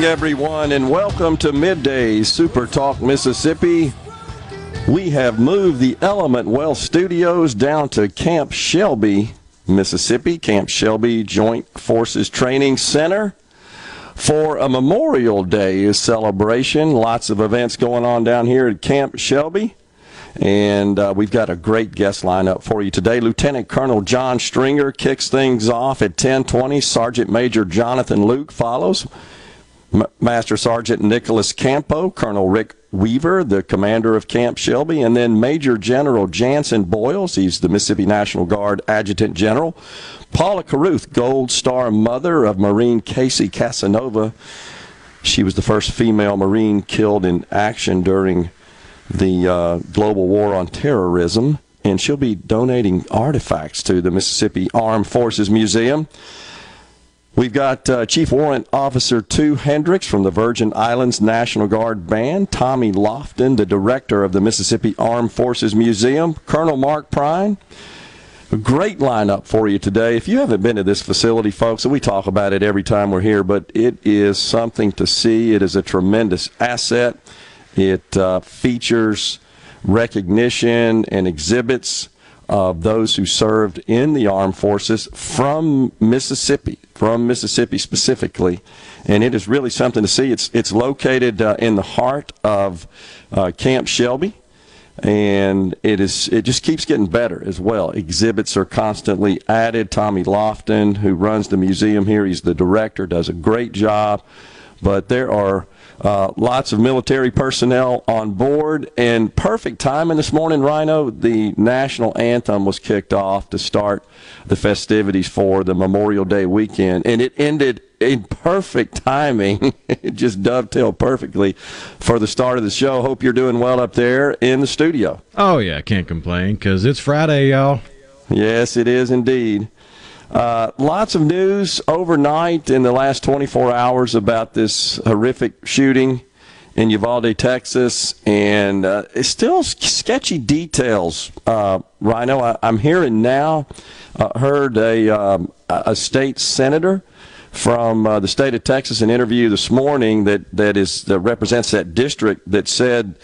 Morning, everyone, and welcome to Midday Super Talk Mississippi. We have moved the Element Wealth Studios down to Camp Shelby, Mississippi, Camp Shelby Joint Forces Training Center for a Memorial Day celebration. Lots of events going on down here at Camp Shelby. And uh, we've got a great guest lineup for you today. Lieutenant Colonel John Stringer kicks things off at 1020. Sergeant Major Jonathan Luke follows. Master Sergeant Nicholas Campo, Colonel Rick Weaver, the commander of Camp Shelby, and then Major General Janson Boyles, he's the Mississippi National Guard Adjutant General. Paula Carruth, Gold Star mother of Marine Casey Casanova. She was the first female Marine killed in action during the uh, global war on terrorism, and she'll be donating artifacts to the Mississippi Armed Forces Museum. We've got uh, Chief Warrant Officer 2 Hendricks from the Virgin Islands National Guard Band, Tommy Lofton, the director of the Mississippi Armed Forces Museum, Colonel Mark Prine. A great lineup for you today. If you haven't been to this facility, folks, and we talk about it every time we're here, but it is something to see. It is a tremendous asset. It uh, features recognition and exhibits of those who served in the armed forces from Mississippi, from Mississippi specifically, and it is really something to see. It's it's located uh, in the heart of uh, Camp Shelby, and it is it just keeps getting better as well. Exhibits are constantly added. Tommy Lofton, who runs the museum here, he's the director, does a great job. But there are uh, lots of military personnel on board, and perfect timing this morning, Rhino. The national anthem was kicked off to start the festivities for the Memorial Day weekend, and it ended in perfect timing. it just dovetailed perfectly for the start of the show. Hope you're doing well up there in the studio. Oh, yeah, can't complain because it's Friday, y'all. Yes, it is indeed. Uh, lots of news overnight in the last 24 hours about this horrific shooting in Uvalde, Texas, and uh, it's still sketchy details. Uh, Rhino, I, am hearing now. Uh, heard a um, a state senator from uh, the state of Texas in an interview this morning that that is that represents that district that said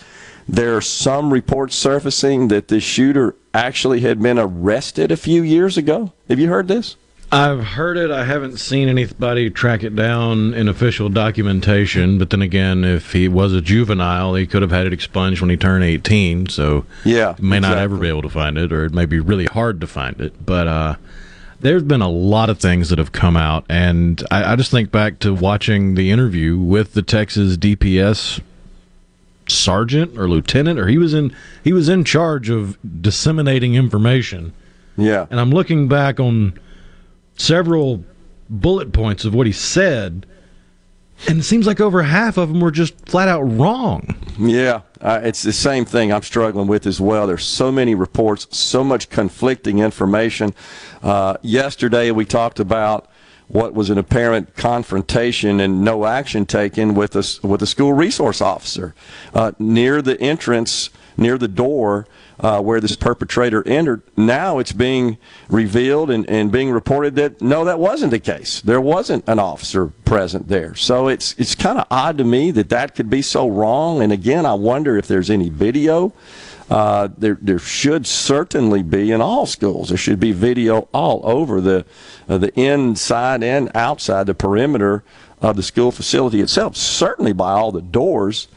there are some reports surfacing that the shooter actually had been arrested a few years ago. Have you heard this? I've heard it. I haven't seen anybody track it down in official documentation. But then again, if he was a juvenile, he could have had it expunged when he turned 18. So yeah, may exactly. not ever be able to find it, or it may be really hard to find it. But uh, there's been a lot of things that have come out, and I, I just think back to watching the interview with the Texas DPS sergeant or lieutenant, or he was in he was in charge of disseminating information. Yeah, and I'm looking back on several bullet points of what he said, and it seems like over half of them were just flat out wrong. Yeah, uh, it's the same thing I'm struggling with as well. There's so many reports, so much conflicting information. Uh, yesterday we talked about what was an apparent confrontation and no action taken with a, with a school resource officer uh, near the entrance, near the door uh, where this perpetrator entered. Now it's being revealed and, and being reported that no, that wasn't the case. There wasn't an officer present there. So it's it's kind of odd to me that that could be so wrong. And again, I wonder if there's any video. Uh, there, there should certainly be in all schools. There should be video all over the, uh, the inside and outside the perimeter of the school facility itself. Certainly by all the doors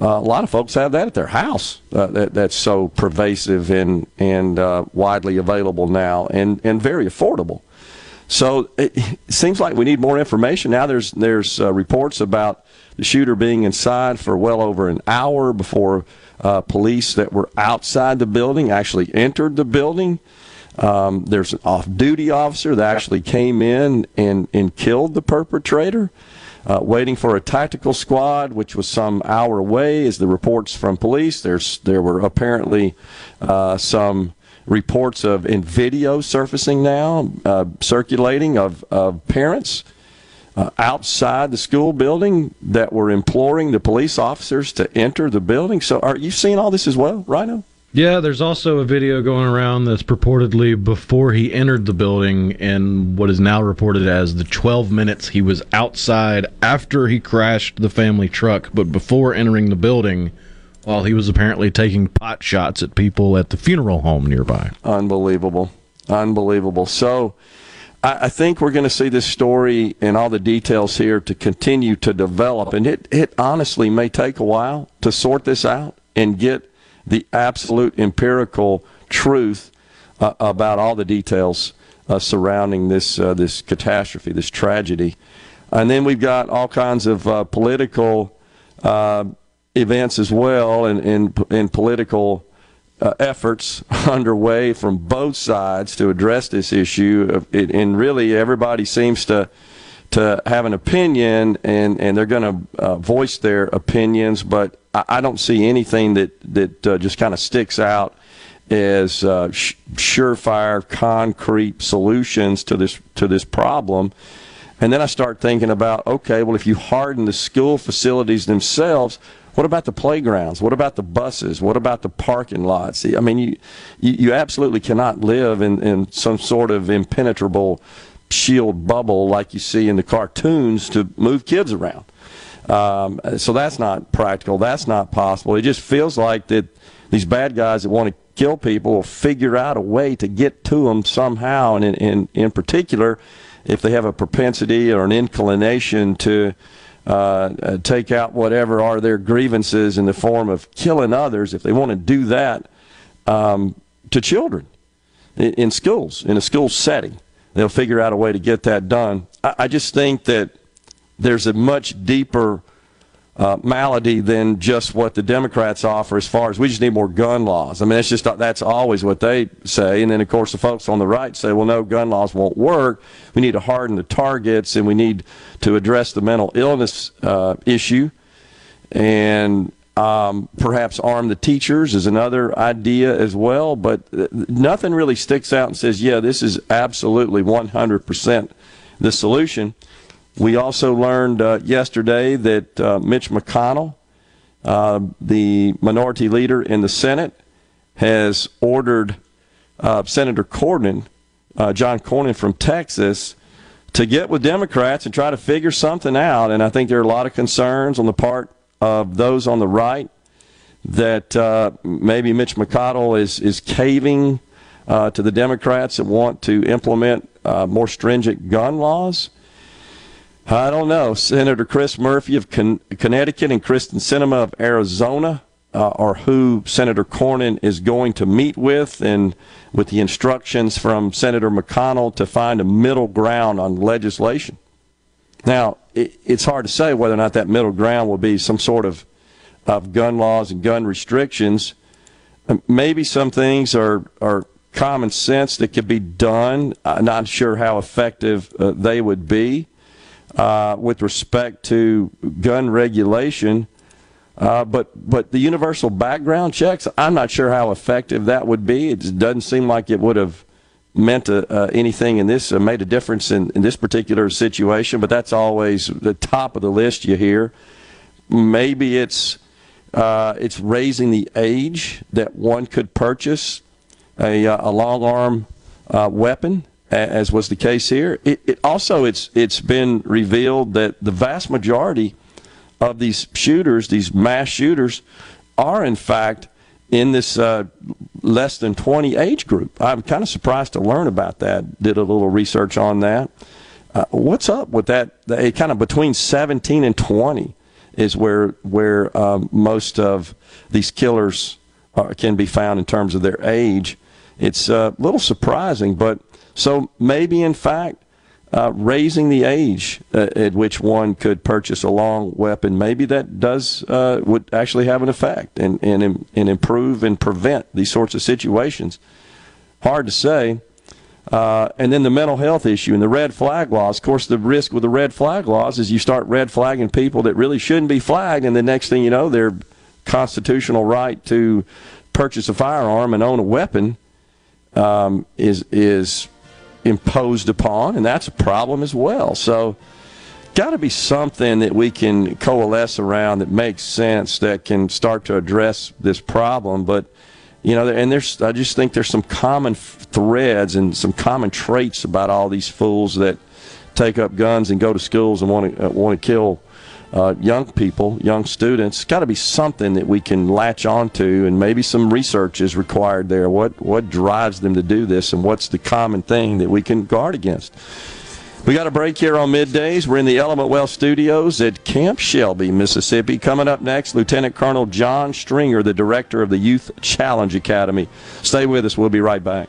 uh, a lot of folks have that at their house. Uh, that, that's so pervasive and and uh, widely available now, and and very affordable. So it, it, seems like we need more information now. There's there's uh, reports about the shooter being inside for well over an hour before uh, police that were outside the building actually entered the building. Um, there's an off-duty officer that actually came in and and killed the perpetrator uh, waiting for a tactical squad, which was some hour away, is the reports from police. There's there were apparently uh, some reports of in video surfacing now, uh, circulating of, of parents uh, outside the school building that were imploring the police officers to enter the building. So, are you seeing all this as well, Rhino? Yeah, there's also a video going around that's purportedly before he entered the building and what is now reported as the 12 minutes he was outside after he crashed the family truck, but before entering the building while he was apparently taking pot shots at people at the funeral home nearby. Unbelievable. Unbelievable. So I, think we're going to see this story and all the details here to continue to develop. And it, it honestly may take a while to sort this out and get the absolute empirical truth uh, about all the details uh, surrounding this uh, this catastrophe, this tragedy, and then we've got all kinds of uh, political uh, events as well, and and, and political. Uh, efforts underway from both sides to address this issue, and really everybody seems to to have an opinion, and, and they're going to voice their opinions, but I, I don't see anything that that uh, just kind of sticks out as uh, sh- surefire, concrete solutions to this to this problem. And then I start thinking about, okay, well, if you harden the school facilities themselves, what about the playgrounds? What about the buses? What about the parking lots? I mean, you you, you absolutely cannot live in, in some sort of impenetrable shield bubble like you see in the cartoons to move kids around. Um, so that's not practical. That's not possible. It just feels like that these bad guys that want to kill people will figure out a way to get to them somehow. And in, in, in particular, if they have a propensity or an inclination to uh, uh, take out whatever are their grievances in the form of killing others, if they want to do that um, to children in, in, schools, in a school setting, they'll figure out a way to get that done. I, I just think that there's a much deeper uh, malady than just what the Democrats offer as far as we just need more gun laws. I mean, that's just that's always what they say. And then, of course, the folks on the right say, well, no, gun laws won't work. We need to harden the targets and we need to address the mental illness uh, issue. And um, perhaps arm the teachers is another idea as well. But uh, nothing really sticks out and says, yeah, this is absolutely 100% the solution. We also learned uh, yesterday that uh, Mitch McConnell, uh, the minority leader in the Senate, has ordered uh, Senator Cornyn, uh, John Cornyn from Texas, to get with Democrats and try to figure something out. And I think there are a lot of concerns on the part of those on the right that uh, maybe Mitch McConnell is, is caving to the Democrats that want to implement more stringent gun laws. I don't know. Senator Chris Murphy of Con- Connecticut and Kyrsten Sinema of Arizona uh, are who Senator Cornyn is going to meet with, and with the instructions from Senator McConnell to find a middle ground on legislation. Now, it, it's hard to say whether or not that middle ground will be some sort of, of gun laws and gun restrictions. Maybe some things are, are common sense that could be done. I'm not sure how effective uh, they would be uh, with respect to gun regulation. Uh, but but the universal background checks, I'm not sure how effective that would be. It doesn't seem like it would have meant uh, uh anything in this, uh, made a difference in, in this particular situation. But that's always the top of the list you hear. Maybe it's uh, it's raising the age that one could purchase a, a long arm weapon as was the case here. It, it also it's it's been revealed that the vast majority of these shooters, these mass shooters, are in fact in this uh, less than 20 age group. I'm kind of surprised to learn about that. Did a little research on that. Uh, what's up with that? It kind of between 17 and 20 is where where um, most of these killers are, can be found in terms of their age. It's a little surprising, but so maybe in fact uh, raising the age uh, at which one could purchase a long weapon, maybe that does uh, would actually have an effect and, and and improve and prevent these sorts of situations. Hard to say. Uh, and then the mental health issue and the red flag laws. Of course, the risk with the red flag laws is you start red flagging people that really shouldn't be flagged, and the next thing you know, their constitutional right to purchase a firearm and own a weapon um, is is imposed upon, and that's a problem as well. So, got to be something that we can coalesce around that makes sense that can start to address this problem. But you know, and there's I just think there's some common threads and some common traits about all these fools that take up guns and go to schools and want to uh, want to kill uh, young people, young students. Got to be something that we can latch onto, and maybe some research is required there. What what drives them to do this, and what's the common thing that we can guard against? We got a break here on middays. We're in the Element Wealth Studios at Camp Shelby, Mississippi. Coming up next, Lieutenant Colonel John Stringer, the director of the Youth Challenge Academy. Stay with us. We'll be right back.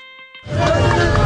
Thank you.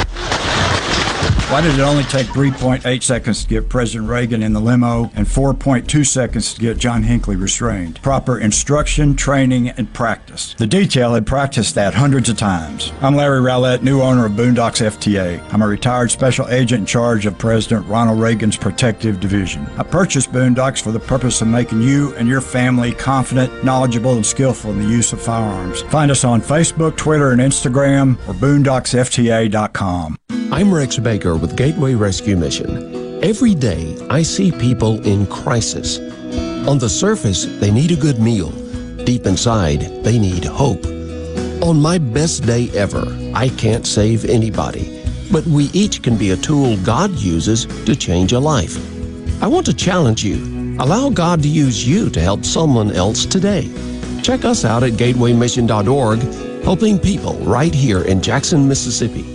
Why did it only take 3.8 seconds to get President Reagan in the limo and 4.2 seconds to get John Hinckley restrained? Proper instruction, training, and practice. The detail had practiced that hundreds of times. I'm Larry Rowlett, new owner of Boondocks FTA. I'm a retired special agent in charge of President Ronald Reagan's protective division. I purchased Boondocks for the purpose of making you and your family confident, knowledgeable, and skillful in the use of firearms. Find us on Facebook, Twitter, and Instagram or boondocksfta.com. I'm Rex Baker with Gateway Rescue Mission. Every day, I see people in crisis. On the surface, they need a good meal. Deep inside, they need hope. On my best day ever, I can't save anybody, but we each can be a tool God uses to change a life. I want to challenge you. Allow God to use you to help someone else today. Check us out at gatewaymission.org, helping people right here in Jackson, Mississippi.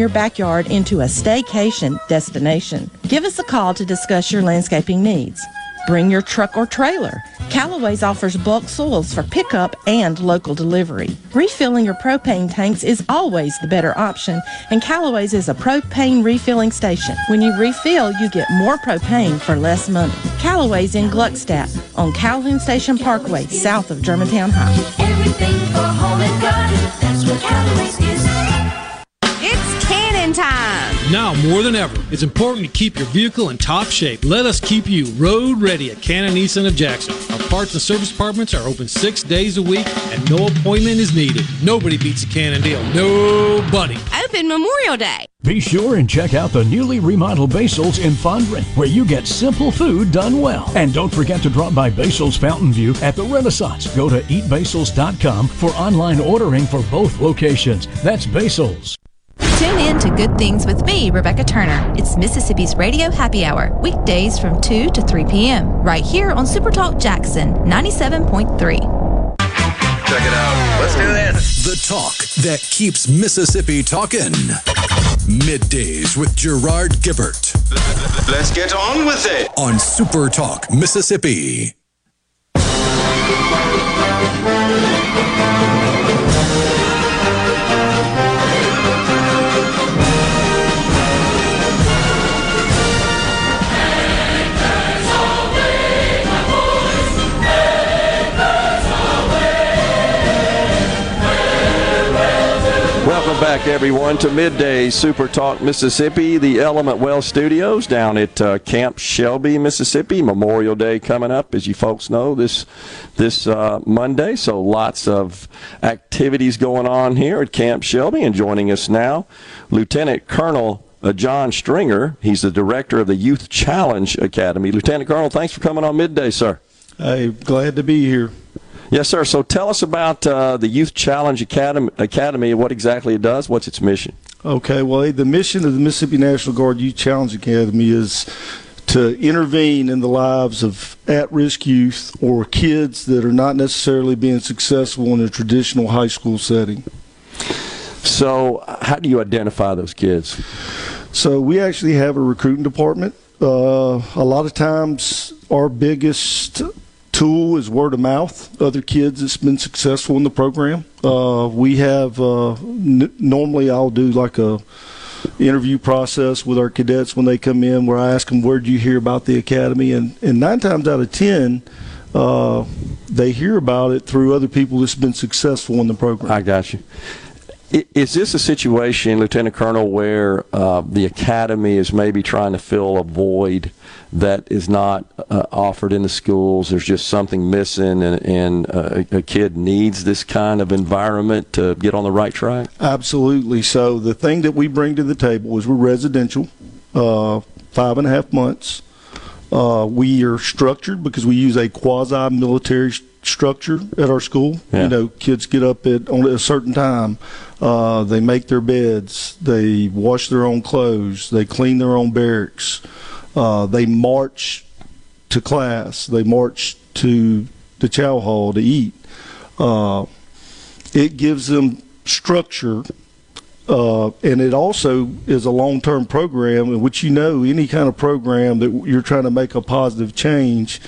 your backyard into a staycation destination. Give us a call to discuss your landscaping needs. Bring your truck or trailer. Callaway's offers bulk soils for pickup and local delivery. Refilling your propane tanks is always the better option, and Callaway's is a propane refilling station. When you refill, you get more propane for less money. Callaway's in Gluckstadt on Calhoun Station Parkway, south of Germantown High. Cannon time. Now more than ever, it's important to keep your vehicle in top shape. Let us keep you road ready at Cannon Nissan of Jackson. Our parts and service departments are open six days a week and no appointment is needed. Nobody beats a Cannon deal. Nobody. Open Memorial Day. Be sure and check out the newly remodeled Basil's in Fondren, where you get simple food done well. And don't forget to drop by Basil's Fountain View at the Renaissance. Go to eatbasils.com for online ordering for both locations. That's Basil's. Tune in to Good Things with me, Rebecca Turner. It's Mississippi's Radio Happy Hour, weekdays from 2 to 3 p.m., right here on Supertalk Jackson 97.3. Check it out. Let's do this. The talk that keeps Mississippi talking. Middays with Gerard Gibert. Let's get on with it. On Super Talk, Mississippi. Back, everyone, to Midday Super Talk Mississippi, the Element Wealth Studios down at uh, Camp Shelby, Mississippi. Memorial Day coming up, as you folks know, this this uh, Monday. So lots of activities going on here at Camp Shelby. And joining us now, Lieutenant Colonel uh, John Stringer. He's the director of the Youth Challenge Academy. Lieutenant Colonel, thanks for coming on Midday, sir. Hey, glad to be here. Yes, sir. So tell us about uh, the Youth Challenge Academy, Academy, what exactly it does, what's its mission. Okay, well, the mission of the Mississippi National Guard Youth Challenge Academy is to intervene in the lives of at risk youth or kids that are not necessarily being successful in a traditional high school setting. So, how do you identify those kids? So, we actually have a recruiting department. Uh, a lot of times, our biggest tool is word of mouth. Other kids that's been successful in the program. Uh, we have uh, n- normally I'll do like a interview process with our cadets when they come in, where I ask them where do you hear about the academy, and and nine times out of ten. Uh, they hear about it through other people that's been successful in the program. I got you. Is this a situation, Lieutenant Colonel, where uh, the academy is maybe trying to fill a void that is not uh, offered in the schools? There's just something missing, and, and uh, a kid needs this kind of environment to get on the right track? Absolutely. So, the thing that we bring to the table is we're residential, uh, five and a half months. Uh, we are structured because we use a quasi military structure at our school. Yeah. You know, kids get up at on a certain time. Uh, they make their beds. They wash their own clothes. They clean their own barracks. Uh, they march to class. They march to the chow hall to eat. Uh, it gives them structure. Uh, and it also is a long-term program in which you know any kind of program that you're trying to make a positive change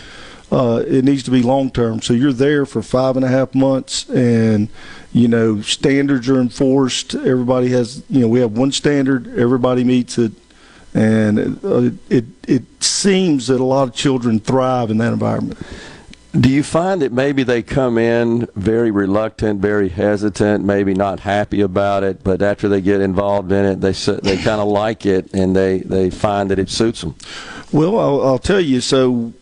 uh, it needs to be long term. So you're there for five and a half months, and you know standards are enforced. Everybody has, you know, we have one standard. Everybody meets it, and uh, it it seems that a lot of children thrive in that environment. Do you find that maybe they come in very reluctant, very hesitant, maybe not happy about it, but after they get involved in it, they they kind of like it and they, they find that it suits them? Well, I'll, I'll tell you. So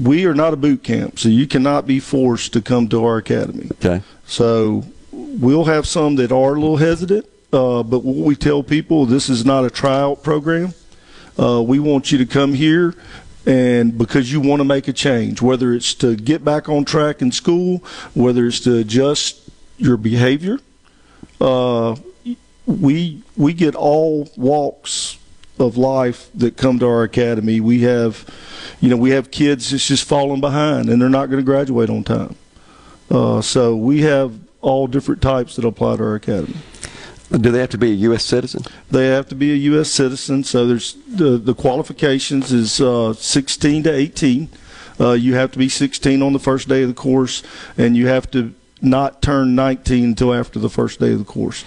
we are not a boot camp, so you cannot be forced to come to our academy. Okay. So we'll have some that are a little hesitant, uh, but what we tell people, this is not a tryout program. Uh, we want you to come here and because you want to make a change, whether it's to get back on track in school, whether it's to adjust your behavior. Uh, we we get all walks of life that come to our academy. We have, you know, we have kids that's just falling behind and they're not going to graduate on time. Uh, so we have all different types that apply to our academy. Do they have to be a U.S. citizen? They have to be a U.S. citizen. So there's the the qualifications is uh, 16 to 18. Uh, you have to be 16 on the first day of the course, and you have to not turn 19 until after the first day of the course.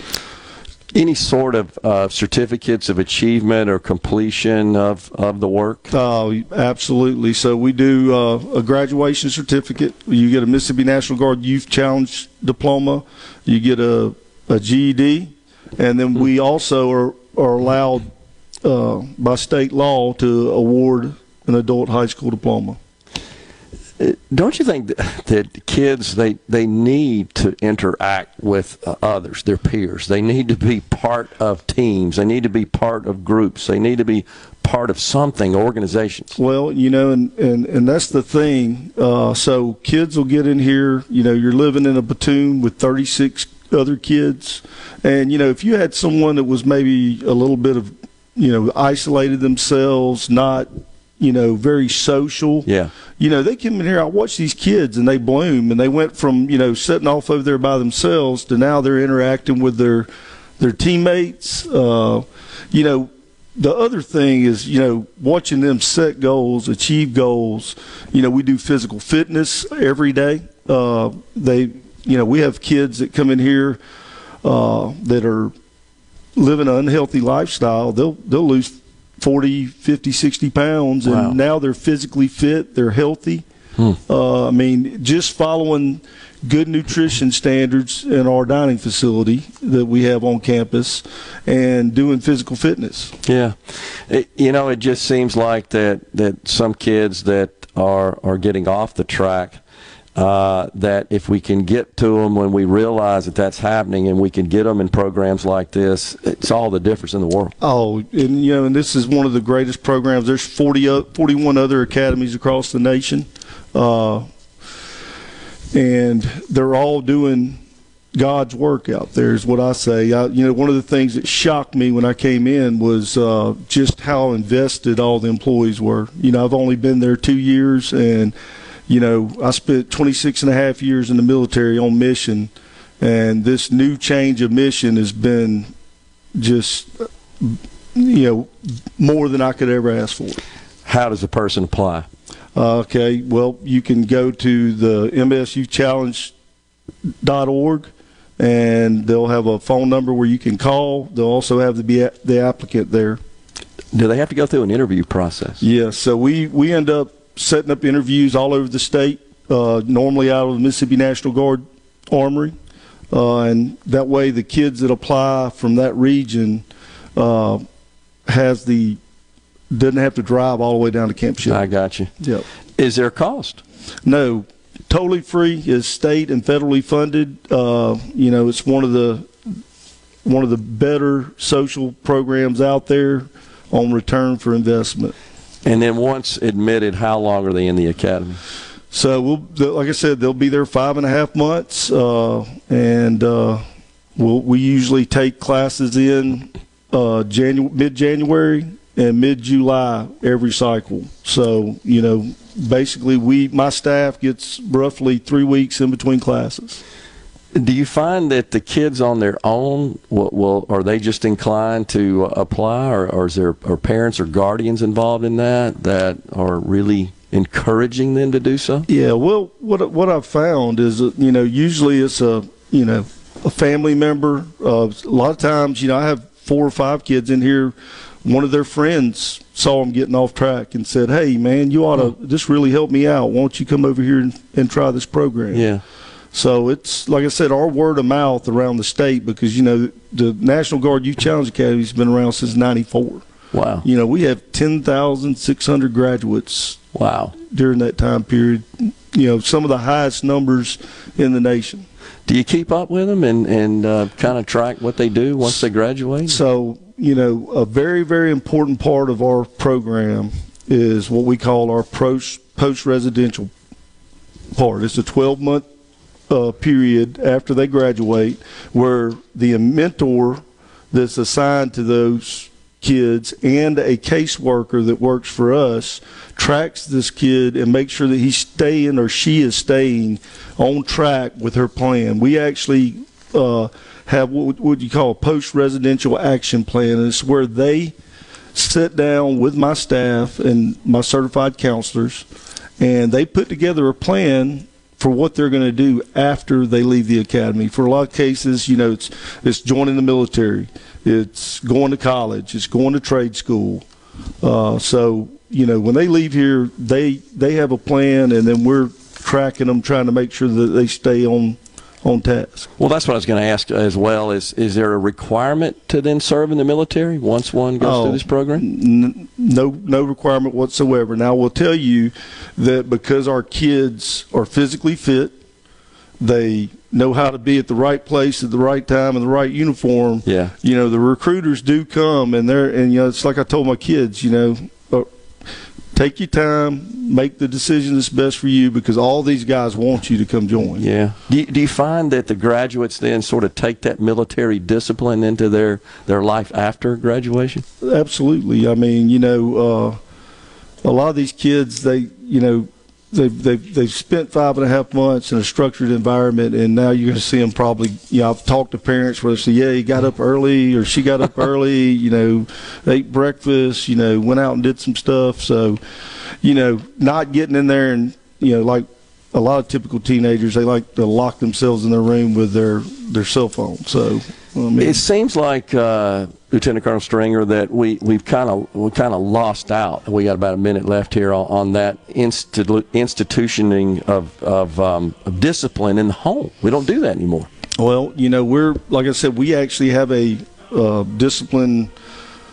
Any sort of uh, certificates of achievement or completion of, of the work? Oh, absolutely. So we do uh, a graduation certificate. You get a Mississippi National Guard Youth Challenge diploma. You get a, a GED, and then we also are are allowed uh, by state law to award an adult high school diploma. Don't you think that, that kids they they need to interact with uh, others, their peers? They need to be part of teams. They need to be part of groups. They need to be part of something, organizations. Well, you know, and, and, and that's the thing. Uh, so kids will get in here, you know, you're living in a platoon with 36 other kids. And, you know, if you had someone that was maybe a little bit of, you know, isolated themselves, not, you know, very social. Yeah. You know, they come in here, I watch these kids and they bloom and they went from, you know, sitting off over there by themselves to now they're interacting with their, their teammates. Uh, you know, the other thing is, you know, watching them set goals, achieve goals. You know, we do physical fitness every day. Uh, they, you know, we have kids that come in here uh, that are living an unhealthy lifestyle. They'll they'll lose 40, 50, 60 pounds, and Wow. now they're physically fit. They're healthy. Hmm. Uh, I mean, just following good nutrition standards in our dining facility that we have on campus and doing physical fitness. Yeah, it, you know, it just seems like that that some kids that are are getting off the track. Uh, that if we can get to them when we realize that that's happening, and we can get them in programs like this, it's all the difference in the world. Oh, and you know, and this is one of the greatest programs. There's 40, o- 41 other academies across the nation, uh, and they're all doing God's work out there. Is what I say. I, you know, one of the things that shocked me when I came in was uh, just how invested all the employees were. You know, I've only been there two years, and you know, I spent 26 and a half years in the military on mission, and this new change of mission has been just you know more than I could ever ask for. How does a person apply? Uh, okay, well, you can go to the MSUchallenge.org and they'll have a phone number where you can call. They'll also have the the applicant there. Do they have to go through an interview process? Yeah, so we, we end up setting up interviews all over the state, uh, normally out of the Mississippi National Guard Armory. Uh, and that way the kids that apply from that region uh, has the doesn't have to drive all the way down to Camp Shell. I got you. Yep. Is there a cost? No, totally free. is state and federally funded. Uh, you know, it's one of the one of the better social programs out there on return for investment. And then once admitted, how long are they in the academy? So we'll, like I said, they'll be there five and a half months, uh, and uh, we'll, we usually take classes in uh, Janu- mid January and mid July every cycle. So you know, basically, we my staff gets roughly three weeks in between classes. Do you find that the kids on their own will, will are they just inclined to apply, or, or is there are parents or guardians involved in that that are really encouraging them to do so? Yeah, well, what what I've found is that you know usually it's a you know a family member. Uh, a lot of times, you know, I have four or five kids in here. One of their friends saw them getting off track and said, "Hey, man, you ought to. This really helped me out. Why don't you come over here and, and try this program?" Yeah. So it's like I said, our word of mouth around the state because you know the National Guard Youth Challenge Academy has been around since '94. Wow. You know, we have 10,600 graduates. Wow. During that time period, you know, some of the highest numbers in the nation. Do you keep up with them and and uh, kind of track what they do once they graduate? So, you know, a very, very important part of our program is what we call our post residential part. It's a 12 month uh, period after they graduate where the mentor that's assigned to those kids and a caseworker that works for us tracks this kid and makes sure that he's staying or she is staying on track with her plan. We actually uh, have what would you call a post residential action plan, and it's where they sit down with my staff and my certified counselors, and they put together a plan for what they're going to do after they leave the academy. For a lot of cases, you know, it's it's joining the military, it's going to college, it's going to trade school. Uh, so you know, when they leave here, they they have a plan, and then we're tracking them, trying to make sure that they stay on on task. Well, that's what I was going to ask as well. Is is there a requirement to then serve in the military once one goes Oh, through this program? N- no, no requirement whatsoever. Now, we'll tell you that because our kids are physically fit, they know how to be at the right place at the right time in the right uniform. Yeah. You know, the recruiters do come, and they're and you know, it's like I told my kids, you know. Take your time, make the decision that's best for you because all these guys want you to come join. Yeah. Do you, do you find that the graduates then sort of take that military discipline into their, their life after graduation? Absolutely. I mean, you know, uh, a lot of these kids, they, you know, they've, they've they've spent five and a half months in a structured environment, and now you're going to see them probably. You know, I've talked to parents where they say, "Yeah, he got up early, or she got up early. You know, ate breakfast. You know, went out and did some stuff." So, you know, not getting in there and you know, like a lot of typical teenagers, they like to lock themselves in their room with their their cell phone. So, I mean, It seems like uh, Lieutenant Colonel Stringer that we we've kind of we kind of lost out. We got about a minute left here on, on that institu- institutioning of of, um, of discipline in the home. We don't do that anymore. Well, you know, we're like I said, we actually have a uh, discipline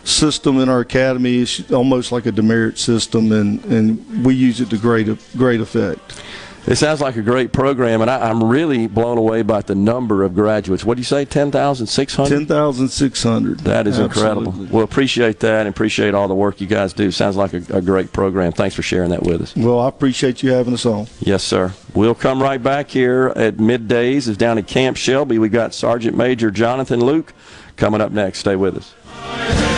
system in our academy. It's almost like a demerit system, and, and we use it to great great effect. It sounds like a great program, and I, I'm really blown away by the number of graduates. What do you say, 10,600? 10,600. That is incredible. Absolutely. Well, appreciate that and appreciate all the work you guys do. Sounds like a, a great program. Thanks for sharing that with us. Well, I appreciate you having us on. Yes, sir. We'll come right back here at middays. Is down at Camp Shelby. We've got Sergeant Major Jonathan Luke coming up next. Stay with us.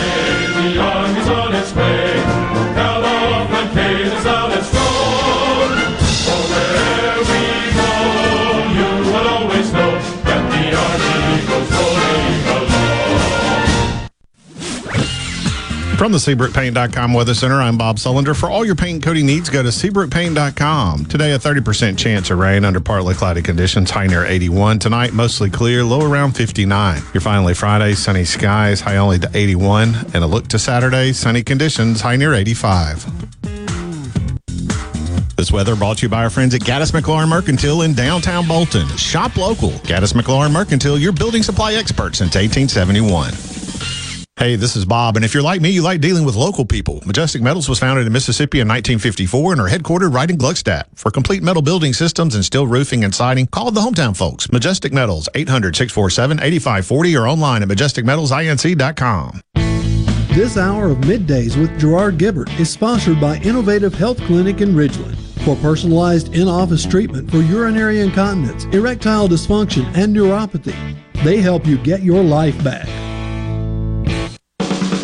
From the SeabrookPaint.com Weather Center, I'm Bob Sullender. For all your paint and coating needs, go to SeabrookPaint.com. Today, a 30% chance of rain under partly cloudy conditions, high near 81. Tonight, mostly clear, low around 59. Your finally Friday, sunny skies, high only to 81. And a look to Saturday, sunny conditions, high near 85. This weather brought to you by our friends at Gaddis McLaurin Mercantile in downtown Bolton. Shop local. Gaddis McLaurin Mercantile, your building supply expert since 1871. Hey, this is Bob, and if you're like me, you like dealing with local people. Majestic Metals was founded in Mississippi in 1954 and are headquartered right in Gluckstadt. For complete metal building systems and steel roofing and siding, call the hometown folks. Majestic Metals, 800-647-8540 or online at majesticmetalsinc.com. This hour of middays with Gerard Gibert is sponsored by Innovative Health Clinic in Ridgeland. For personalized in office treatment for urinary incontinence, erectile dysfunction, and neuropathy, they help you get your life back.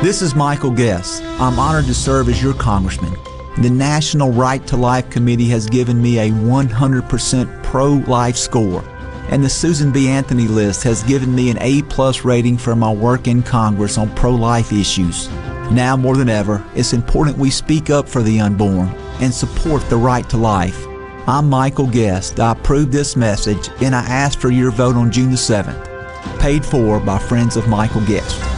This is Michael Guest. I'm honored to serve as your congressman. The National Right to Life Committee has given me a 100% pro-life score, and the Susan B. Anthony list has given me an A-plus rating for my work in Congress on pro-life issues. Now more than ever, it's important we speak up for the unborn and support the right to life. I'm Michael Guest. I approve this message, and I ask for your vote on June the 7th. Paid for by Friends of Michael Guest.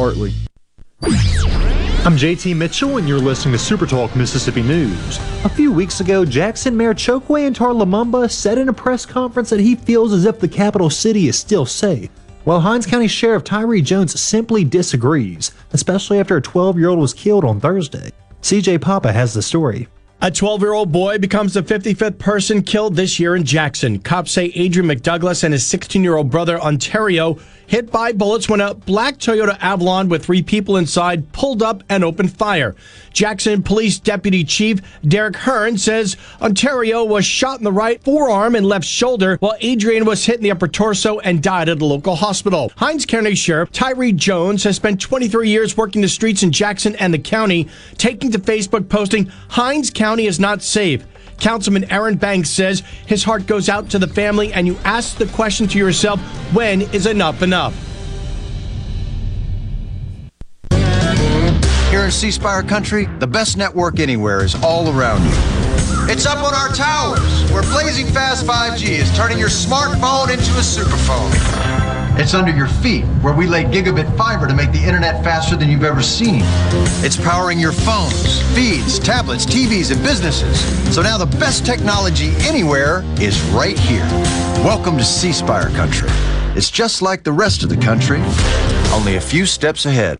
Hartley. I'm JT Mitchell, and you're listening to Super Talk Mississippi News. A few weeks ago, Jackson Mayor Chokwe Antar Lumumba said in a press conference that he feels as if the capital city is still safe, while Hinds County Sheriff Tyree Jones simply disagrees, especially after a 12 year old was killed on Thursday. CJ Papa has the story. A 12 year old boy becomes the 55th person killed this year in Jackson. Cops say Adrian McDouglas and his 16 year old brother Ontario hit by bullets when a black Toyota Avalon with three people inside pulled up and opened fire. Jackson Police Deputy Chief Derek Hearn says Ontario was shot in the right forearm and left shoulder, while Adrian was hit in the upper torso and died at a local hospital. Hinds County Sheriff Tyree Jones has spent 23 years working the streets in Jackson and the county, taking to Facebook posting, Hinds County is not safe. Councilman Aaron Banks says his heart goes out to the family, and you ask the question to yourself when is enough enough? Here in C Spire country, the best network anywhere is all around you. It's up on our towers, where blazing fast 5G is turning your smartphone into a superphone. It's under your feet, where we lay gigabit fiber to make the internet faster than you've ever seen. It's powering your phones, feeds, tablets, TVs, and businesses. So now the best technology anywhere is right here. Welcome to C Spire country. It's just like the rest of the country, only a few steps ahead.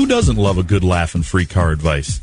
Who doesn't love a good laugh and free car advice?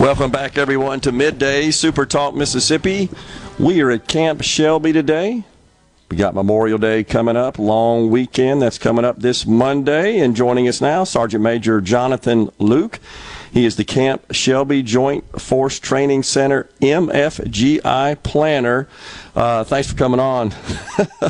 Welcome back, everyone, to Midday Super Talk Mississippi. We are at Camp Shelby today. We got Memorial Day coming up, long weekend that's coming up this Monday. And joining us now, Sergeant Major Jonathan Luke. He is the Camp Shelby Joint Force Training Center MFGI planner. Uh, thanks for coming on.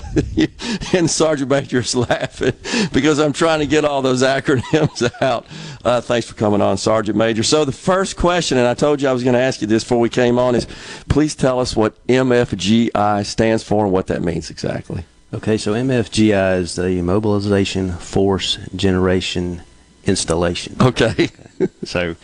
and Sergeant Major's laughing because I'm trying to get all those acronyms out. Uh, thanks for coming on, Sergeant Major. So the first question, and I told you I was going to ask you this before we came on, is please tell us what MFGI stands for and what that means exactly. Okay, so MFGI is the Mobilization Force Generation Installation. Okay. so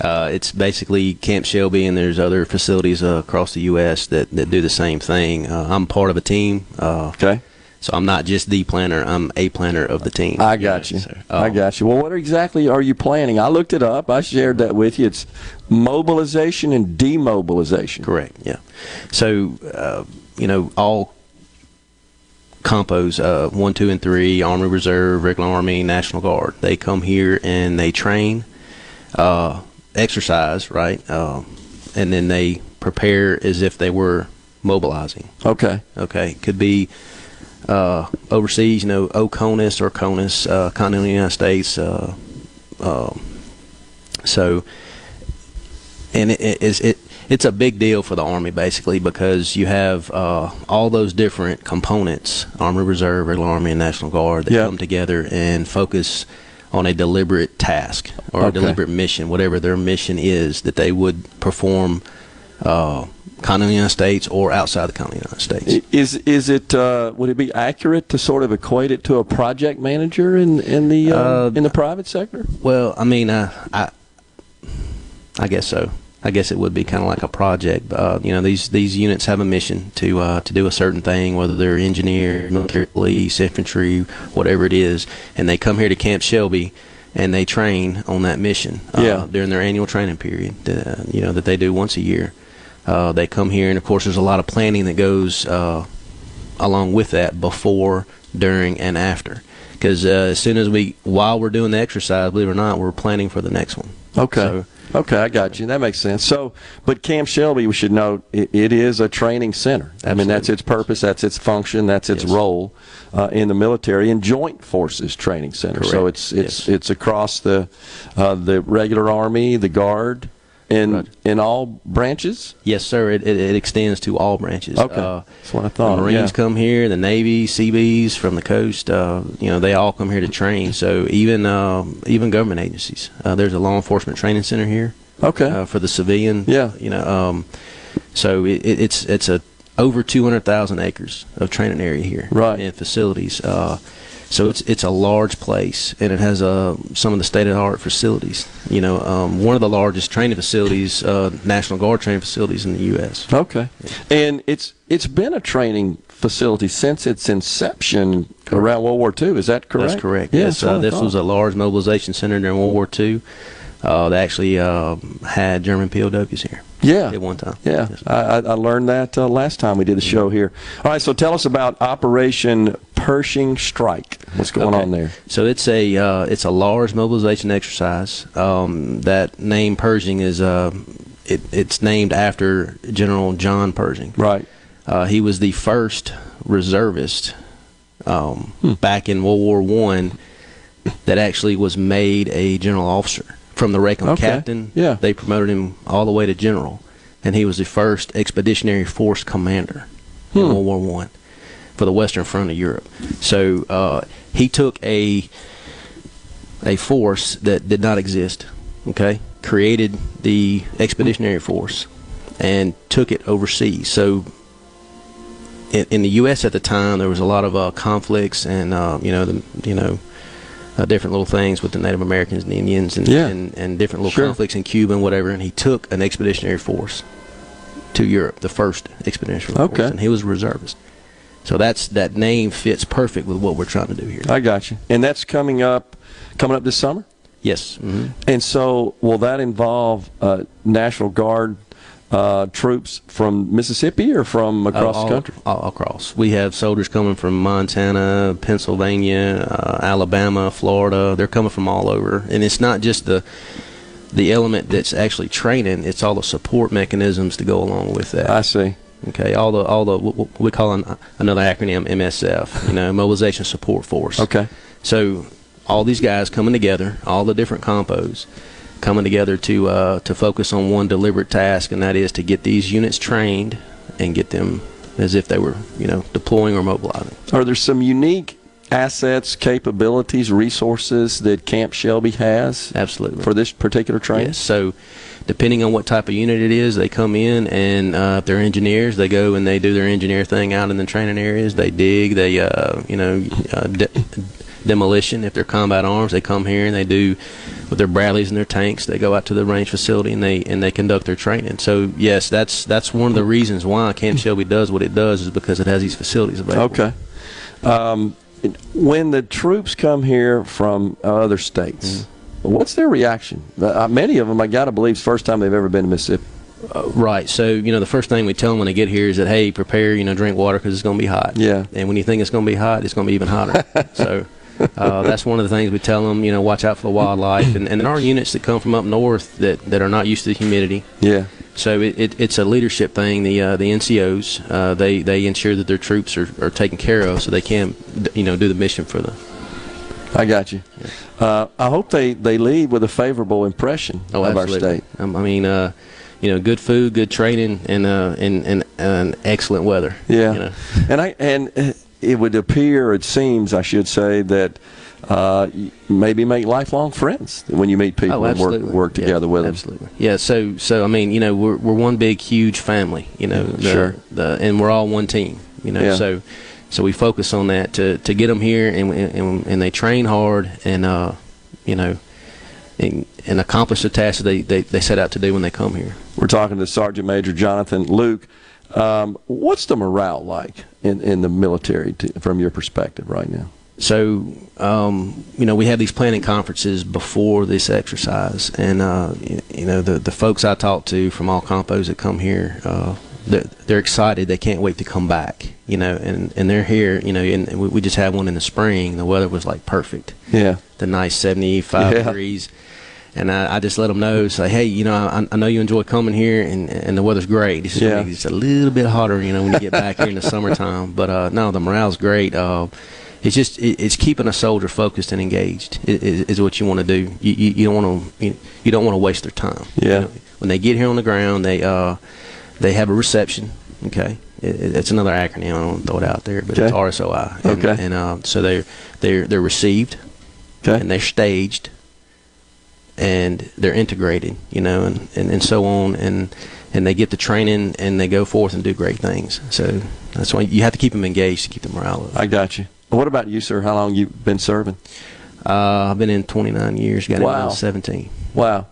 uh, it's basically Camp Shelby, and there's other facilities uh, across the U.S. that, that do the same thing. Uh, I'm part of a team. Uh, okay. So I'm not just the planner; I'm a planner of the team. I got you. I got you. Well, what exactly are you planning? I looked it up. I shared that with you. It's mobilization and demobilization. Correct. Yeah. So uh, you know all compos uh, one, two, and three, Army Reserve, regular Army, National Guard. They come here and they train, uh, exercise, right, uh, and then they prepare as if they were mobilizing. Okay. Okay. Could be uh, overseas, you know, OCONUS or CONUS, uh, continental United States. Uh, uh, so, and it, it, it it's a big deal for the Army basically because you have uh, all those different components, Army Reserve, regular Army, and National Guard, that Yeah. come together and focus on a deliberate task or a deliberate mission, whatever their mission is that they would perform. Uh, continental United States or outside the continental United States. Is is it uh, would it be accurate to sort of equate it to a project manager in in the uh, Uh, in the private sector? Well, I mean, uh, I, I guess so. I guess it would be kind of like a project. Uh, you know, these these units have a mission to uh, to do a certain thing, whether they're engineer, military police, infantry, whatever it is, and they come here to Camp Shelby and they train on that mission uh, Yeah. during their annual training period. Uh, you know that they do once a year. Uh, they come here, and of course, there's a lot of planning that goes uh, along with that before, during, and after. Because uh, as soon as we, while we're doing the exercise, believe it or not, we're planning for the next one. Okay. So, Okay, I got you. That makes sense. So, but Camp Shelby, we should note, it, it is a training center. I mean, that's its purpose, that's its function, that's its role uh, in the military and Joint Forces Training Center. So Correct. it's it's it's across the uh, the regular Army, the Guard, in in all branches. Yes, sir. It, it, it extends to all branches. Okay. Uh, That's what I thought, The Marines yeah. come here, the Navy, Seabees from the coast. Uh, you know, they all come here to train. So even uh, even government agencies. Uh, there's a law enforcement training center here. Okay. Uh, for the civilian. Yeah. You know, um, so it, it, it's it's a over 200,000 acres of training area here. Right. And facilities. Uh, so it's it's a large place, and it has uh, some of the state of the art facilities. You know, um, one of the largest training facilities, uh, National Guard training facilities in the U.S. Okay, and it's it's been a training facility since its inception around World War II. Is that correct? That's correct. Yeah, yes, uh, this was a large mobilization center during World War II. Uh, they actually uh, had German POWs here. Yeah. At one time. Yeah, I, I I learned that uh, last time we did the show here. All right, so tell us about Operation Pershing Strike. What's going Okay. on there? So it's a uh, it's a large mobilization exercise. Um, that name Pershing is uh, it, it's named after General John Pershing. Right. Uh, he was the first reservist um, Hmm. back in World War One that actually was made a general officer from the rank of Okay. captain. Yeah. they promoted him all the way to general, and he was the first expeditionary force commander in Hmm. World War One for the Western Front of Europe. So uh, he took a a force that did not exist. Okay, created the expeditionary force and took it overseas. So in, in the U.S. at the time, there was a lot of uh, conflicts and uh, you know the you know uh, different little things with the Native Americans and Indians and Yeah. and, and different little Sure. conflicts in Cuba and whatever. And he took an expeditionary force to Europe, the first expeditionary force, Okay. and he was a reservist. So that's that name fits perfect with what we're trying to do here. I got you. And that's coming up, coming up this summer. Yes. hmm And so, will that involve uh, National Guard uh, troops from Mississippi or from across all, the country? All across. We have soldiers coming from Montana, Pennsylvania, uh, Alabama, Florida. They're coming from all over, and it's not just the the element that's actually training. It's all the support mechanisms to go along with that. I see. Okay, all the all the what we call an, another acronym MSF. You know, Mobilization Support Force. Okay. So all these guys coming together, all the different compos coming together to uh, to focus on one deliberate task, and that is to get these units trained and get them as if they were, you know, deploying or mobilizing. Are there some unique assets, capabilities, resources that Camp Shelby has? Absolutely. For this particular training? Yes. So, depending on what type of unit it is, they come in and uh, if they're engineers, they go and they do their engineer thing out in the training areas. They dig. They, uh, you know, uh, de- demolition. If they're combat arms, they come here and they do with their Bradleys and their tanks. They go out to the range facility and they and they conduct their training. So yes, that's that's one of the reasons why Camp Shelby does what it does is because it has these facilities available. Okay. Um, when the troops come here from other states, what's their reaction? Uh, many of them, I got to believe, it's the first time they've ever been to Mississippi. Uh, right. So you know, the first thing we tell them when they get here is that hey, prepare, you know, drink water because it's going to be hot. Yeah. And when you think it's going to be hot, it's going to be even hotter. so. Uh, that's one of the things we tell them. You know, watch out for the wildlife, and, and there are units that come from up north that, that are not used to the humidity. Yeah. So it, it, it's a leadership thing. The uh, the NCOs uh, they they ensure that their troops are, are taken care of, so they can you know do the mission for them. I got you. Uh, I hope they, they leave with a favorable impression Oh, of absolutely. our state. Um, I mean, uh, you know, good food, good training, and uh, and, and and excellent weather. Yeah, You know. and I and uh, it would appear, it seems, I should say that uh, maybe make lifelong friends when you meet people Oh, and work work Yeah, together with them. Absolutely. Yeah. So so I mean, you know, we're we're one big huge family. You know, the, Sure. The and we're all one team. You know, Yeah. so so we focus on that to to get them here and and, and they train hard and uh, you know. And, and accomplish the task that they, they, they set out to do when they come here. We're talking to Sergeant Major Jonathan Luke. Um, what's the morale like in, in the military to, from your perspective right now? So, um, you know, we have these planning conferences before this exercise, and uh, you know, the the folks I talk to from all compos that come here, uh, they're, they're excited. They can't wait to come back. You know, and and they're here. You know, and we, we just had one in the spring. The weather was like perfect. Yeah. The nice seventy five Yeah. degrees. And I, I just let them know, say, hey, you know, I, I know you enjoy coming here, and, and the weather's great. It's just, Yeah. it's a little bit hotter, you know, when you get back here in the summertime. But uh, no, the morale's great. Uh, it's just it, it's keeping a soldier focused and engaged is, is what you want to do. You, you, you don't want to you, you don't want to waste their time. Yeah. You know, when they get here on the ground, they uh, they have a reception. Okay, it, it- it's another acronym. I don't want to throw it out there, but it's RSOI. And, Okay. and uh, so they're they're they're received. Okay. and they're staged, and they're integrated. You know, and, and, and so on, and and they get the training, and they go forth and do great things. So that's why you have to keep them engaged to keep the morale up. I got you. What about you, sir? How long you been serving? Uh, I've been in 29 years. Got in when I Wow. was 17. Wow.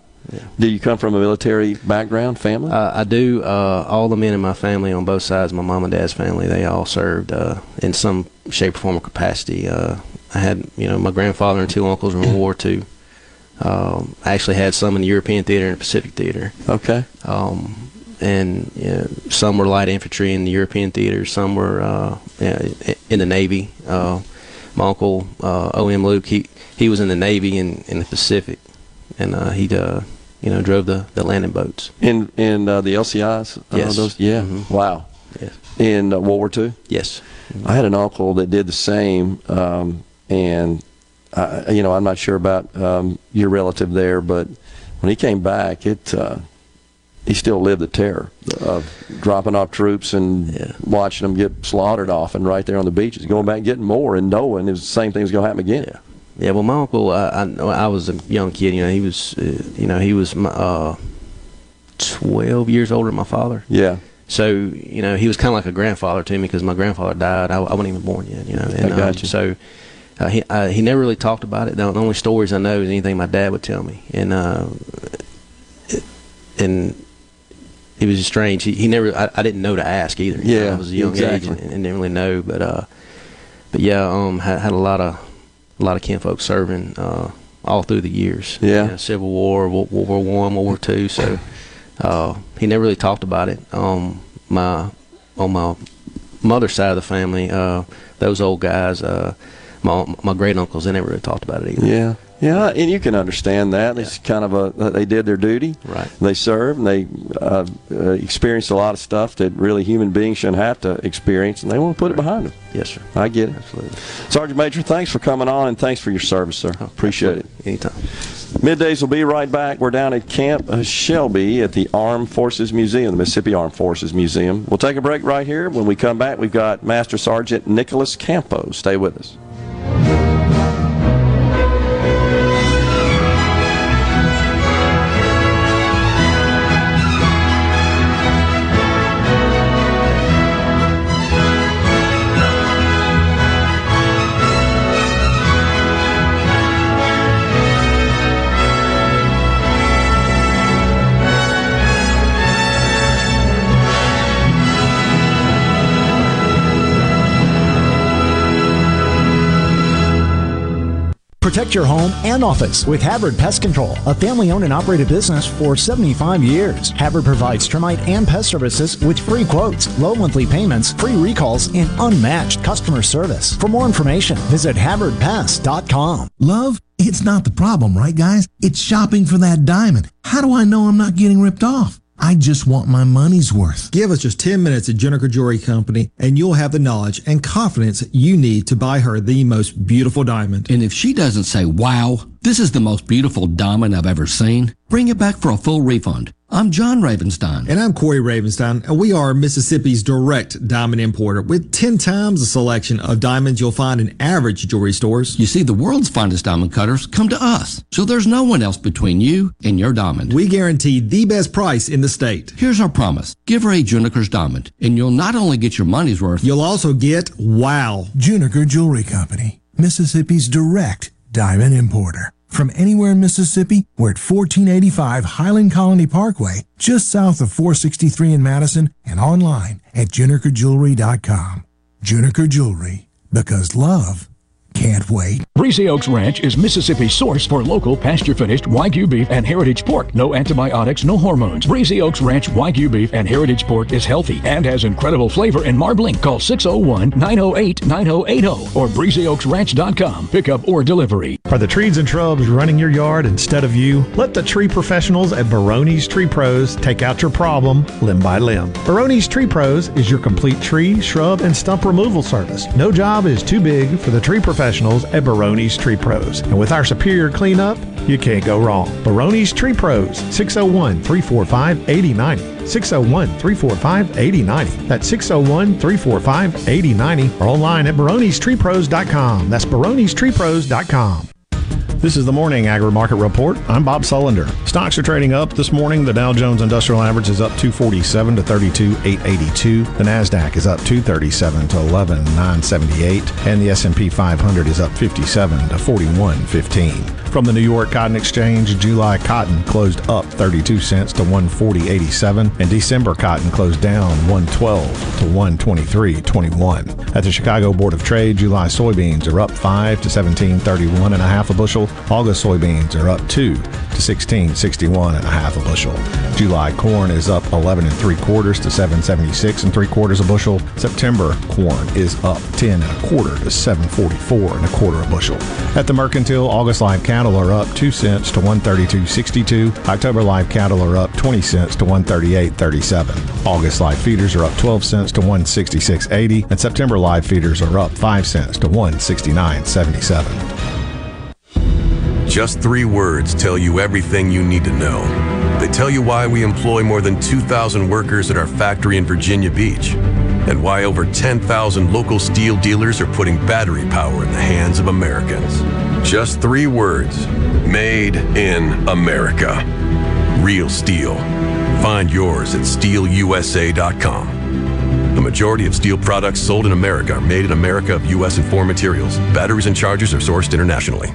Do you come from a military background, family? Uh, I do. Uh, all the men in my family, on both sides, my mom and dad's family, they all served uh, in some shape or form or capacity. Uh, I had, you know, my grandfather and two uncles were in World War II. Um, I actually had some in the European theater and the Pacific theater. Okay. Um, and you know, some were light infantry in the European theater. Some were uh, in the Navy. Uh, my uncle uh, O.M. Luke, he he was in the Navy in, in the Pacific, and uh, he uh, you know drove the, the landing boats. In in uh, the LCIs? Yes. those, yeah. Mhm. Wow. Yes. In uh, World War II? Yes. I had an uncle that did the same, um, and I, you know I'm not sure about um, your relative there, but when he came back, it uh, he still lived the terror of dropping off troops and watching them get slaughtered off, and right there on the beaches, going back and getting more, and knowing it was the same thing was going to happen again. Yeah. Yeah, well, my uncle, uh, I, I was a young kid. You know, he was, uh, you know, he was my, uh, twelve years older than my father. Yeah. So you know, he was kind of like a grandfather to me because my grandfather died. I, I wasn't even born yet. You know, and I got um, you. so uh, he uh, he never really talked about it. The, only stories I know is anything my dad would tell me, and uh, it- and it was strange. He, he never. I, I didn't know to ask either. You know, Yeah, I was a young exactly. age and, and didn't really know. But uh, but yeah, um, had, had a lot of a lot of kinfolk serving uh, all through the years. Yeah. You know, Civil War, World, World War One, World War Two. So uh, he never really talked about it. Um, my on my mother's side of the family, uh, those old guys, uh, my my great uncles, they never really talked about it either. Yeah, yeah, and you can understand that. It's kind of a they did their duty. Right. They served. And they uh, uh, experienced a lot of stuff that really human beings shouldn't have to experience, and they want to put it behind them. Yes, sir. I get it. Absolutely. Sergeant Major, thanks for coming on, and thanks for your service, sir. Appreciate it. Anytime. Middays will be right back. We're down at Camp Shelby at the Armed Forces Museum, the Mississippi Armed Forces Museum. We'll take a break right here. When we come back, we've got Master Sergeant Nicholas Campo. Stay with us. Protect your home and office with Havard Pest Control, a family owned and operated business for 75 years. Havard provides termite and pest services with free quotes, low monthly payments, free recalls, and unmatched customer service. For more information, visit HavardPest.com. Love? It's not the problem, right, guys? It's shopping for that diamond. How do I know I'm not getting ripped off? I just want my money's worth. Give us just 10 minutes at Juniker Jewelry Company and you'll have the knowledge and confidence you need to buy her the most beautiful diamond. And if she doesn't say, wow, this is the most beautiful diamond I've ever seen, bring it back for a full refund. I'm John Ravenstein. And I'm Corey Ravenstein, and we are Mississippi's direct diamond importer with 10 times the selection of diamonds you'll find in average jewelry stores. You see, the world's finest diamond cutters come to us, so there's no one else between you and your diamond. We guarantee the best price in the state. Here's our promise. Give her a Juniker's diamond, and you'll not only get your money's worth, You'll also get wow. Juniker Jewelry Company, Mississippi's direct diamond importer. From anywhere in Mississippi, we're at 1485 Highland Colony Parkway, just south of 463 in Madison, and online at junikerjewelry.com. Juniker Jewelry, because love can't wait. Breezy Oaks Ranch is Mississippi's source for local pasture-finished Wagyu beef and heritage pork. No antibiotics, no hormones. Breezy Oaks Ranch Wagyu beef and heritage pork is healthy and has incredible flavor and marbling. Call 601-908-9080 or breezyoaksranch.com. Pickup or delivery. Are the trees and shrubs running your yard instead of you? Let the tree professionals at Baroni's Tree Pros take out your problem limb by limb. Baroni's Tree Pros is your complete tree, shrub, and stump removal service. No job is too big for the tree professionals at Baroni's Tree Pros. And with our superior cleanup, you can't go wrong. Baroni's Tree Pros, 601 345 8090. 601 345 8090. That's 601 345 8090 or online at baronestreepros.com. That's baronestreepros.com. This is the morning agri market report. I'm Bob Sullender. Stocks are trading up this morning. The Dow Jones Industrial Average is up 247 to 32,882. The Nasdaq is up 237 to 11,978, and the S&P 500 is up 57 to 4115. From the New York Cotton Exchange, July cotton closed up 32 cents to 140.87, and December cotton closed down 112 to 123.21. At the Chicago Board of Trade, July soybeans are up 5 to 17.31 and a half a bushel. August soybeans are up 2 to 16.61 and a half a bushel. July corn is up 11 and 3 quarters to 7.76 and 3 quarters a bushel. September corn is up 10 and a quarter to 7.44 and a quarter a bushel. At the Mercantile, August live cattle are up 2 cents to 132.62. October live cattle are up 20 cents to 138.37. August live feeders are up 12 cents to 166.80 and September live feeders are up 5 cents to 169.77. Just three words tell you everything you need to know. They tell you why we employ more than 2,000 workers at our factory in Virginia Beach and why over 10,000 local STIHL dealers are putting battery power in the hands of Americans. Just three words Made in America. Real STIHL. Find yours at stihlusa.com. The majority of STIHL products sold in America are made in America of U.S. and foreign materials. Batteries and chargers are sourced internationally.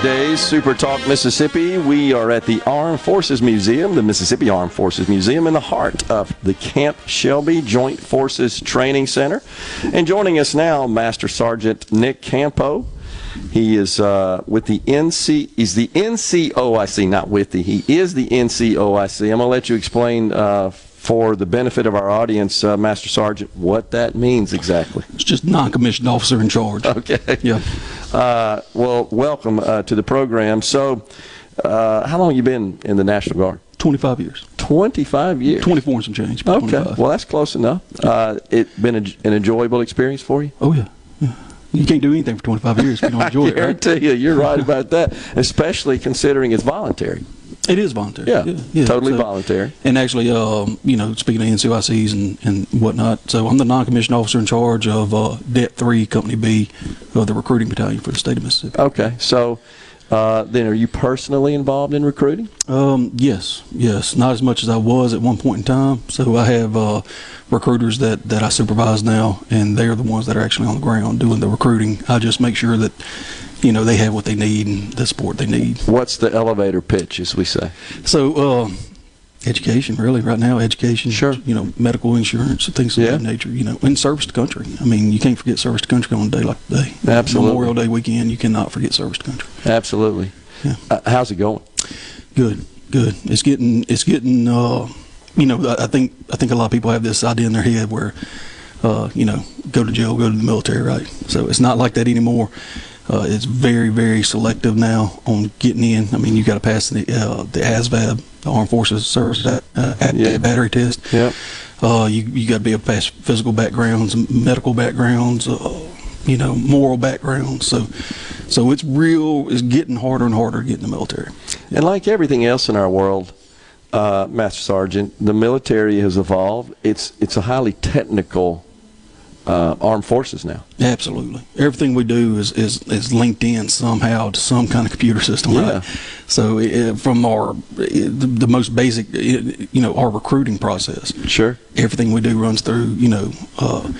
Middays, Super Talk Mississippi. We are at the Armed Forces Museum, the Mississippi Armed Forces Museum, in the heart of the Camp Shelby Joint Forces Training Center. And joining us now, Master Sergeant Nick Campo. He is uh, with the NC. He's the NCOIC, not with the. He is the NCOIC. I'm gonna let you explain uh, for the benefit of our audience, uh, Master Sergeant, what that means exactly. It's just non-commissioned officer in charge. Okay. Yeah. Uh, well, welcome uh, to the program. So, uh, how long you been in the National Guard? 25 years. 25 years. 24 and some change. Okay. 25. Well, that's close enough. Uh, it been a, an enjoyable experience for you? Oh yeah. yeah. You can't do anything for 25 years if you don't enjoy I it, right? guarantee you, you're right about that. Especially considering it's voluntary. It is voluntary. Yeah, totally voluntary. And actually, um, you know, speaking of NCICs and, and whatnot, so I'm the non-commissioned officer in charge of uh, Det 3, Company B of the recruiting battalion for the state of Mississippi. Okay. So, uh, then are you personally involved in recruiting? Um, yes, yes. Not as much as I was at one point in time. So I have uh, recruiters that, that I supervise now, and they're the ones that are actually on the ground doing the recruiting. I just make sure that you know they have what they need and the support they need. What's the elevator pitch, as we say? So, uh, education, really, right now, education. Sure. You know, medical insurance, things of that nature. You know, and service to country. I mean, you can't forget service to country on a day like today. Absolutely. Memorial Day weekend, you cannot forget service to country. Absolutely. Uh, how's it going? Good, good. It's getting, it's getting. Uh, you know, I I think, I think a lot of people have this idea in their head where, uh, you know, go to jail, go to the military, right? So it's not like that anymore. Uh, it's very, very selective now on getting in. I mean, you got to pass the uh, the ASVAB, the Armed Forces Service uh, Aptitude Battery Test. Yep. Uh, you you got to be able to pass physical backgrounds, medical backgrounds, uh, you know, moral backgrounds. So, so it's real. It's getting harder and harder to get in the military. And like everything else in our world, uh, Master Sergeant, the military has evolved. It's it's a highly technical uh, armed forces now. Absolutely. Everything we do is, is, is linked in somehow to some kind of computer system, Yeah. right? So uh, from our the, the most basic, you know, our recruiting process. Sure. Everything we do runs through, you know, uh,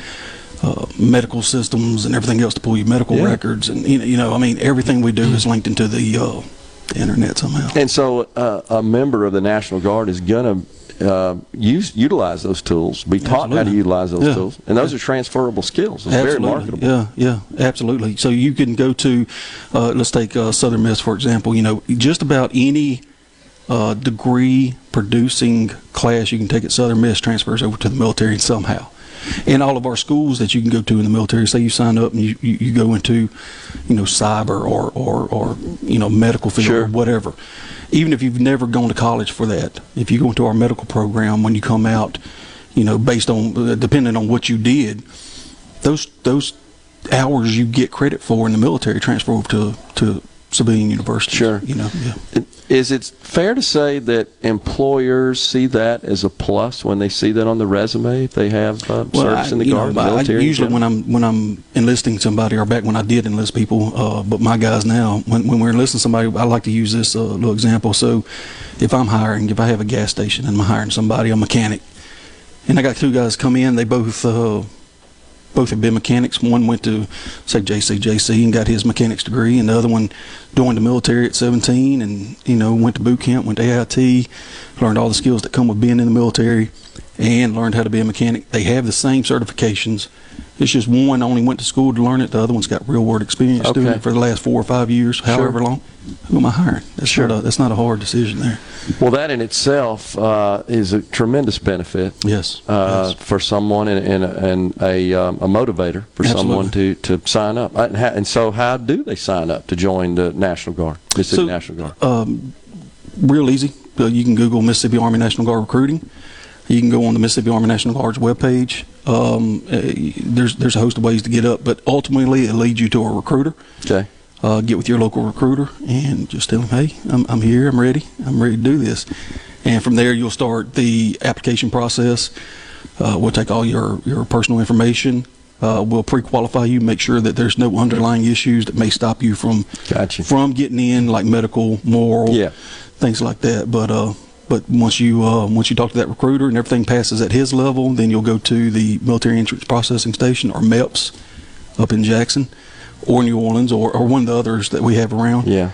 uh, medical systems and everything else to pull your medical Yeah. records, and you know, you know, I mean, everything we do is linked into the, uh, the internet somehow. And so uh, a member of the National Guard is going to uh, use utilize those tools, be taught how to utilize those Yeah. tools, and those are transferable skills. It's very marketable. Yeah, yeah, absolutely. So you can go to, uh, let's take uh, Southern Miss for example. You know, just about any uh, degree producing class you can take at Southern Miss transfers over to the military somehow. And all of our schools that you can go to in the military, say you sign up and you, you, you go into, you know, cyber or, or, or you know, medical field or whatever. Even if you've never gone to college for that, if you go into our medical program when you come out, you know, based on, uh, depending on what you did, those those hours you get credit for in the military transfer over to to civilian universities. Sure, you know. Yeah. Is it fair to say that employers see that as a plus when they see that on the resume if they have uh, service I- in the you know, Guard, I- military? usually when I'm when I'm enlisting somebody, or back when I did enlist people, uh, but my guys now, when, when we're enlisting somebody, I like to use this uh, little example. So, if I'm hiring, if I have a gas station and I'm hiring somebody, a mechanic, and I got two guys come in, they both uh, both have been mechanics. One went to say JCJC and got his mechanics degree, and the other one joined the military at 17 and you know went to boot camp, went to AIT, learned all the skills that come with being in the military, and learned how to be a mechanic. They have the same certifications. It's just one only went to school to learn it. The other one's got real world experience doing it for the last four or five years, however long. Who am I hiring? That's Sure. not a, that's not a hard decision there. Well, that in itself uh, is a tremendous benefit. Yes. Uh, For someone and, and, and a, um, a motivator for someone to, to sign up. And, ha- and so, how do they sign up to join the National Guard, Mississippi So, National Guard? Um, real easy. Uh, you can Google Mississippi Army National Guard recruiting. You can go on the Mississippi Army National Guard's webpage. Um, uh, there's there's a host of ways to get up, but ultimately it leads you to a recruiter. Okay. Uh, get with your local recruiter and just tell them, hey, I'm, I'm here, I'm ready, I'm ready to do this. And from there, you'll start the application process. Uh, we'll take all your, your personal information. Uh, we'll pre-qualify you, make sure that there's no underlying issues that may stop you from from getting in, like medical, moral, Yeah. things like that. But uh, but once you uh, once you talk to that recruiter and everything passes at his level, then you'll go to the Military Entrance Processing Station or MEPS up in Jackson or New Orleans or, or one of the others that we have around. Yeah.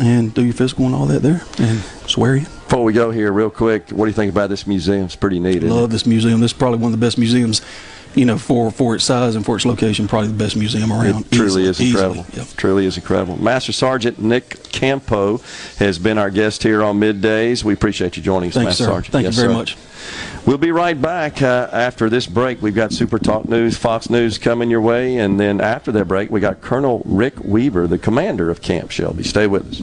And do your physical and all that there and swear you. Before we go here, real quick, what do you think about this museum? It's pretty neat. isn't it? Love this museum. This is probably one of the best museums, you know, for, for its size and for its location, probably the best museum around. It truly Easily, is easily. incredible. Truly is incredible. Master Sergeant Nick Campo has been our guest here on middays. We appreciate you joining us, Thank Master sir. Sergeant. Thank you Yes, very sir. much. We'll be right back uh, after this break. We've got Super Talk News, Fox News coming your way, and then after that break, we got Colonel Rick Weaver, the commander of Camp Shelby. Stay with us.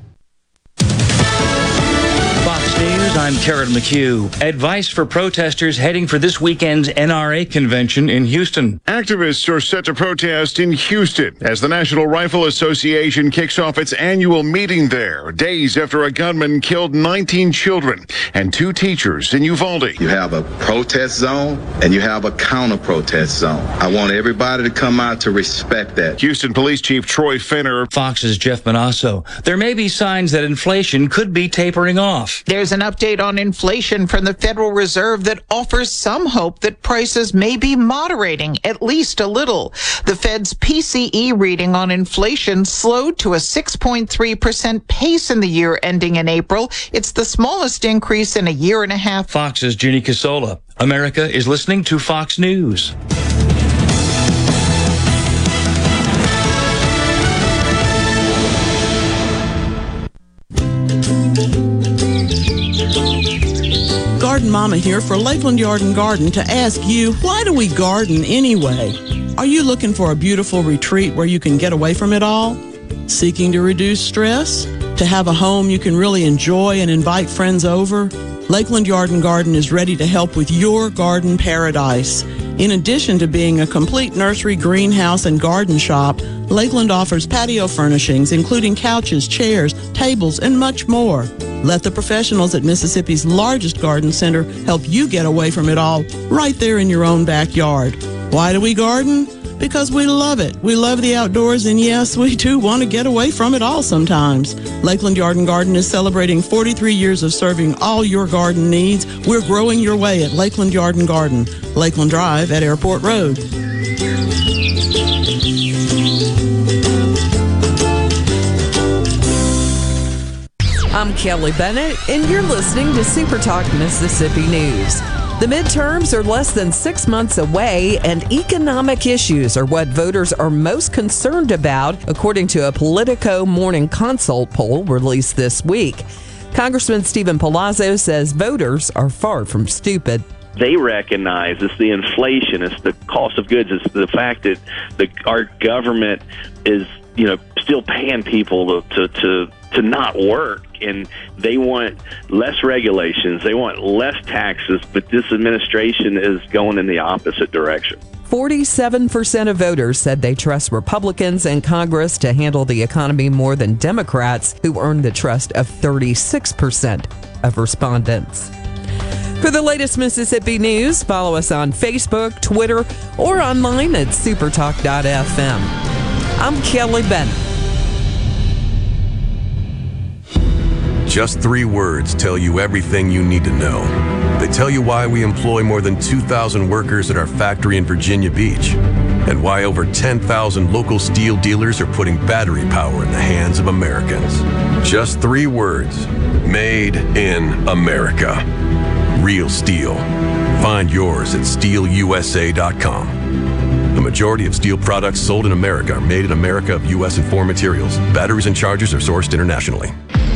I'm Karen McHugh. Advice for protesters heading for this weekend's NRA convention in Houston. Activists are set to protest in Houston as the National Rifle Association kicks off its annual meeting there, days after a gunman killed 19 children and two teachers in Uvalde. You have a protest zone and you have a counter protest zone. I want everybody to come out to respect that. Houston Police Chief Troy Finner. Fox's Jeff Monosso. There may be signs that inflation could be tapering off. There's an update on inflation from the Federal Reserve that offers some hope that prices may be moderating at least a little. The Fed's PCE reading on inflation slowed to a 6.3% pace in the year ending in April. It's the smallest increase in a year and a half. Fox's Ginny Casola. America is listening to Fox News. Garden Mama here for Lakeland Yard and Garden to ask you, why do we garden anyway? Are you looking for a beautiful retreat where you can get away from it all? Seeking to reduce stress? To have a home you can really enjoy and invite friends over? Lakeland Yard and Garden is ready to help with your garden paradise. In addition to being a complete nursery, greenhouse, and garden shop, Lakeland offers patio furnishings, including couches, chairs, tables, and much more. Let the professionals at Mississippi's largest garden center help you get away from it all right there in your own backyard. Why do we garden? Because we love it. We love the outdoors, and yes, we do want to get away from it all sometimes. Lakeland Yard and Garden is celebrating 43 years of serving all your garden needs. We're growing your way at Lakeland Yard and Garden, Lakeland Drive at Airport Road. I'm Kelly Bennett, and you're listening to Super Talk Mississippi News. The midterms are less than six months away, and economic issues are what voters are most concerned about, according to a Politico Morning Consult poll released this week. Congressman Steven Palazzo says voters are far from stupid they recognize it's the inflation, it's the cost of goods, it's the fact that the our government is you know still paying people to to to, not work and they want less regulations they want less taxes but this administration is going in the opposite direction 47% of voters said they trust Republicans and Congress to handle the economy more than Democrats, who earned the trust of 36% of respondents. For the latest Mississippi news, follow us on Facebook, Twitter, or online at supertalk.fm. I'm Kelly Bennett. Just three words tell you everything you need to know. They tell you why we employ more than 2,000 workers at our factory in Virginia Beach, and why over 10,000 local STIHL dealers are putting battery power in the hands of Americans. Just three words Made in America. Real STIHL. Find yours at stihlusa.com. The majority of STIHL products sold in America are made in America of U.S. and foreign materials. Batteries and chargers are sourced internationally.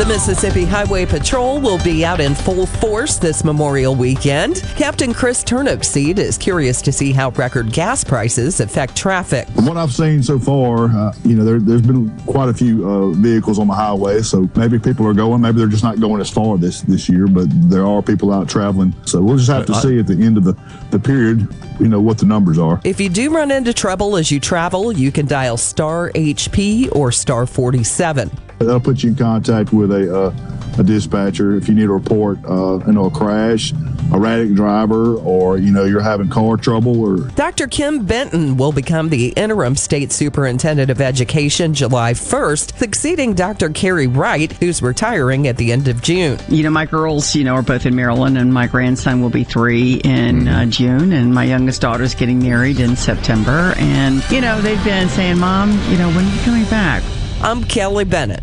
The Mississippi Highway Patrol will be out in full force this Memorial weekend. Captain Chris Turnipseed is curious to see how record gas prices affect traffic. From what I've seen so far, uh, you know, there, has been quite a few uh, vehicles on the highway, so maybe people are going. Maybe they're just not going as far this this year, but there are people out traveling. So we'll just have to see at the end of the, the period, you know, what the numbers are. If you do run into trouble as you travel, you can dial star HP or star 47. That'll put you in contact with a, uh, a dispatcher if you need to report, uh, you know, a crash, erratic driver, or you know you're having car trouble. Or Dr. Kim Benton will become the interim state superintendent of education July 1st, succeeding Dr. Carey Wright, who's retiring at the end of June. You know, my girls, you know, are both in Maryland, and my grandson will be three in uh, June, and my youngest daughter's getting married in September. And you know, they've been saying, "Mom, you know, when are you coming back?" I'm Kelly Bennett.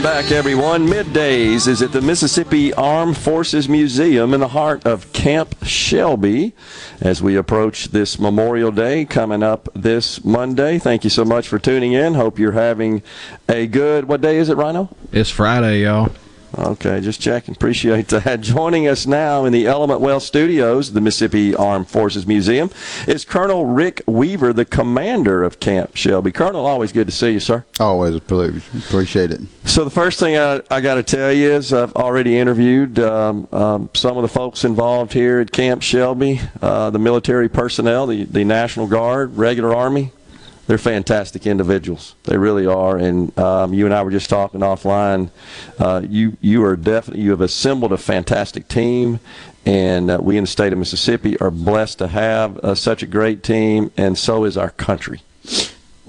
Welcome back, everyone. Middays is at the Mississippi Armed Forces Museum in the heart of Camp Shelby as we approach this Memorial Day coming up this Monday. Thank you so much for tuning in. Hope you're having a good, what day is it, Rhino? It's Friday, y'all. Okay, just checking. Appreciate that. Joining us now in the Element Wealth Studios, the Mississippi Armed Forces Museum, is Colonel Rick Weaver, the commander of Camp Shelby. Colonel, always good to see you, sir. Always a pleasure. Appreciate it. So the first thing I, I got to tell you is I've already interviewed um, um, some of the folks involved here at Camp Shelby, uh, the military personnel, the, the National Guard, regular Army. They're fantastic individuals. They really are. And um, you and I were just talking offline. Uh, you you are definitely you have assembled a fantastic team, and uh, we in the state of Mississippi are blessed to have uh, such a great team, and so is our country.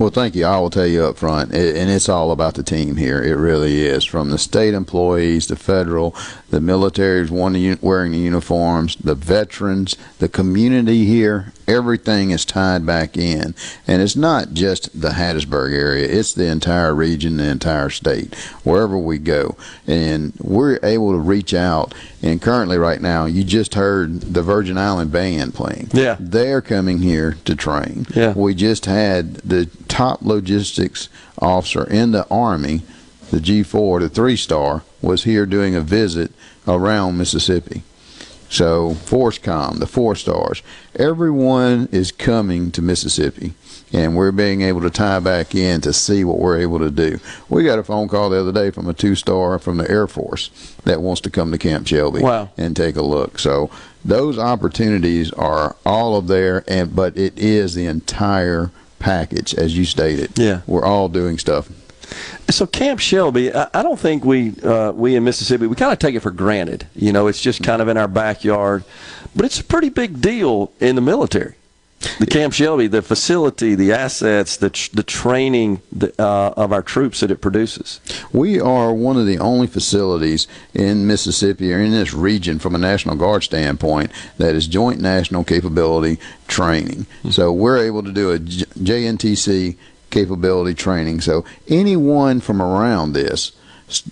Well, thank you. I will tell you up front, it, and it's all about the team here. It really is. From the state employees, the federal, the military is wearing the uniforms, the veterans, the community here. Everything is tied back in, and it's not just the Hattiesburg area; it's the entire region, the entire state, wherever we go. And we're able to reach out. And currently, right now, you just heard the Virgin Island band playing. Yeah, they're coming here to train. Yeah, we just had the top logistics officer in the Army, the G4, the three star, was here doing a visit around Mississippi. So, FORSCOM, the four stars, everyone is coming to Mississippi, and we're being able to tie back in to see what we're able to do. We got a phone call the other day from a two star from the Air Force that wants to come to Camp Shelby wow. and take a look. So, those opportunities are all of there, and but it is the entire package, as you stated. Yeah, we're all doing stuff. So Camp Shelby, I, I don't think we uh, we in Mississippi we kind of take it for granted. You know, it's just kind of in our backyard, but it's a pretty big deal in the military. The Camp Shelby, the facility, the assets, the tr- the training the, uh, of our troops that it produces. We are one of the only facilities in Mississippi or in this region, from a National Guard standpoint, that is joint national capability training. Mm-hmm. So we're able to do a J- JNTC capability training. So anyone from around this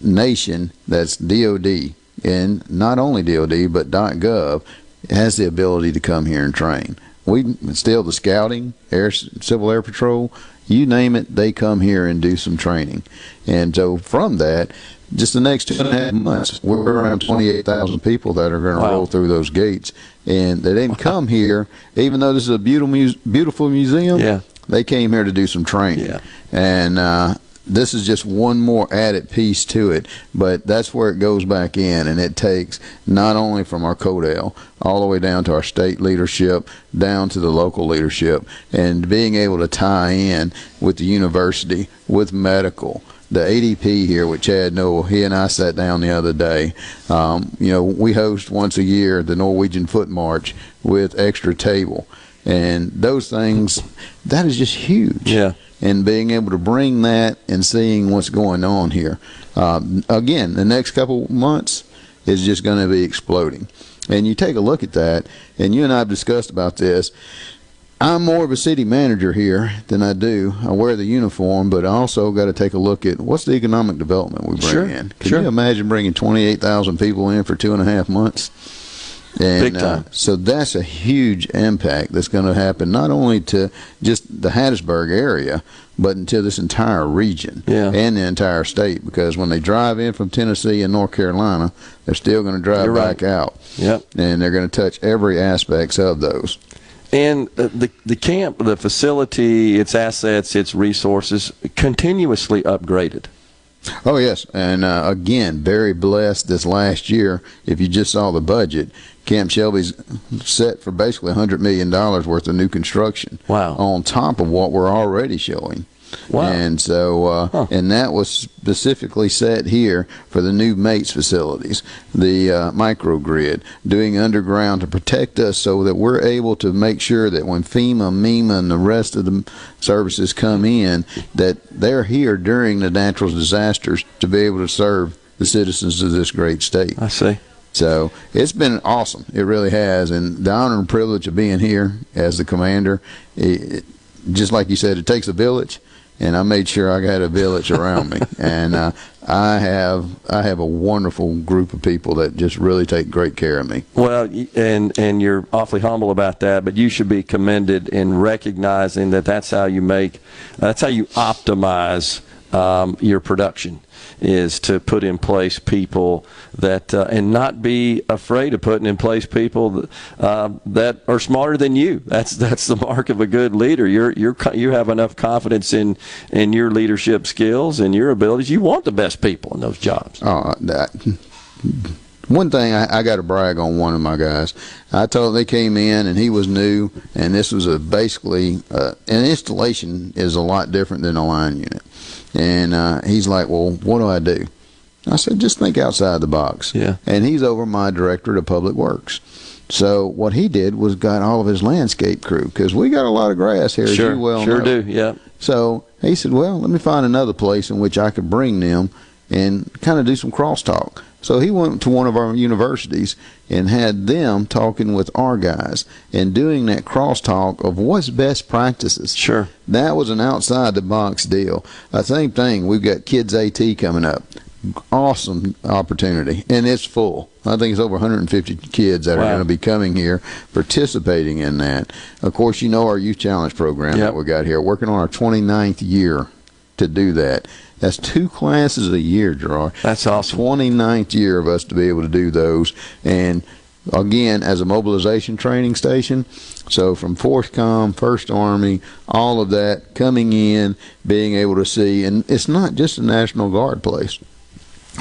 nation that's DoD and not only DoD but .gov has the ability to come here and train. We still the scouting, air, civil air patrol, you name it, they come here and do some training. And so from that, just the next two and a half months, we're around 28,000 people that are going to wow. roll through those gates. And they didn't come here, even though this is a beautiful, beautiful museum. Yeah. They came here to do some training. Yeah. And uh, this is just one more added piece to it, but that's where it goes back in, and it takes not only from our CODEL all the way down to our state leadership, down to the local leadership, and being able to tie in with the university, with medical. The ADP here with Chad Noel, he and I sat down the other day. Um, you know, we host once a year the Norwegian Foot March with extra table, and those things that is just huge. Yeah and being able to bring that and seeing what's going on here. Um, again, the next couple months is just going to be exploding. And you take a look at that, and you and I have discussed about this. I'm more of a city manager here than I do. I wear the uniform, but I also got to take a look at what's the economic development we bring Sure, in. Can sure. you imagine bringing 28,000 people in for two and a half months? And, Big time. Uh, so that's a huge impact that's going to happen not only to just the Hattiesburg area, but into this entire region Yeah. and the entire state. Because when they drive in from Tennessee and North Carolina, they're still going to drive You're right. back out. Yep. And they're going to touch every aspects of those. And the the camp, the facility, its assets, its resources, continuously upgraded. Oh yes, and uh, again, very blessed this last year. If you just saw the budget, Camp Shelby's set for basically hundred million dollars worth of new construction. Wow! On top of what we're already showing. Wow. And so, uh, and that was specifically set here for the new MATES facilities, the uh, microgrid, doing underground to protect us so that we're able to make sure that when FEMA, MEMA, and the rest of the services come in, that they're here during the natural disasters to be able to serve the citizens of this great state. I see. So it's been awesome. It really has. And the honor and privilege of being here as the commander, it, it- just like you said, it takes a village. And I made sure I got a village around me, and uh, I have I have a wonderful group of people that just really take great care of me. Well, and and you're awfully humble about that, but you should be commended in recognizing that that's how you make, that's how you optimize um, your production is to put in place people that uh, and not be afraid of putting in place people that, uh, that are smarter than you. That's that's the mark of a good leader. You're you're you have enough confidence in in your leadership skills and your abilities. You want the best people in those jobs. Oh, that. One thing I, I got to brag on one of my guys. I told they came in and he was new, and this was a basically uh, an installation is a lot different than a line unit. And uh, he's like, "Well, what do I do?" I said, "Just think outside the box." Yeah. And he's over my director of public works. So what he did was got all of his landscape crew because we got a lot of grass here, Sure, as you well sure know. do. Yep. So he said, "Well, let me find another place in which I could bring them and kind of do some crosstalk." So he went to one of our universities and had them talking with our guys and doing that crosstalk of what's best practices. Sure. That was an outside the box deal. Uh, same thing. We've got Kids AT coming up. Awesome opportunity, and it's full. I think it's over 150 kids that are going to be coming here participating in that. Of course, you know our Youth Challenge program Yep. that we got here, working on our 29th year to do that. That's two classes a year, Gerard. That's awesome. 29th year of us to be able to do those. And again, as a mobilization training station, so from FORSCOM, First Army, all of that coming in, being able to see, and it's not just a National Guard place.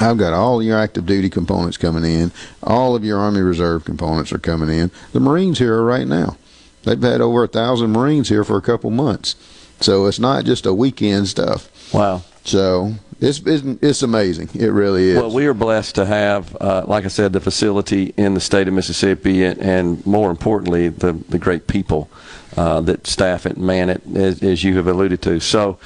I've got all your active duty components coming in. All of your Army Reserve components are coming in. The Marines here are right now. They've had over a thousand Marines here for a couple months. So it's not just a weekend stuff. Wow. So it's it's, it's amazing. It really is. Well, we are blessed to have, uh, like I said, the facility in the state of Mississippi, and, and more importantly, the, the great people uh, that staff it and man it, as, as you have alluded to. So,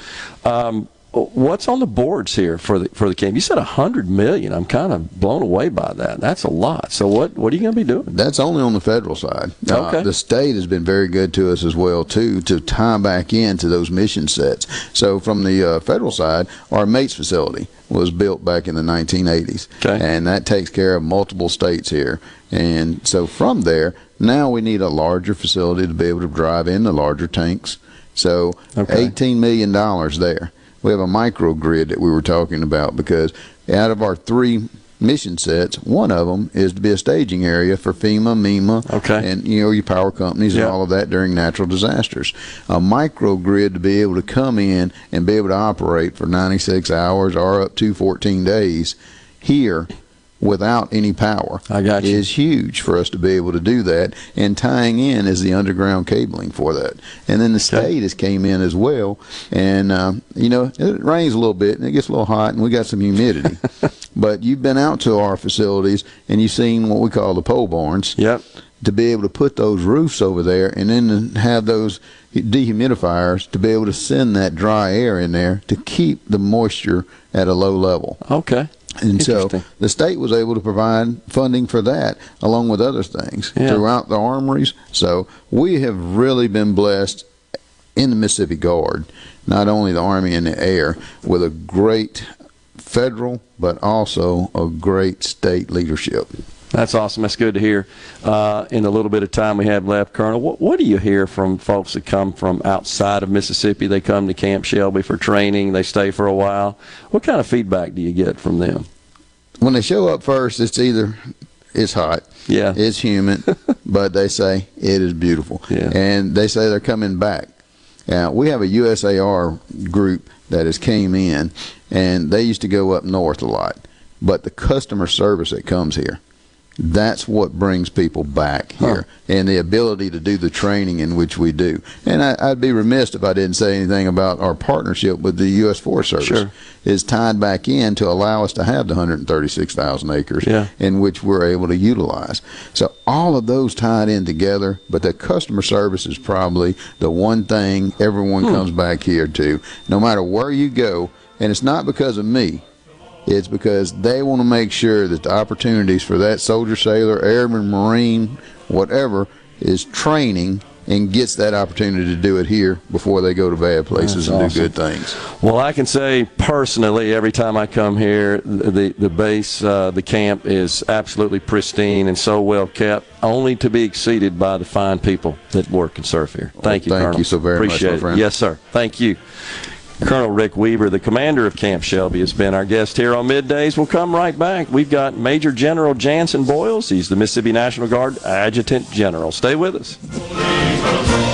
um, what's on the boards here for the for the camp? You said a hundred million. I'm kind of blown away by that. That's a lot. So, what what are you going to be doing? That's only on the federal side. Uh, Okay. the state has been very good to us as well too to tie back into those mission sets. So from the uh, federal side, our MATES facility was built back in the 1980s, okay. and that takes care of multiple states here. And so from there, now we need a larger facility to be able to drive in the larger tanks. So Okay. $18 million there. We have a microgrid that we were talking about because out of our three mission sets. One of them is to be a staging area for FEMA, MEMA, okay. and you know your power companies and all of that during natural disasters. A microgrid to be able to come in and be able to operate for 96 hours or up to 14 days here without any power is huge for us to be able to do that and tying in is the underground cabling for that. And then the state has came in as well and um, you know it rains a little bit and it gets a little hot and we got some humidity. But you've been out to our facilities and you've seen what we call the pole barns. Yep. To be able to put those roofs over there and then have those dehumidifiers to be able to send that dry air in there to keep the moisture at a low level. Okay. And so the state was able to provide funding for that along with other things Yeah. throughout the armories. So we have really been blessed in the Mississippi Guard, not only the Army and the Air, with a great federal but also a great state leadership. That's awesome. That's good to hear. Uh, in the little bit of time we have left, Colonel, what, what do you hear from folks that come from outside of Mississippi? They come to Camp Shelby for training. They stay for a while. What kind of feedback do you get from them? when they show up first, it's either it's hot, yeah, it's humid, but they say it is beautiful, Yeah. and they say they're coming back. Now we have a USAR group that has came in, and they used to go up north a lot, but the customer service that comes here. That's what brings people back here, and the ability to do the training in which we do. And I, I'd be remiss if I didn't say anything about our partnership with the U.S. Forest Service. Sure. Is tied back in to allow us to have the 136,000 acres Yeah. in which we're able to utilize. So all of those tied in together, but the customer service is probably the one thing everyone Hmm. comes back here to, no matter where you go. And it's not because of me. It's because they want to make sure that the opportunities for that soldier, sailor, airman, marine, whatever, is training and gets that opportunity to do it here before they go to bad places That's and awesome. do good things. Well, I can say personally, every time I come here, the the, base, uh, the camp is absolutely pristine and so well kept, only to be exceeded by the fine people that work and serve here. Thank you, thank Colonel. you so very much, Appreciate my it. Yes, sir. Thank you. Colonel Rick Weaver, the commander of Camp Shelby, has been our guest here on Middays. We'll come right back. We've got Major General Janson Boyles. He's the Mississippi National Guard Adjutant General. Stay with us.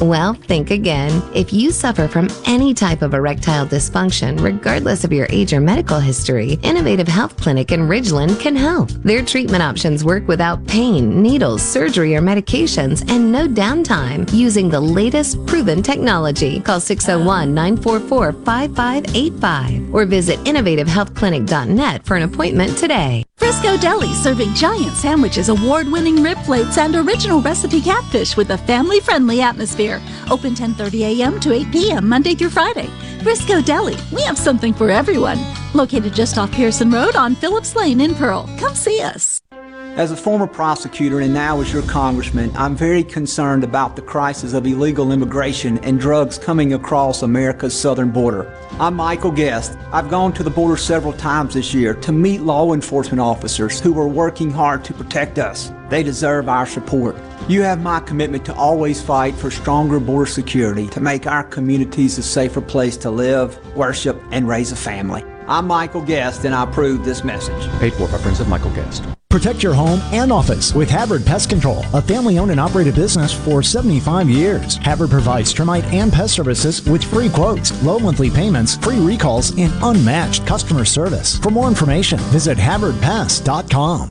Well, think again. If you suffer from any type of erectile dysfunction, regardless of your age or medical history, Innovative Health Clinic in Ridgeland can help. Their treatment options work without pain, needles, surgery, or medications, and no downtime using the latest proven technology. Call 601 944 5585 or visit innovativehealthclinic.net for an appointment today. Frisco Deli serving giant sandwiches, award winning rib plates, and original recipe catfish with a family friendly atmosphere. Open 10:30 a.m. to 8 p.m. Monday through Friday. Frisco Deli, we have something for everyone. Located just off Pearson Road on Phillips Lane in Pearl. Come see us. As a former prosecutor and now as your congressman, I'm very concerned about the crisis of illegal immigration and drugs coming across America's southern border. I'm Michael Guest. I've gone to the border several times this year to meet law enforcement officers who are working hard to protect us. They deserve our support. You have my commitment to always fight for stronger border security to make our communities a safer place to live, worship, and raise a family. I'm Michael Guest, and I approve this message. Paid for by Friends of Michael Guest. Protect your home and office with Havard Pest Control, a family owned and operated business for 75 years. Havard provides termite and pest services with free quotes, low monthly payments, free recalls, and unmatched customer service. For more information, visit HavardPest.com.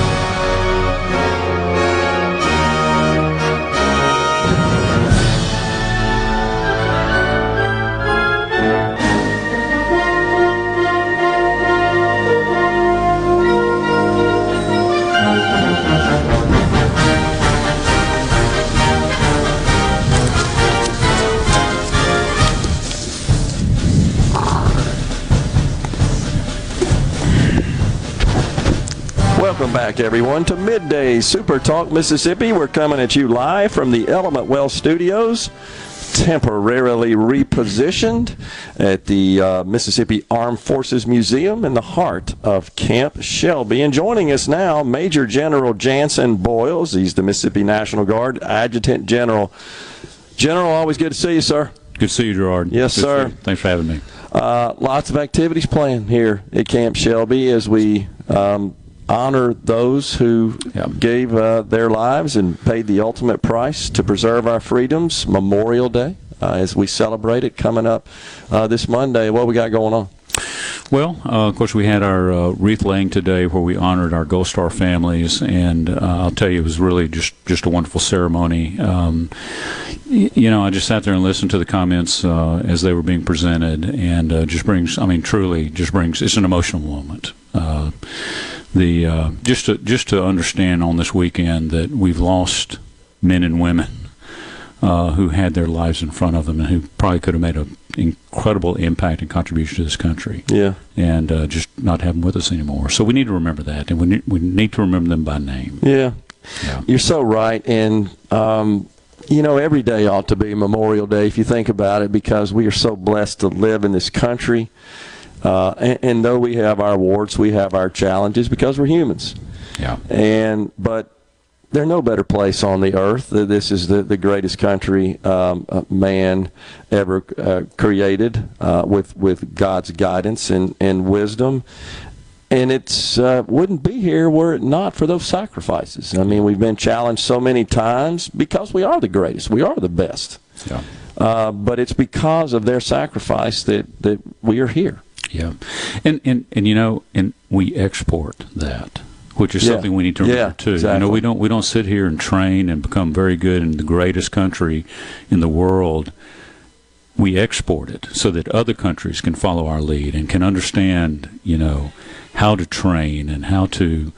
Back, everyone, to Midday Super Talk Mississippi. We're coming at you live from the Element Wealth Studios, temporarily repositioned at the uh, Mississippi Armed Forces Museum in the heart of Camp Shelby. And joining us now, Major General Janson Boyles. He's the Mississippi National Guard Adjutant General. General, always good to see you, sir. Good to see you, Gerard. Yes, Good sir. Thanks for having me. Uh, lots of activities planned here at Camp Shelby as we um, honor those who gave uh, their lives and paid the ultimate price to preserve our freedoms. Memorial Day, uh, as we celebrate it, coming up uh, this Monday. What we got going on? Well, uh, of course, we had our uh, wreath laying today where we honored our Gold Star families, and uh, I'll tell you, it was really just, just a wonderful ceremony. Um, y- you know, I just sat there and listened to the comments uh, as they were being presented, and uh, just brings, I mean, truly, just brings, it's an emotional moment. The uh, just to just to understand on this weekend that we've lost men and women uh, who had their lives in front of them and who probably could have made an incredible impact and contribution to this country. Yeah. And uh, just not have them with us anymore. So we need to remember that, and we need, we need to remember them by name. Yeah. You're so right. And, um, you know, every day ought to be Memorial Day if you think about it because we are so blessed to live in this country. Uh, and, and though we have our warts, we have our challenges because we're humans. Yeah. And, but there's no better place on the earth. This is the, the greatest country um, uh, man ever uh, created uh, with, with God's guidance and, and wisdom and it's uh, wouldn't be here were it not for those sacrifices. I mean, we've been challenged so many times because we are the greatest, we are the best. Yeah. Uh, but it's because of their sacrifice that, that we are here. Yeah, and and and you know, and we export that, which is Yeah. something we need to remember Yeah, too. You know, we don't we don't sit here and train and become very good in the greatest country in the world. We export it so that other countries can follow our lead and can understand, you know, how to train and how to,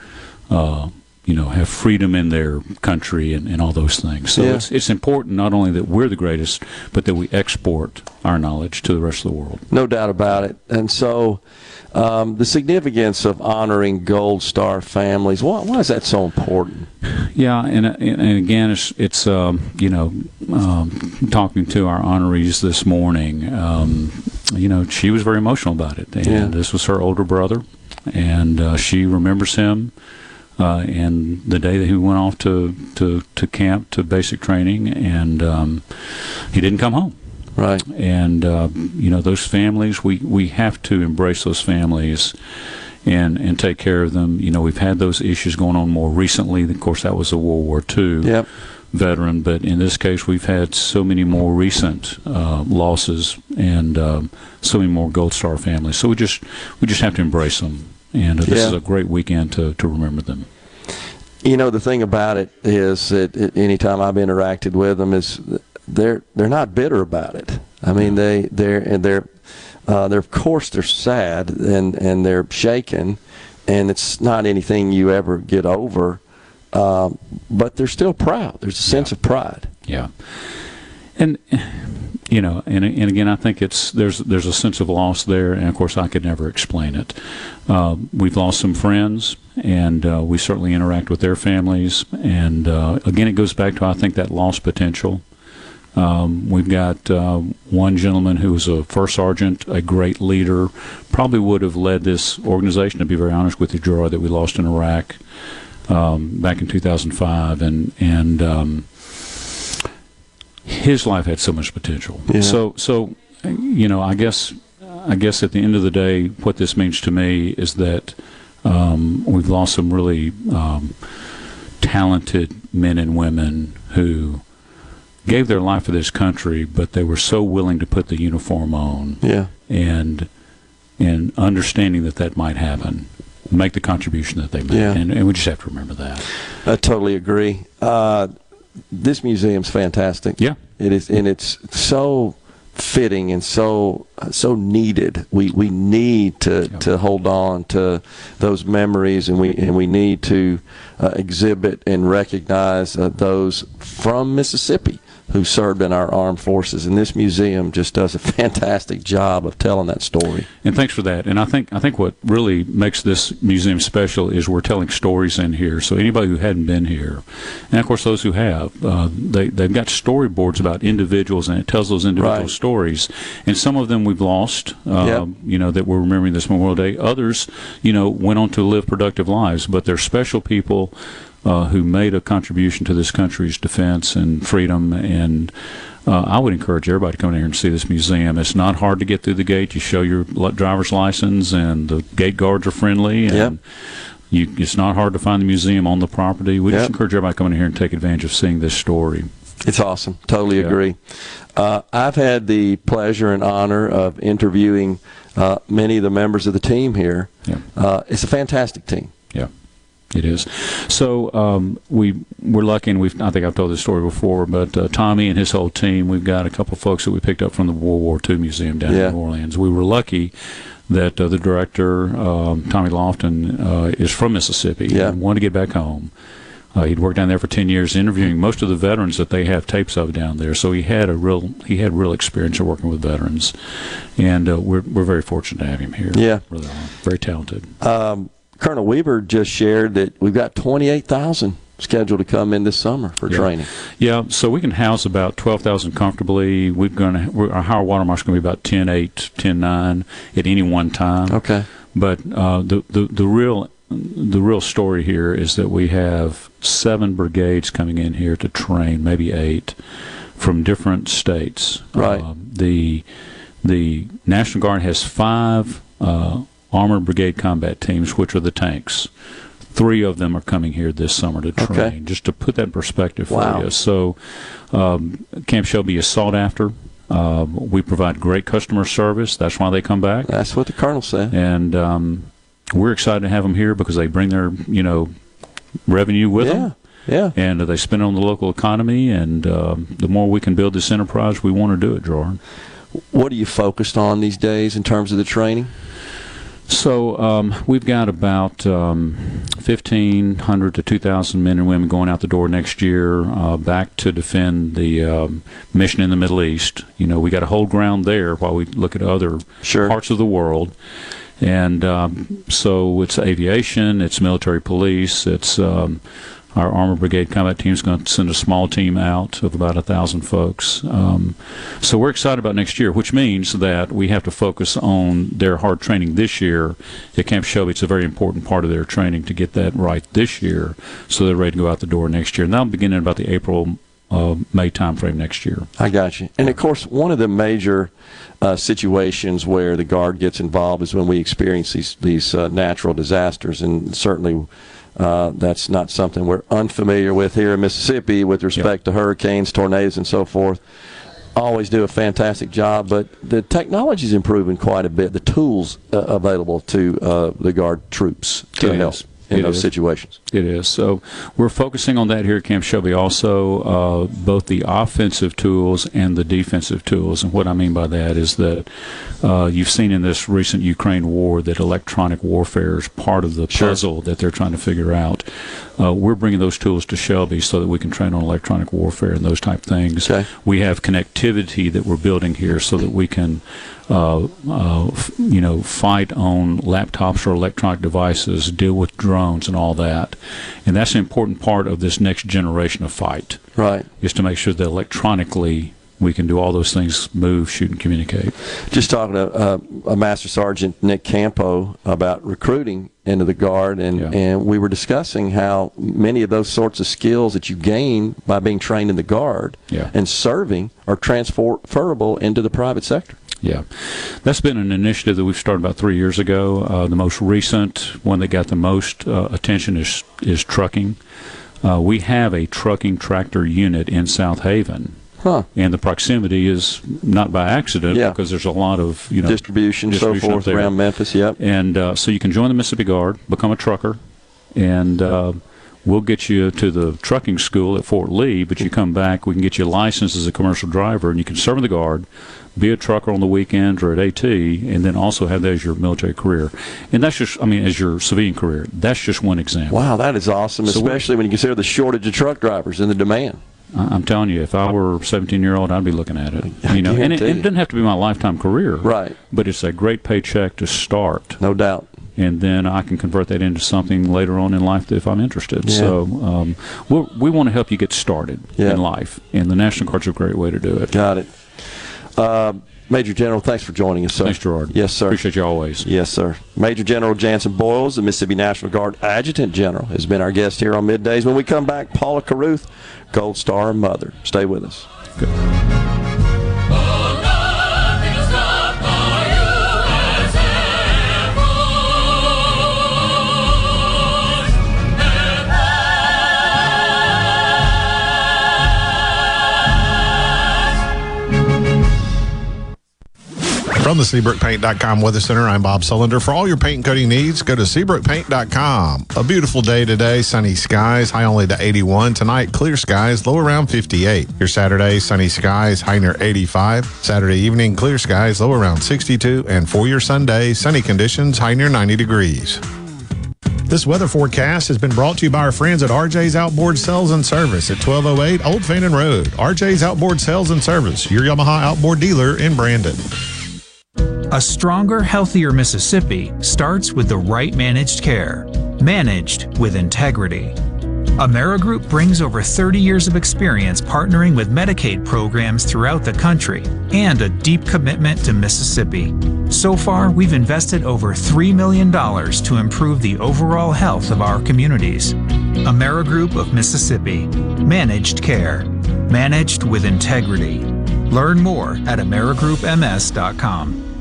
uh, you know, have freedom in their country and, and all those things. So Yeah. it's it's important not only that we're the greatest, but that we export our knowledge to the rest of the world. No doubt about it. And so, um, the significance of honoring Gold Star families, why, why is that so important? Yeah, and and, again, it's it's um, you know um, talking to our honorees this morning. Um, you know, she was very emotional about it, and Yeah. this was her older brother, and uh, she remembers him. Uh, and the day that he went off to, to, to camp to basic training, and um, he didn't come home. Right. And uh, you know those families, we, we have to embrace those families and and take care of them. You know, we've had those issues going on more recently. Of course, that was a World War II. Yep. veteran, but in this case, we've had so many more recent uh, losses and um, so many more Gold Star families. So we just we just have to embrace them, and uh, this Yeah. is a great weekend to, to remember them. You know, the thing about it is that it, anytime I've interacted with them, is they're they're not bitter about it. I mean, they they're and they're uh, they're of course they're sad and and they're shaken, and it's not anything you ever get over. Um, but they're still proud. There's a sense of pride. Yeah, and you know, and and again, I think it's there's there's a sense of loss there, and of course, I could never explain it. Uh, we've lost some friends, and uh, we certainly interact with their families, and uh, again, it goes back to I think that loss potential. Um, we've got uh, one gentleman who was a first sergeant, a great leader, probably would have led this organization, to be very honest with you, Gerard, that we lost in Iraq um, back in 2005, and and um, his life had so much potential. Yeah. So so you know, I guess I guess at the end of the day, what this means to me is that um, we've lost some really um, talented men and women who gave their life for this country, but they were so willing to put the uniform on. Yeah. And and understanding that that might happen, make the contribution that they made, Yeah. and, and we just have to remember that. I totally agree. Uh, this museum's fantastic. Yeah, it is, and it's so fitting and so so needed. We we need to, to hold on to those memories, and we and we need to uh, exhibit and recognize uh, those from Mississippi who served in our armed forces. And this museum just does a fantastic job of telling that story. And thanks for that. And I think I think what really makes this museum special is we're telling stories in here. So anybody who hadn't been here, and of course those who have, uh, they they've got storyboards about individuals, and it tells those individual Right. stories. And some of them we've lost. Uh, Yep. You know that we're remembering this Memorial Day. Others, you know, went on to live productive lives. But they're special people. Uh, who made a contribution to this country's defense and freedom and uh, I would encourage everybody to come in here and see this museum. It's not hard to get through the gate. You show your driver's license, and the gate guards are friendly. And Yep. you, it's not hard to find the museum on the property. We Yep. just encourage everybody to come in here and take advantage of seeing this story. It's awesome. Totally Yeah. agree. Uh, I've had the pleasure and honor of interviewing uh, many of the members of the team here. Yeah. Uh, it's a fantastic team. Yeah, it is. So um, we we're lucky, and we've I think I've told this story before, but uh, Tommy and his whole team, we've got a couple of folks that we picked up from the World War II Museum down Yeah. in New Orleans. We were lucky that uh, the director um, Tommy Lofton uh, is from Mississippi Yeah. and wanted to get back home. Uh, he'd worked down there for ten years, interviewing most of the veterans that they have tapes of down there. So he had a real he had real experience of working with veterans, and uh, we're we're very fortunate to have him here. Yeah. really very talented. Um, Colonel Weaver just shared that we've got 28,000 scheduled to come in this summer for Yeah. training. Yeah, so we can house about 12,000 comfortably. We're going to our higher water mark's going to be about 10.8, 10.9 at any one time. Okay. But uh, the, the the real the real story here is that we have seven brigades coming in here to train, maybe eight, from different states. Right. Um, the the National Guard has five uh, armored brigade combat teams, which are the tanks. Three of them are coming here this summer to train, Okay. just to put that in perspective for Wow. you. So, um, Camp Shelby is sought after. Um, we provide great customer service. That's why they come back. That's what the colonel said. And um, we're excited to have them here because they bring their, you know, revenue with Yeah. them. Yeah. And they spend it on the local economy. And um, the more we can build this enterprise, we want to do it, Gerard. What are you focused on these days in terms of the training? So um, we've got about um, 1,500 to 2,000 men and women going out the door next year uh, back to defend the um, mission in the Middle East. You know, we got to hold ground there while we look at other parts of the world. And um, so it's aviation, it's military police, it's um, our armor brigade combat team is going to send a small team out of about a thousand folks. Um, so we're excited about next year, which means that we have to focus on their hard training this year at Camp Shelby. It's a very important part of their training to get that right this year, so they're ready to go out the door next year. And that'll begin in about the April. Uh, May timeframe next year. I got you. And of course, one of the major uh, situations where the guard gets involved is when we experience these these uh, natural disasters, and certainly Uh, that's not something we're unfamiliar with here in Mississippi with respect to hurricanes, tornadoes, and so forth. Always do a fantastic job, but the technology is improving quite a bit. The tools uh, available to uh, the Guard troops to It help is. in It those is. situations. It is. So we're focusing on that here at Camp Shelby also, uh, both the offensive tools and the defensive tools. And what I mean by that is that uh, you've seen in this recent Ukraine war that electronic warfare is part of the puzzle that they're trying to figure out. Uh, we're bringing those tools to Shelby so that we can train on electronic warfare and those type things. We have connectivity that we're building here so that we can uh, uh, f- you know, fight on laptops or electronic devices, deal with drones and all that. And that's an important part of this next generation of fight. Right. Is to make sure that electronically we can do all those things, move, shoot, and communicate. Just talking to uh, a Master Sergeant Nick Campo about recruiting into the Guard, and, and we were discussing how many of those sorts of skills that you gain by being trained in the Guard Yeah. and serving are transferable into the private sector. Yeah, that's been an initiative that we've started about three years ago. Uh, the most recent one that got the most uh, attention is is trucking. Uh, we have a trucking tractor unit in Southaven. Huh. And the proximity is not by accident Yeah. because there's a lot of you know Distribution, so distribution up forth around Memphis. Yep. And uh, so you can join the Mississippi Guard, become a trucker, and uh, we'll get you to the trucking school at Fort Lee. But you come back, we can get you licensed as a commercial driver, and you can serve in the Guard, be a trucker on the weekends or at AT, and then also have that as your military career. And that's just, I mean, as your civilian career. That's just one example. Wow, that is awesome, So we- especially when you consider the shortage of truck drivers and the demand. I'm telling you, if I were a 17 year old, I'd be looking at it. You know, and it, it doesn't have to be my lifetime career, right? But it's a great paycheck to start, no doubt. And then I can convert that into something later on in life if I'm interested. Yeah. So um, we want to help you get started Yeah. in life, and the National Guard's a great way to do it. Got it. Uh, Major General, thanks for joining us, sir. Thanks, Gerard. Yes, sir. Appreciate you always. Yes, sir. Major General Janson Boyles, the Mississippi National Guard Adjutant General, has been our guest here on Middays. When we come back, Paula Caruth, Gold Star Mother. Stay with us. From the SeabrookPaint.com Weather Center, I'm Bob Sullender. For all your paint and coating needs, go to SeabrookPaint.com. A beautiful day today, sunny skies, high only to 81. Tonight, clear skies, low around 58. Your Saturday, sunny skies, high near 85. Saturday evening, clear skies, low around 62. And for your Sunday, sunny conditions, high near 90 degrees. This weather forecast has been brought to you by our friends at RJ's Outboard Sales and Service at 1208 Old Fannin Road. RJ's Outboard Sales and Service, your Yamaha outboard dealer in Brandon. A stronger, healthier Mississippi starts with the right managed care, managed with integrity. AmeriGroup brings over 30 years of experience partnering with Medicaid programs throughout the country and a deep commitment to Mississippi. So far, we've invested over $3 million to improve the overall health of our communities. AmeriGroup of Mississippi. Managed care. Managed with integrity. Learn more at AmeriGroupMS.com.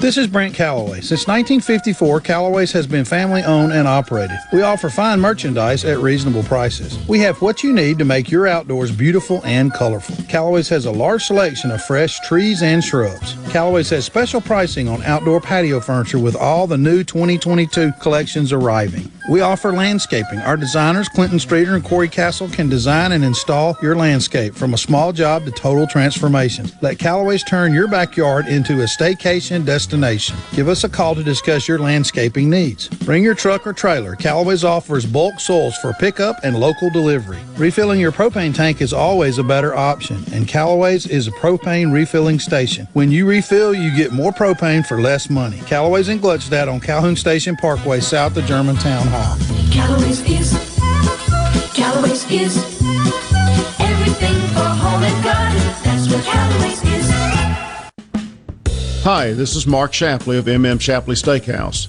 This is Brent Calloway. Since 1954, Calloway's has been family owned and operated. We offer fine merchandise at reasonable prices. We have what you need to make your outdoors beautiful and colorful. Calloway's has a large selection of fresh trees and shrubs. Calloway's has special pricing on outdoor patio furniture with all the new 2022 collections arriving. We offer landscaping. Our designers, Clinton Streeter and Corey Castle, can design and install your landscape from a small job to total transformation. Let Callaway's turn your backyard into a staycation destination. Give us a call to discuss your landscaping needs. Bring your truck or trailer. Callaway's offers bulk soils for pickup and local delivery. Refilling your propane tank is always a better option, and Callaway's is a propane refilling station. When you refill, you get more propane for less money. Callaway's in Gluckstadt on Calhoun Station Parkway, south of Germantown High. Callaway's is, Callaway's is everything for home and garden. That's what Callaway's is. Hi, this is Mark Shapley of MM Shapley Steakhouse.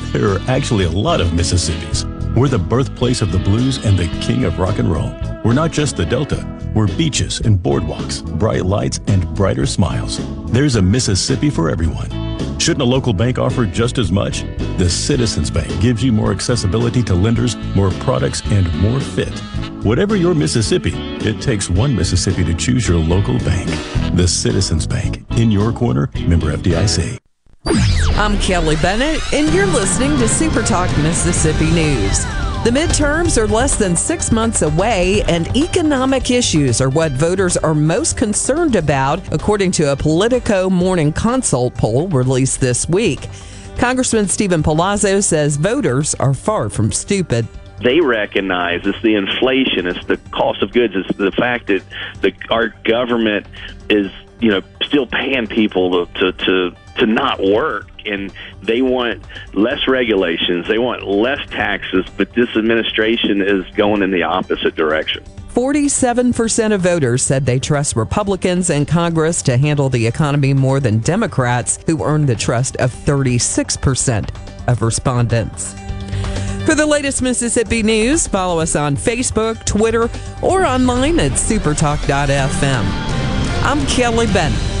there are actually a lot of Mississippis. We're the birthplace of the blues and the king of rock and roll. We're not just the Delta. We're beaches and boardwalks, bright lights and brighter smiles. There's a Mississippi for everyone. Shouldn't a local bank offer just as much? The Citizens Bank gives you more accessibility to lenders, more products, and more fit. Whatever your Mississippi, it takes one Mississippi to choose your local bank. The Citizens Bank. In your corner, member FDIC. I'm Kelly Bennett, and you're listening to Super Talk Mississippi News. The midterms are less than six months away, and economic issues are what voters are most concerned about, according to a Politico Morning Consult poll released this week. Congressman Steven Palazzo says voters are far from stupid they recognize it's the inflation, it's the cost of goods, it's the fact that the our government is you know still paying people to to to, to not work and they want less regulations, they want less taxes, but this administration is going in the opposite direction. 47% of voters said they trust Republicans and Congress to handle the economy more than Democrats, who earned the trust of 36% of respondents. For the latest Mississippi news, follow us on Facebook, Twitter, or online at supertalk.fm. I'm Kelly Bennett.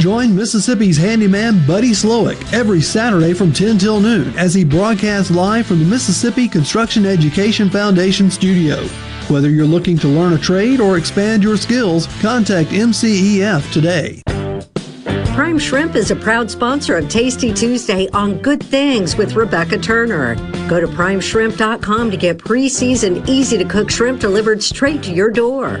Join Mississippi's handyman Buddy Slowick every Saturday from 10 till noon as he broadcasts live from the Mississippi Construction Education Foundation studio. Whether you're looking to learn a trade or expand your skills, contact MCEF today. Prime Shrimp is a proud sponsor of Tasty Tuesday on Good Things with Rebecca Turner. Go to primeshrimp.com to get pre seasoned, easy to cook shrimp delivered straight to your door.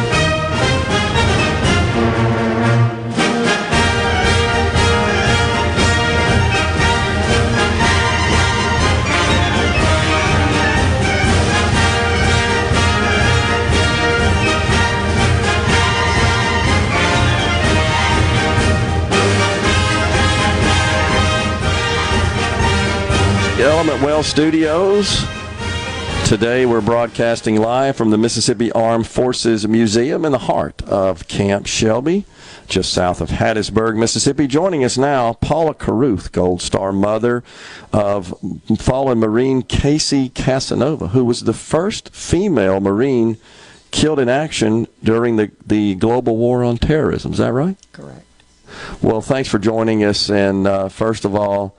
Element Wealth Studios. Today we're broadcasting live from the Mississippi Armed Forces Museum in the heart of Camp Shelby, just south of Hattiesburg, Mississippi. Joining us now, Paula Caruth, Gold Star mother of fallen Marine Casey Casanova, who was the first female Marine killed in action during the, the global war on terrorism. Is that right? Correct. Well, thanks for joining us. And uh, first of all,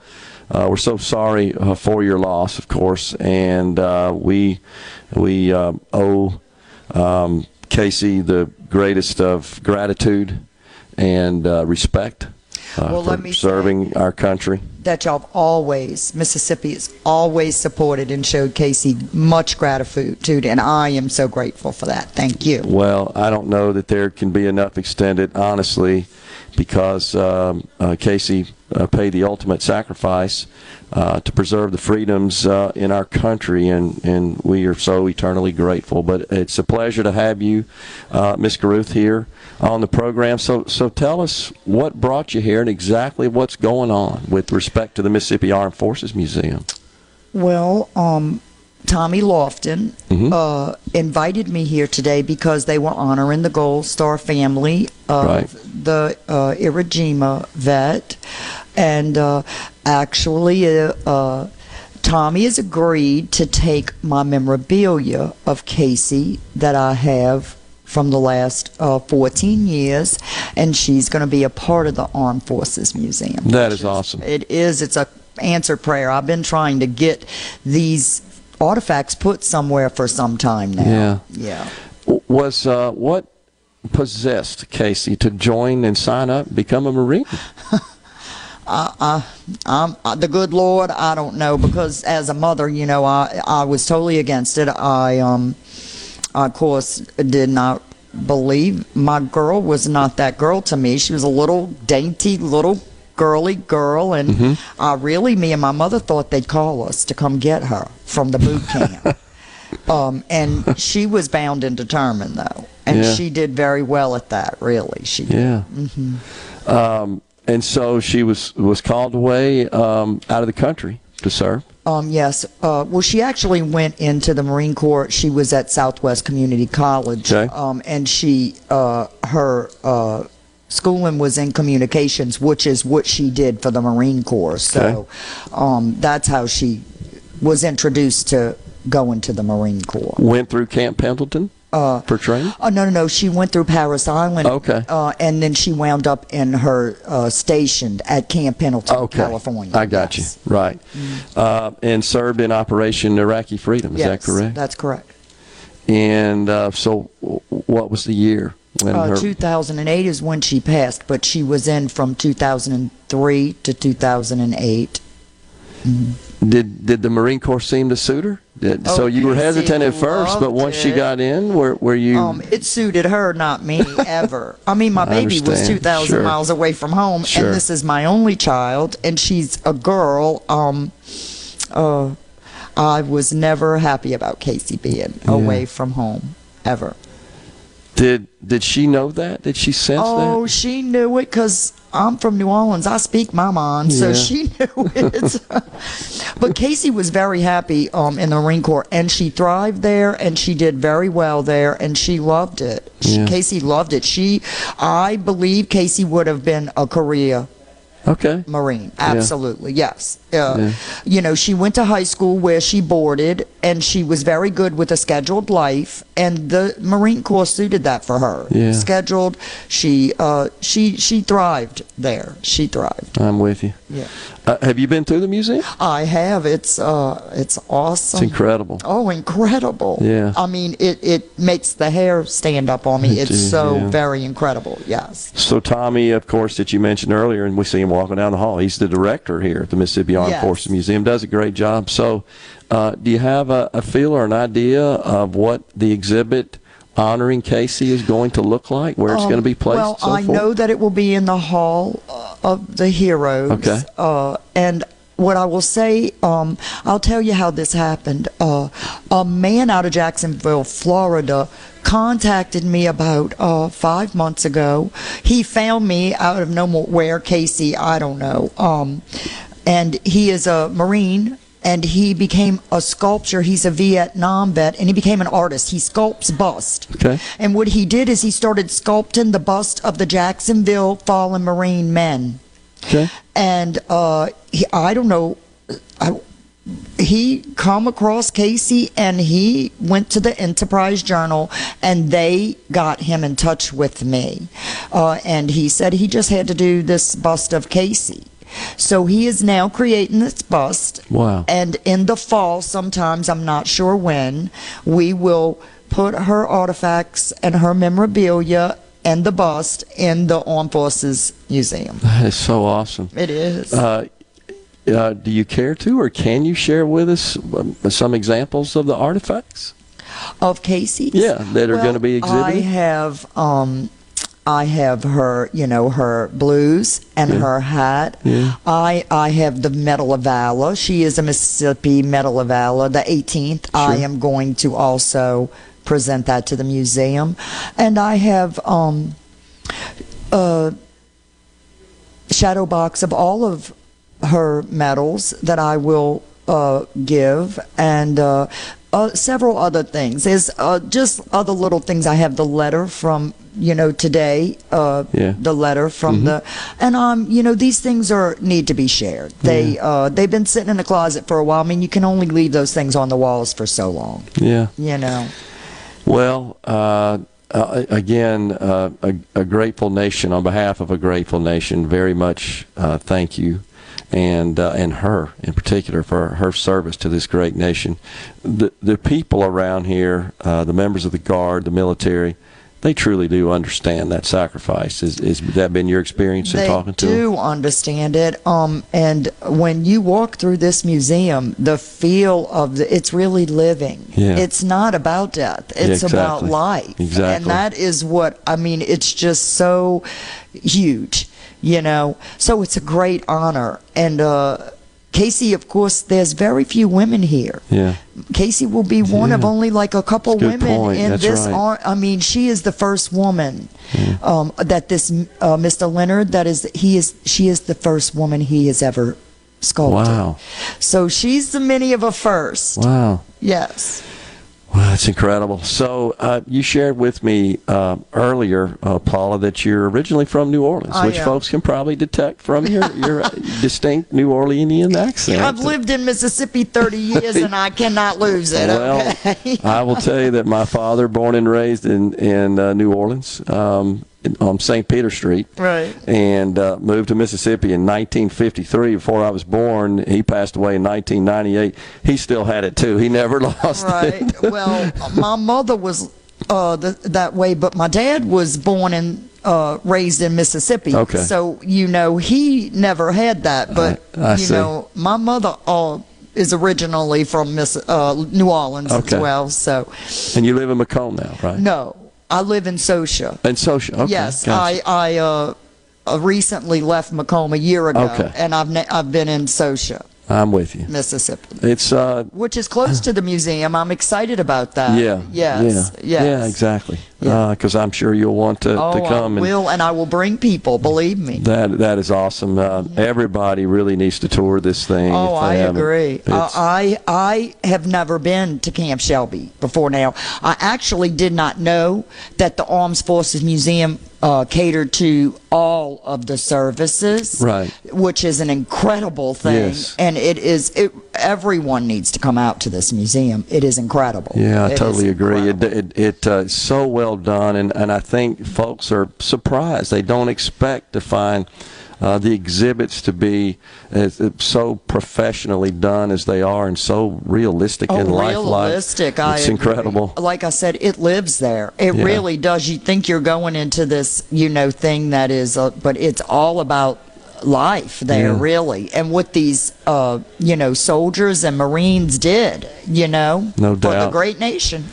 uh, we're so sorry uh, for your loss, of course, and uh, we we uh, owe um, Casey the greatest of gratitude and uh, respect uh, Well, for let me serving our country. that y'all have always, Mississippi has always supported and showed Casey much gratitude, and I am so grateful for that. Thank you. Well, I don't know that there can be enough extended, honestly, because um, uh, Casey uh, paid the ultimate sacrifice uh, to preserve the freedoms uh, in our country, and, and we are so eternally grateful. But it's a pleasure to have you, uh, Ms. Caruth, here on the program. So, so tell us what brought you here and exactly what's going on with respect to the Mississippi Armed Forces Museum. Well, um, Tommy Lofton Mm-hmm. uh, invited me here today because they were honoring the Gold Star family of Right. the uh, Iwo Jima vet, and uh, actually, uh, uh, Tommy has agreed to take my memorabilia of Casey that I have from the last uh, 14 years, and she's going to be a part of the Armed Forces Museum. That is awesome. It is. It's a answered prayer. I've been trying to get these artifacts put somewhere for some time now. Yeah. Yeah. Was uh, what possessed Casey to join and sign up, become a Marine? I, I, I'm, uh, the good Lord, I don't know because as a mother, you know, I, I was totally against it. I, um, of course, did not believe my girl was not that girl to me. She was a little dainty little girly girl, and Mm-hmm. uh, really, me and my mother thought they'd call us to come get her from the boot camp. um, and she was bound and determined, though, and Yeah. she did very well at that. Really, she did. Yeah. hmm Um, and so she was was called away um, out of the country to serve. Um, yes. Uh, well, she actually went into the Marine Corps. She was at Southwest Community College, Okay. um, and she uh, her uh, schooling was in communications, which is what she did for the Marine Corps. So um, that's how she was introduced to going to the Marine Corps. Went through Camp Pendleton Uh, for training. Oh no no no! She went through Parris Island. Okay. Uh, and then she wound up in her uh, stationed at Camp Pendleton, Okay, California. I got you right, uh, and served in Operation Iraqi Freedom. Is yes, that correct? That's correct. And uh, so, what was the year Uh, her? 2008 is when she passed, but she was in from 2003 to 2008. Did did the Marine Corps seem to suit her? Did, so Oh, you were hesitant at first, but once she got in, were were you? Um, it suited her, not me, ever. I mean, my I baby was 2,000 Sure. miles away from home, Sure. and this is my only child, and she's a girl. Um, uh, I was never happy about Casey being Yeah. away from home, ever. Did did she know that? Did she sense that? Oh, she knew it because I'm from New Orleans. I speak my mind, so Yeah. she knew it. but Casey was very happy um, in the Marine Corps, and she thrived there, and she did very well there, and she loved it. She, Yeah. Casey loved it. She, I believe, Casey would have been a career? Okay. Marine. Yeah. Absolutely, yes. Uh, Yeah. You know, she went to high school where she boarded, and she was very good with a scheduled life, and the Marine Corps suited that for her. Yeah. Scheduled. She uh, she she thrived there. She thrived. I'm with you. Yeah. Uh, have you been through the museum? I have. It's uh, it's awesome. It's incredible. Oh, incredible! Yeah. I mean, it it makes the hair stand up on me. It It's do, so yeah. very incredible. Yes. So Tommy, of course, that you mentioned earlier, and we see him walking down the hall. He's the director here at the Mississippi Armed Yes. Museum. Does a great job. So, uh, do you have a, a feel or an idea of what the exhibit honoring Casey is going to look like? Where it's Um, going to be placed? Well, so I forth? know that it will be in the Hall uh, of the Heroes. Okay. Uh, and what I will say, um, I'll tell you how this happened. Uh, a man out of Jacksonville, Florida, contacted me about uh, five months ago. He found me out of nowhere, Casey, I don't know. Um, and he is a Marine. And he became a sculptor. He's a Vietnam vet, and he became an artist. He sculpts bust. Okay. And what he did is he started sculpting the bust of the Jacksonville fallen Marine men. Okay. And uh, he, I don't know, I, he come across Casey and he went to the Enterprise Journal and they got him in touch with me. Uh, and he said he just had to do this bust of Casey. So he is now creating this bust. Wow. And in the fall, sometimes, I'm not sure when, we will put her artifacts and her memorabilia and the bust in the Armed Forces Museum. That is so awesome. It is. Uh, uh, do you care to, or can you share with us um, some examples of the artifacts? Of Casey? Yeah, that are Well, going to be exhibited? I have, um, I have her, you know, her blues and Yeah. her hat. Yeah. I I have the Medal of Valor. She is a Mississippi Medal of Valor, the 18th. I am going to also present that to the museum, and I have um, a shadow box of all of her medals that I will uh, give, and uh, uh, several other things. There's uh, just other little things. I have the letter from you know today. Uh, Yeah. The letter from Mhm. the and um you know these things are need to be shared. They uh they've been sitting in the closet for a while. I mean you can only leave those things on the walls for so long. Yeah. You know. Well, uh, uh, again, uh, a, a grateful nation on behalf of a grateful nation. Very much uh, thank you, and uh, and her in particular for her service to this great nation. The the people around here, uh, the members of the guard, the military. They truly do understand that sacrifice. Is, is that been your experience in they talking to them? They do understand it. Um, and when you walk through this museum, the feel of the, it's really living. Yeah. It's not about death. Yeah, It's about life. Exactly. And that is what, I mean, it's just so huge, you know? So it's a great honor. And, uh, Casey, of course, there's very few women here. Yeah. Casey will be one of only like a couple a women point. in That's this. right. ar- I mean, she is the first woman um, that this uh, Mr. Leonard. That is, he is. She is the first woman he has ever sculpted. Wow. So she's the many of a first. Wow. Yes. Wow, that's incredible. So uh, you shared with me uh, earlier, uh, Paula, that you're originally from New Orleans, I which am. folks can probably detect from your, your distinct New Orleanian accent. I've lived in Mississippi 30 years and I cannot lose it. Well, okay? I will tell you that my father, born and raised in in uh, New Orleans, um, on St. Peter Street, Right. and uh, moved to Mississippi in 1953. Before I was born, he passed away in 1998. He still had it too. He never lost Right. it. well, my mother was uh, th- that way, but my dad was born and uh, raised in Mississippi. Okay. So you know he never had that, but I- I you see. know my mother uh, is originally from Miss uh, New Orleans Okay. as well. So And you live in McComb now, right? no, I live in Socia. In Social. Okay. yes, gotcha. I I uh, uh, recently left McComb a year ago, Okay. and I've ne- I've been in Socia, I'm with you. Mississippi. It's uh Which is close to the museum. I'm excited about that. yeah. Yes. Yeah. Yes. Yeah, exactly. Because I'm sure you'll want to, oh, to come I and will, and I will bring people. Believe me. that that is awesome. Uh, everybody really needs to tour this thing. Oh, I haven't. agree. Uh, I I have never been to Camp Shelby before now. I actually did not know that the Armed Forces Museum uh, catered to all of the services, Right. Which is an incredible thing, Yes. and it is. It, everyone needs to come out to this museum. It is incredible. Yeah, I It totally agree. It it, it uh, it's so well done, and, and I think folks are surprised. They don't expect to find uh, the exhibits to be uh, so professionally done as they are, and so realistic Oh, and lifelike. realistic! I It's agree. incredible. Like I said, it lives there. It Yeah. really does. You think you're going into this, you know, thing that is, uh, but it's all about life there, Yeah. really, and what these, uh, you know, soldiers and Marines did, you know, No for the great nation.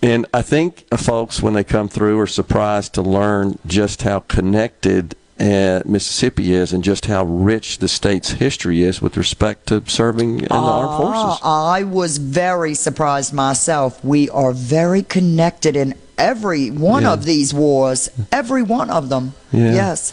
And I think uh, folks, when they come through, are surprised to learn just how connected uh, Mississippi is and just how rich the state's history is with respect to serving in the armed forces. Ah, I was very surprised myself. We are very connected in every one Yeah. of these wars, every one of them. Yeah. Yes.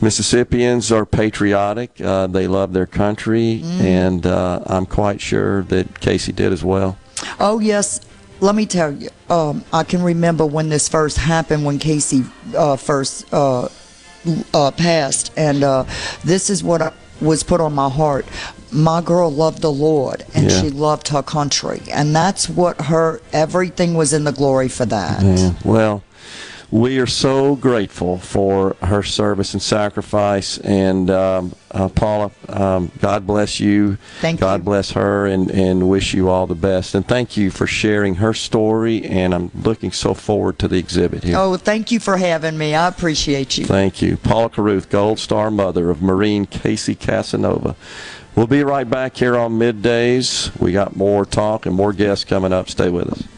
Mississippians are patriotic. Uh, they love their country, Mm. and uh, I'm quite sure that Casey did as well. Oh yes, let me tell you. Um, I can remember when this first happened, when Casey uh, first uh, passed, and uh, this is what I, was put on my heart. My girl loved the Lord, and Yeah. she loved her country, and that's what her everything was in the glory for that. Yeah. Well, we are so grateful for her service and sacrifice. And um, uh, Paula, um, God bless you. Thank you. God bless her, and, and wish you all the best. And thank you for sharing her story. And I'm looking so forward to the exhibit here. Oh, thank you for having me. I appreciate you. Thank you. Paula Caruth, Gold Star mother of Marine Casey Casanova. We'll be right back here on middays. We got more talk and more guests coming up. Stay with us.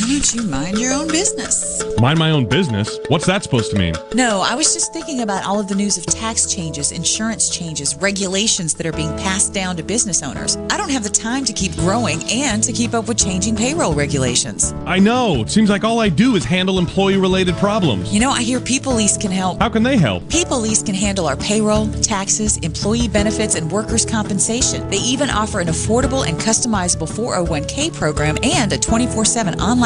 don't you mind your own business? Mind my own business? What's that supposed to mean? No, I was just thinking about all of the news of tax changes, insurance changes, regulations that are being passed down to business owners. I don't have the time to keep growing and to keep up with changing payroll regulations. I know. It seems like all I do is handle employee related problems. You know, I hear People Lease can help. How can they help? People Lease can handle our payroll, taxes, employee benefits, and workers' compensation. They even offer an affordable and customizable 401k program and a 24 7 online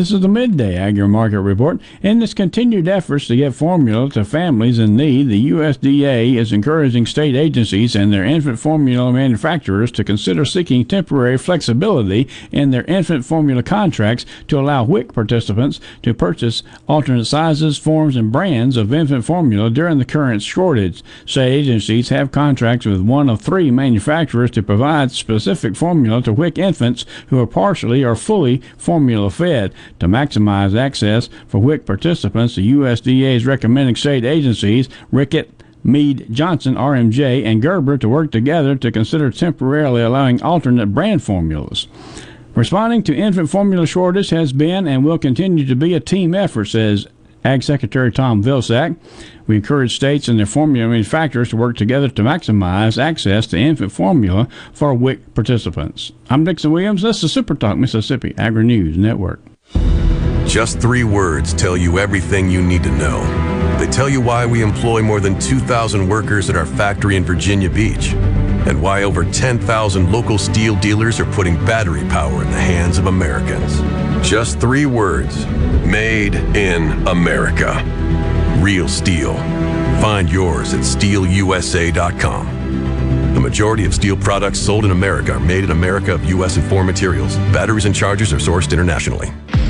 This is the Midday Agri Market Report. In its continued efforts to get formula to families in need, the USDA is encouraging state agencies and their infant formula manufacturers to consider seeking temporary flexibility in their infant formula contracts to allow WIC participants to purchase alternate sizes, forms, and brands of infant formula during the current shortage. State agencies have contracts with one of three manufacturers to provide specific formula to WIC infants who are partially or fully formula fed. To maximize access for WIC participants, the USDA is recommending state agencies, Reckitt, Mead, Johnson, RMJ, and Gerber to work together to consider temporarily allowing alternate brand formulas. Responding to infant formula shortage has been and will continue to be a team effort, says Ag Secretary Tom Vilsack. We encourage states and their formula manufacturers to work together to maximize access to infant formula for WIC participants. I'm Dixon Williams. This is Super Talk Mississippi Agri News Network. Just three words tell you everything you need to know. They tell you why we employ more than 2,000 workers at our factory in Virginia Beach, and why over 10,000 local STIHL dealers are putting battery power in the hands of Americans. Just three words Made in America. Real STIHL. Find yours at stihlusa.com. The majority of STIHL products sold in America are made in America of U.S. and foreign materials. Batteries and chargers are sourced internationally.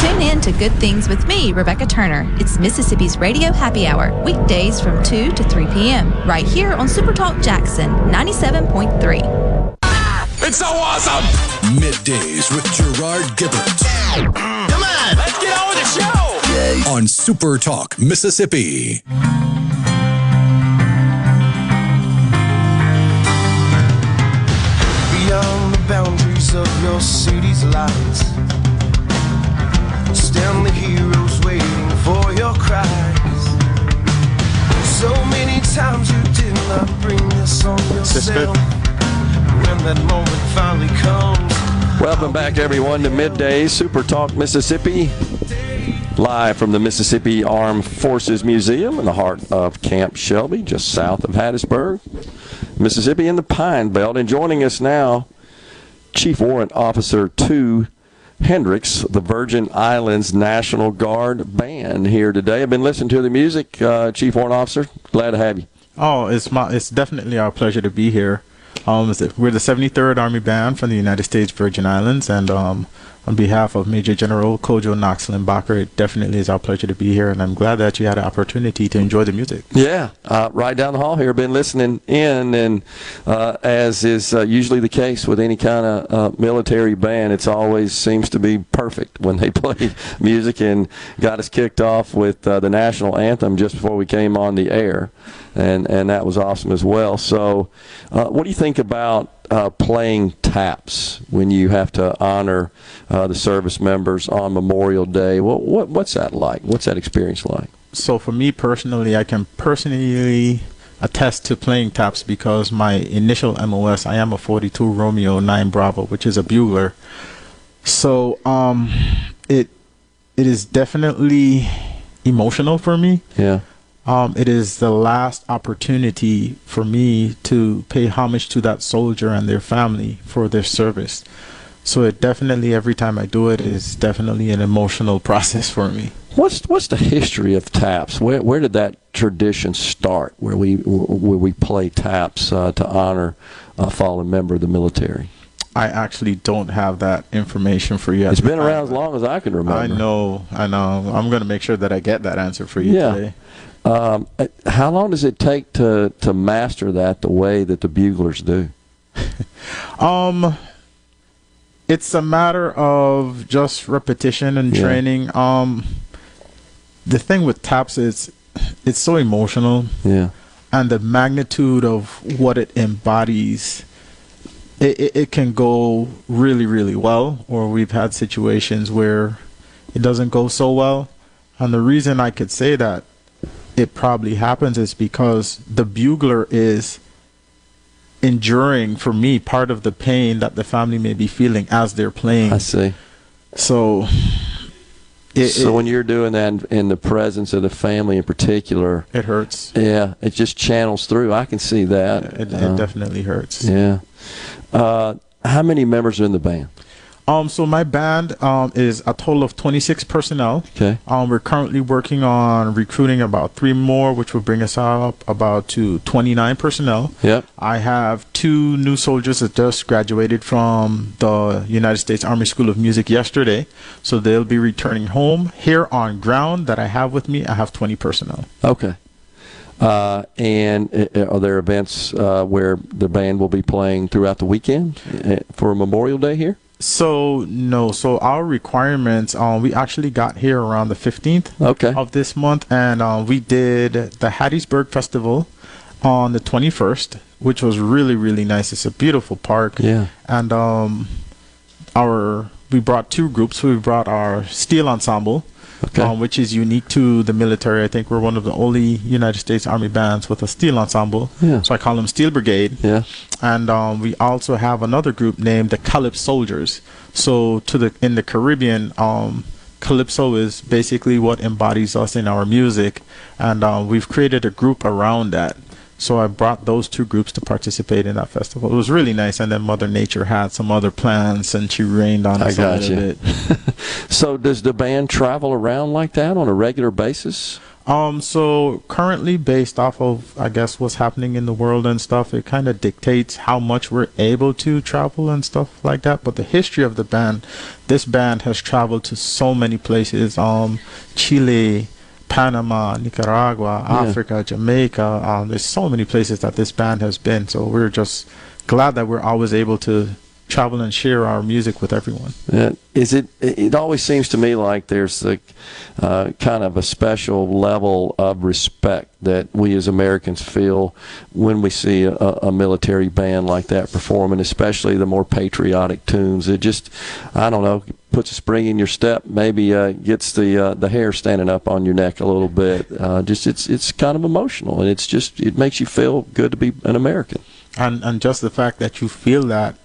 Tune in to Good Things with me, Rebecca Turner. It's Mississippi's Radio Happy Hour, weekdays from 2 to 3 p.m., right here on Supertalk Jackson 97.3. It's so awesome! Middays with Gerard Gibert. Mm. Come on, let's get on with the show. On Super Talk, Mississippi. Beyond the boundaries of your city's lights Stand the heroes waiting for your cries So many times you did not bring this on yourself When that moment finally comes Welcome back, everyone, to Midday Super Talk Mississippi. Live from the Mississippi Armed Forces Museum in the heart of Camp Shelby, just south of Hattiesburg, Mississippi, in the Pine Belt. And joining us now, Chief Warrant Officer 2 Hendricks, the Virgin Islands National Guard Band, here today. I've been listening to the music, uh, Chief Warrant Officer. Glad to have you. Oh, it's my it's definitely our pleasure to be here. Um, we're the 73rd Army Band from the United States Virgin Islands, and um, on behalf of Major General Kodjo Knox-Limbacher, it definitely is our pleasure to be here, and I'm glad that you had an opportunity to enjoy the music. Yeah, uh, right down the hall here. Been listening in, and uh, as is uh, usually the case with any kind of uh, military band, it's always seems to be perfect when they play music. And got us kicked off with uh, the national anthem just before we came on the air, and and that was awesome as well. So, uh, what do you think about? Uh, playing taps when you have to honor uh, the service members on Memorial Day. What, what what's that like? What's that experience like? So for me personally, I can personally attest to playing taps because my initial MOS, I am a 42 Romeo 9 Bravo, which is a bugler. So um, it it is definitely emotional for me. Yeah. Um, it is the last opportunity for me to pay homage to that soldier and their family for their service. So it definitely, every time I do it, is definitely an emotional process for me. What's what's the history of taps? Where where did that tradition start? Where we where we play taps uh, to honor a fallen member of the military? I actually don't have that information for you. It's been around as long as I can remember. I know, I know. I'm going to make sure that I get that answer for you Yeah. today. Um, uh, how long does it take to to master that the way that the buglers do? Um, it's a matter of just repetition and Yeah. training. Um, the thing with taps is it's so emotional. Yeah. And the magnitude of what it embodies, it, it, it can go really, really well, or we've had situations where it doesn't go so well. And the reason I could say that it probably happens is because the bugler is enduring for me part of the pain that the family may be feeling as they're playing. I see. So it, so it- when you're doing that in, the presence of the family in particular, it hurts. Yeah, it just channels through. I can see that. It, Uh, definitely hurts. Yeah. Uh, how many members are in the band? Um, so my band um, is a total of 26 personnel. Okay. Um, we're currently working on recruiting about three more, which will bring us up about to 29 personnel. Yep. I have two new soldiers that just graduated from the United States Army School of Music yesterday, so they'll be returning home. Here on ground that I have with me, I have 20 personnel. Okay. Uh, and uh, are there events uh, where the band will be playing throughout the weekend uh, for Memorial Day here? So no, so our requirements, um, we actually got here around the fifteenth okay. of this month, and um, we did the Hattiesburg Festival on the twenty first, which was really really nice. It's a beautiful park. Yeah. And um, our we brought two groups. We brought our steel ensemble, Okay. um, which is unique to the military. I think we're one of the only United States Army bands with a steel ensemble. Yeah. So I call them Steel Brigade. Yeah. And um, we also have another group named the Calypso Soldiers. So to the in the Caribbean, um, calypso is basically what embodies us in our music, and um, we've created a group around that. So I brought those two groups to participate in that festival. It was really nice, and then Mother Nature had some other plans, and she rained on I us a got little you. bit. So does the band travel around like that on a regular basis? Um, so currently, based off of I guess what's happening in the world and stuff, it kind of dictates how much we're able to travel and stuff like that. But the history of the band, this band has traveled to so many places. Um, Chile, Panama, Nicaragua, Yeah. Africa, Jamaica. Um, there's so many places that this band has been. So we're just glad that we're always able to travel and share our music with everyone. Uh, is it? It always seems to me like there's a uh, kind of a special level of respect that we as Americans feel when we see a, a military band like that performing, especially the more patriotic tunes. It just, I don't know, puts a spring in your step. Maybe uh, gets the uh, the hair standing up on your neck a little bit. Uh, just it's it's kind of emotional, and it's just it makes you feel good to be an American. and and just the fact that you feel that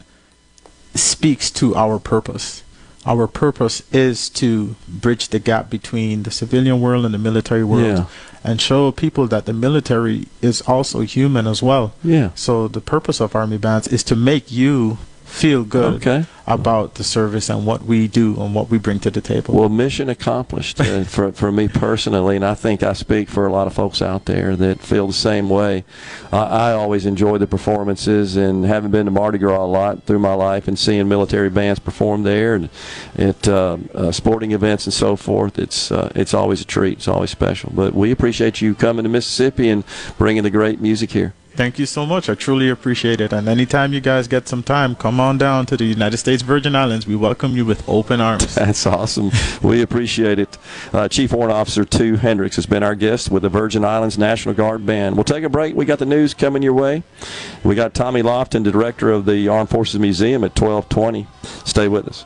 speaks to our purpose. Our purpose is to bridge the gap between the civilian world and the military world Yeah. and show people that the military is also human as well. Yeah. So the purpose of army bands is to make you feel good Okay. about the service and what we do and what we bring to the table. Well, mission accomplished uh, for for me personally, and I think I speak for a lot of folks out there that feel the same way. I, I always enjoy the performances, and having been to Mardi Gras a lot through my life, and seeing military bands perform there, and at uh, uh, sporting events and so forth, it's uh, it's always a treat. It's always special. But we appreciate you coming to Mississippi and bringing the great music here. Thank you so much. I truly appreciate it. And anytime you guys get some time, come on down to the United States Virgin Islands. We welcome you with open arms. That's awesome. we appreciate it. Uh, Chief Warrant Officer 2 Hendricks has been our guest with the Virgin Islands National Guard Band. We'll take a break. We got the news coming your way. We got Tommy Lofton, the director of the Armed Forces Museum at 1220. Stay with us.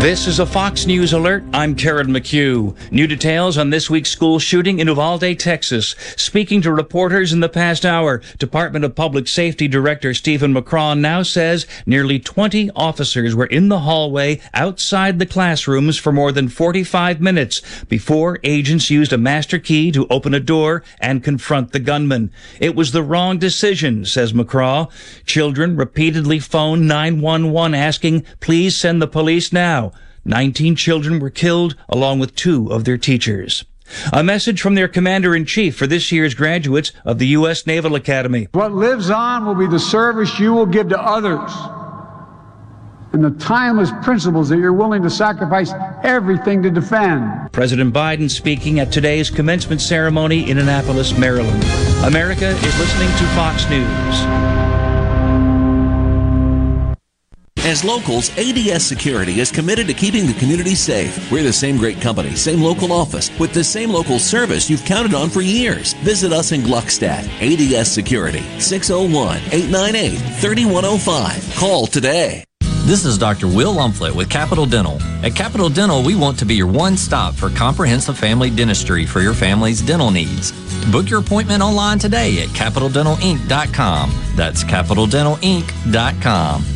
This is a Fox News alert. I'm Karen McHugh. New details on this week's school shooting in Uvalde, Texas. Speaking to reporters in the past hour, Department of Public Safety Director Steven McCraw now says nearly 20 officers were in the hallway outside the classrooms for more than 45 minutes before agents used a master key to open a door and confront the gunman. It was the wrong decision, says McCraw. Children repeatedly phoned 911 asking, please send the police now. 19 children were killed along with two of their teachers. A message from their commander in chief for this year's graduates of the U.S. Naval Academy. What lives on will be the service you will give to others and the timeless principles that you're willing to sacrifice everything to defend. President Biden speaking at today's commencement ceremony in Annapolis, Maryland. America is listening to Fox News. As locals, ADS Security is committed to keeping the community safe. We're the same great company, same local office, with the same local service you've counted on for years. Visit us in Gluckstadt. ADS Security, 601 898 3105. Call today. This is Dr. Will Umflett with Capital Dental. At Capital Dental, we want to be your one stop for comprehensive family dentistry for your family's dental needs. Book your appointment online today at capitaldentalinc.com. That's capitaldentalinc.com.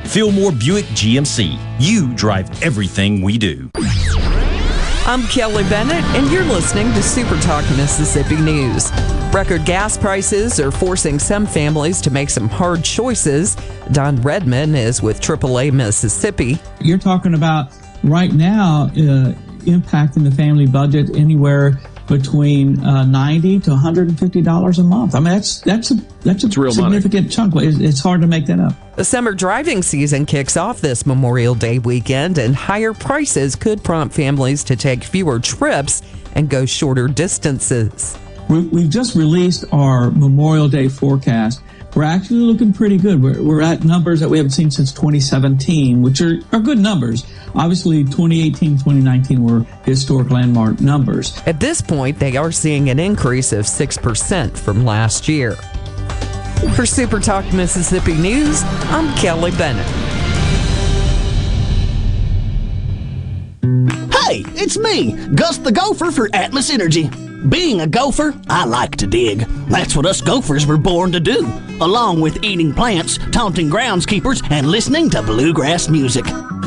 Fillmore Buick GMC. You drive everything we do. I'm Kelly Bennett, and you're listening to Super Talk Mississippi News. Record gas prices are forcing some families to make some hard choices. Don Redman is with AAA Mississippi. You're talking about right now uh, impacting the family budget anywhere between uh, 90 to 150 dollars a month. I mean, that's that's a that's a real money. significant chunk. It's, it's hard to make that up. The summer driving season kicks off this Memorial Day weekend, and higher prices could prompt families to take fewer trips and go shorter distances. We, we've just released our Memorial Day forecast. We're actually looking pretty good. We're, we're at numbers that we haven't seen since 2017, which are, are good numbers. Obviously, 2018, 2019 were historic landmark numbers. At this point, they are seeing an increase of 6% from last year. For Super Talk Mississippi News, I'm Kelly Bennett. Hey, it's me, Gus the Gopher for Atmos Energy. Being a gopher, I like to dig. That's what us gophers were born to do, along with eating plants, taunting groundskeepers, and listening to bluegrass music.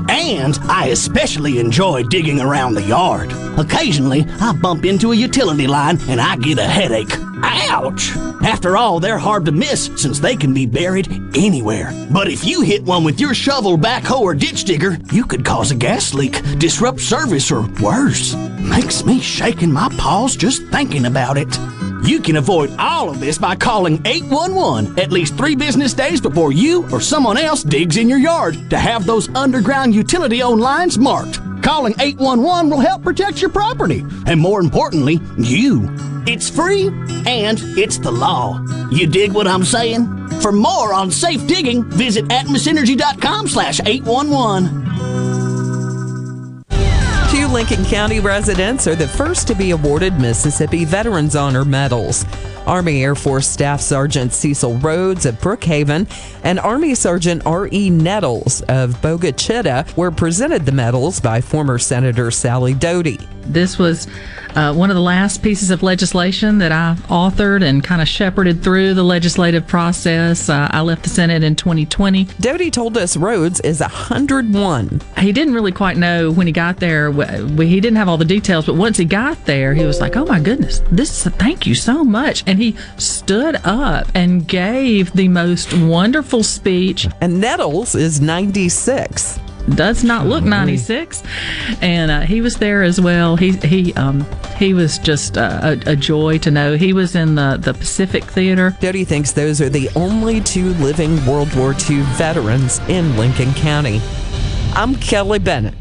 And I especially enjoy digging around the yard. Occasionally, I bump into a utility line and I get a headache. Ouch! After all, they're hard to miss since they can be buried anywhere. But if you hit one with your shovel, backhoe, or ditch digger, you could cause a gas leak, disrupt service, or worse. Makes me shaking my paws just thinking about it. You can avoid all of this by calling 811 at least three business days before you or someone else digs in your yard to have those underground utility owned lines marked. Calling 811 will help protect your property, and more importantly, you. It's free and it's the law. You dig what I'm saying? For more on safe digging, visit atmosenergy.com slash 811. Lincoln County residents are the first to be awarded Mississippi Veterans Honor medals. Army Air Force Staff Sergeant Cecil Rhodes of Brookhaven and Army Sergeant R.E. Nettles of Bogue Chitto were presented the medals by former Senator Sally Doty. This was uh, one of the last pieces of legislation that I authored and kind of shepherded through the legislative process. Uh, I left the Senate in 2020. Doty told us Rhodes is 101. He didn't really quite know when he got there. We, he didn't have all the details, but once he got there, he was like, "Oh my goodness, this! Is, thank you so much!" And he stood up and gave the most wonderful speech. And Nettles is 96 does not look 96 and uh, he was there as well. He he um he was just uh, a, a, joy to know. He was in the the pacific theater. Doty thinks those are the only two living world war ii veterans in lincoln county? I'm kelly bennett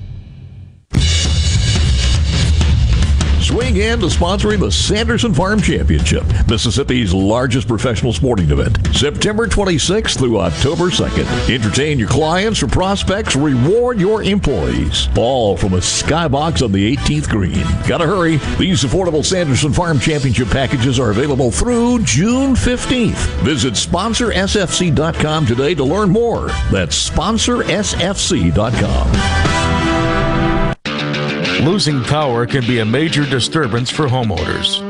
Swing in to sponsoring the Sanderson Farm Championship, Mississippi's largest professional sporting event, September 26th through October 2nd. Entertain your clients or prospects, reward your employees. All from a skybox on the 18th green. Gotta hurry. These affordable Sanderson Farm Championship packages are available through June 15th. Visit sponsorsfc.com today to learn more. That's sponsorsfc.com. Losing power can be a major disturbance for homeowners.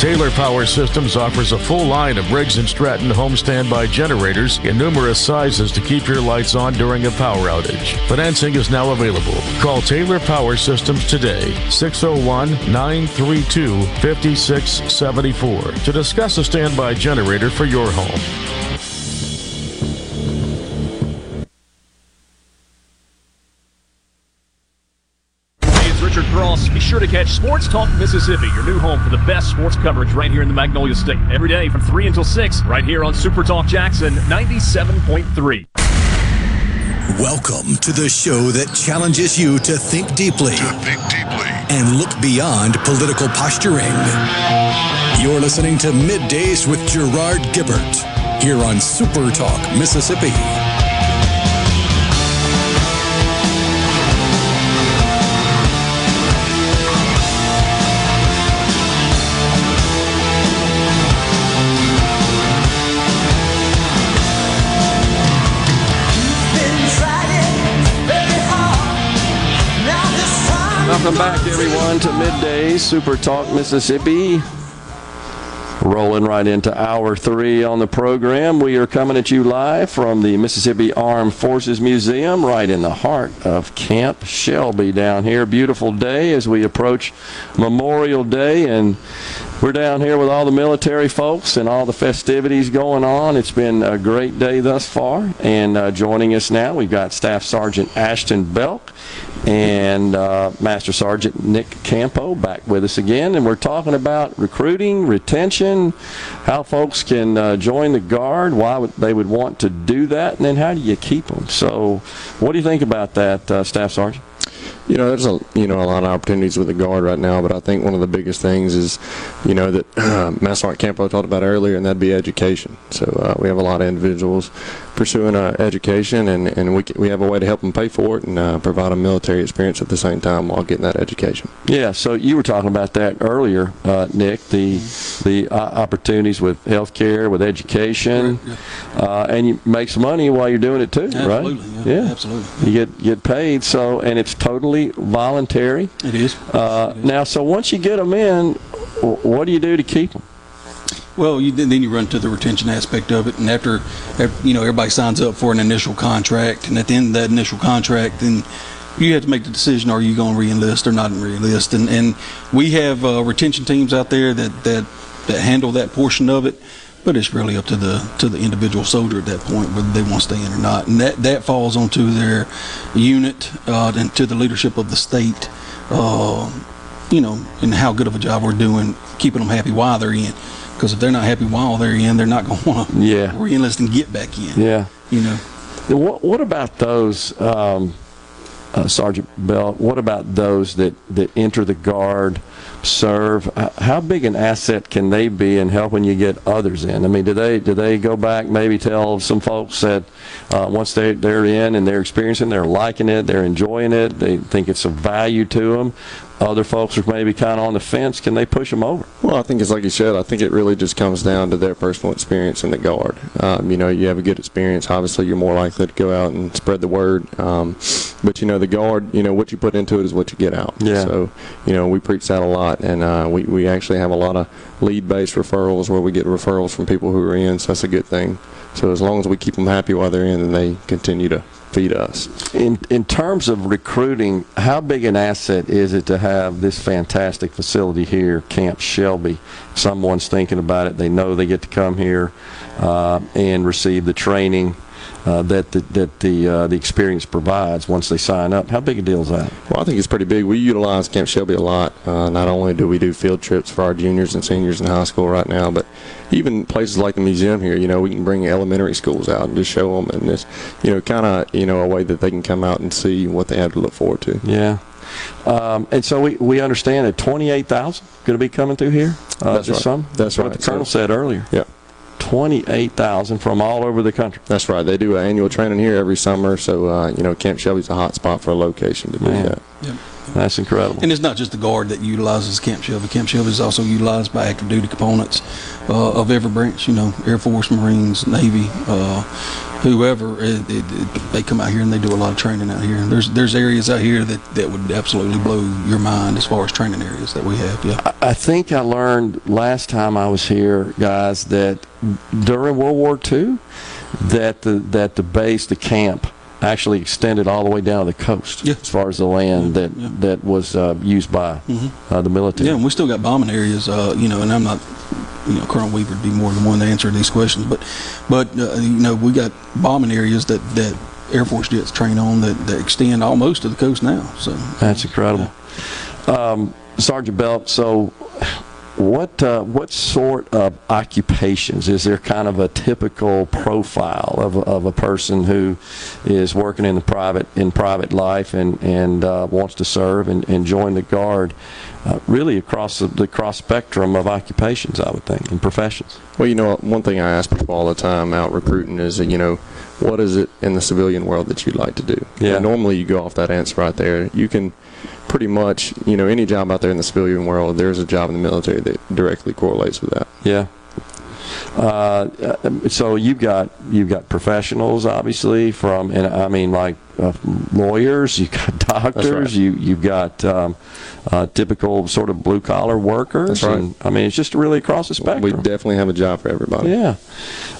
Taylor Power Systems offers a full line of Briggs & Stratton home standby generators in numerous sizes to keep your lights on during a power outage. Financing is now available. Call Taylor Power Systems today, 601-932-5674 to discuss a standby generator for your home. To catch Sports Talk Mississippi, your new home for the best sports coverage right here in the Magnolia State. Every day from 3 until 6, right here on Super Talk Jackson 97.3. Welcome to the show that challenges you to think deeply, to think deeply. and look beyond political posturing. You're listening to Middays with Gerard Gibert here on Super Talk Mississippi. Welcome back, everyone, to Midday Super Talk Mississippi. Rolling right into hour three on the program. We are coming at you live from the Mississippi Armed Forces Museum, right in the heart of Camp Shelby down here. Beautiful day as we approach Memorial Day, and we're down here with all the military folks and all the festivities going on. It's been a great day thus far, and uh, joining us now, we've got Staff Sergeant Ashton Belk and uh, Master Sergeant Nick Campo back with us again, and we're talking about recruiting, retention, how folks can uh, join the Guard, why would they would want to do that, and then how do you keep them. So, what do you think about that, uh, Staff Sergeant? You know, there's a you know a lot of opportunities with the guard right now, but I think one of the biggest things is, you know, that uh, Campo talked about earlier, and that'd be education. So uh, we have a lot of individuals pursuing uh, education, and, and we, we have a way to help them pay for it and uh, provide a military experience at the same time while getting that education. Yeah, so you were talking about that earlier, uh, Nick, the the uh, opportunities with health care, with education, Right, yeah. uh, and you make some money while you're doing it too, Absolutely, right? yeah, absolutely. You get get paid, so and it's totally voluntary. It is. Uh, Now, so once you get them in, what do you do to keep them? Well, you, then you run to the retention aspect of it, and after, you know, everybody signs up for an initial contract, and at the end of that initial contract, then you have to make the decision: Are you going to re-enlist or not re-enlist? And and we have uh, retention teams out there that that that handle that portion of it. But it's really up to the to the individual soldier at that point whether they want to stay in or not, and that that falls onto their unit uh, and to the leadership of the state. Uh, you know, and how good of a job we're doing keeping them happy while they're in. Because if they're not happy while they're in, they're not going to want to Yeah. re-enlist and get back in. Yeah. You know. What What about those? Um, uh, Sergeant Belk, what about those that, that enter the Guard, serve? How big an asset can they be in helping you get others in? I mean, do they do they go back maybe tell some folks that uh, once they they're in and they're experiencing, they're liking it, they're enjoying it, they think it's of value to them. Other folks are maybe kind of on the fence. Can they push them over? Well, I think it's like you said. I think it really just comes down to their personal experience in the guard. Um, you know, you have a good experience. Obviously, you're more likely to go out and spread the word. Um, but you know, the guard. You know, what you put into it is what you get out. Yeah. So, you know, we preach that a lot, and uh, we we actually have a lot of lead-based referrals where we get referrals from people who are in. So that's a good thing. So as long as we keep them happy while they're in, then they continue to feed us. In in terms of recruiting, how big an asset is it to have this fantastic facility here, Camp Shelby? Someone's thinking about it. They know they get to come here uh, and receive the training uh, that the, that the uh, the experience provides once they sign up. How big a deal is that? Well, I think it's pretty big. We utilize Camp Shelby a lot. Uh, not only do we do field trips for our juniors and seniors in high school right now, but even places like the museum here, you know, we can bring elementary schools out and just show them, and this, you know, kind of, you know, a way that they can come out and see what they have to look forward to. Yeah. Um, and so we, we understand that 28,000 going to be coming through here uh, That's right. summer? That's what right. the Colonel said earlier. Yeah. 28,000 from all over the country. That's right. They do an annual training here every summer, so uh, you know Camp Shelby's a hot spot for a location to do Man. that. Yep. That's incredible. And it's not just the Guard that utilizes Camp Shelby. Camp Shelby is also utilized by active duty components uh, of every branch. You know, Air Force, Marines, Navy, uh, whoever. It, it, it, they come out here and they do a lot of training out here. There's there's areas out here that, that would absolutely blow your mind as far as training areas that we have. Yeah. I think I learned last time I was here, guys, that during World War II, that the that the base, the camp, actually extended all the way down to the coast as far as the land that that was uh, used by uh, the military. Yeah, and we still got bombing areas. Uh, you know, and I'm not, you know, Colonel Weaver would be more than one to answer these questions, but, but uh, you know, we got bombing areas that that Air Force jets train on that, that extend almost to the coast now. So That's incredible. Um, Sergeant Belk, so what uh, what sort of occupations is there kind of a typical profile of, a- of a person who is working in the private in private life and and uh, wants to serve and, and join the guard uh, really across the, the cross spectrum of occupations I would think and professions Well, you know, one thing I ask people all the time out recruiting is, you know, what is it in the civilian world that you'd like to do? Yeah. And normally you go off that answer right there. You can pretty much, you know, any job out there in the civilian world, there's a job in the military that directly correlates with that. Yeah. Uh, so you've got you've got professionals, obviously, from and I mean like uh, lawyers. You've got doctors. right. You you've got um, uh, typical sort of blue collar workers. That's right. And, I mean, it's just really across the spectrum. We definitely have a job for everybody. Yeah.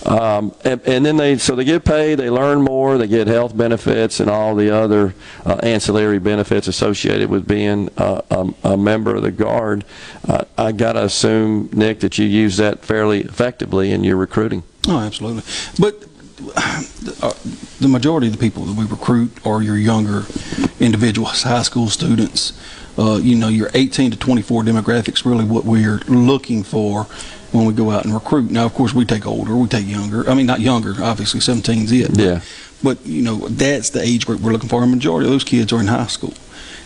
Um, and, and then they so they get paid, they learn more, they get health benefits and all the other uh, ancillary benefits associated with being uh, a, a member of the guard. Uh, I got to assume, Nick, that you use that fairly effectively in your recruiting. Oh, absolutely. But the majority of the people that we recruit are your younger individuals, high school students. Uh, you know, your 18 to 24 demographics really what we're looking for when we go out and recruit. Now, of course, we take older, we take younger. I mean, not younger, obviously, 17's it. Yeah. But, you know, that's the age group we're looking for. A majority of those kids are in high school.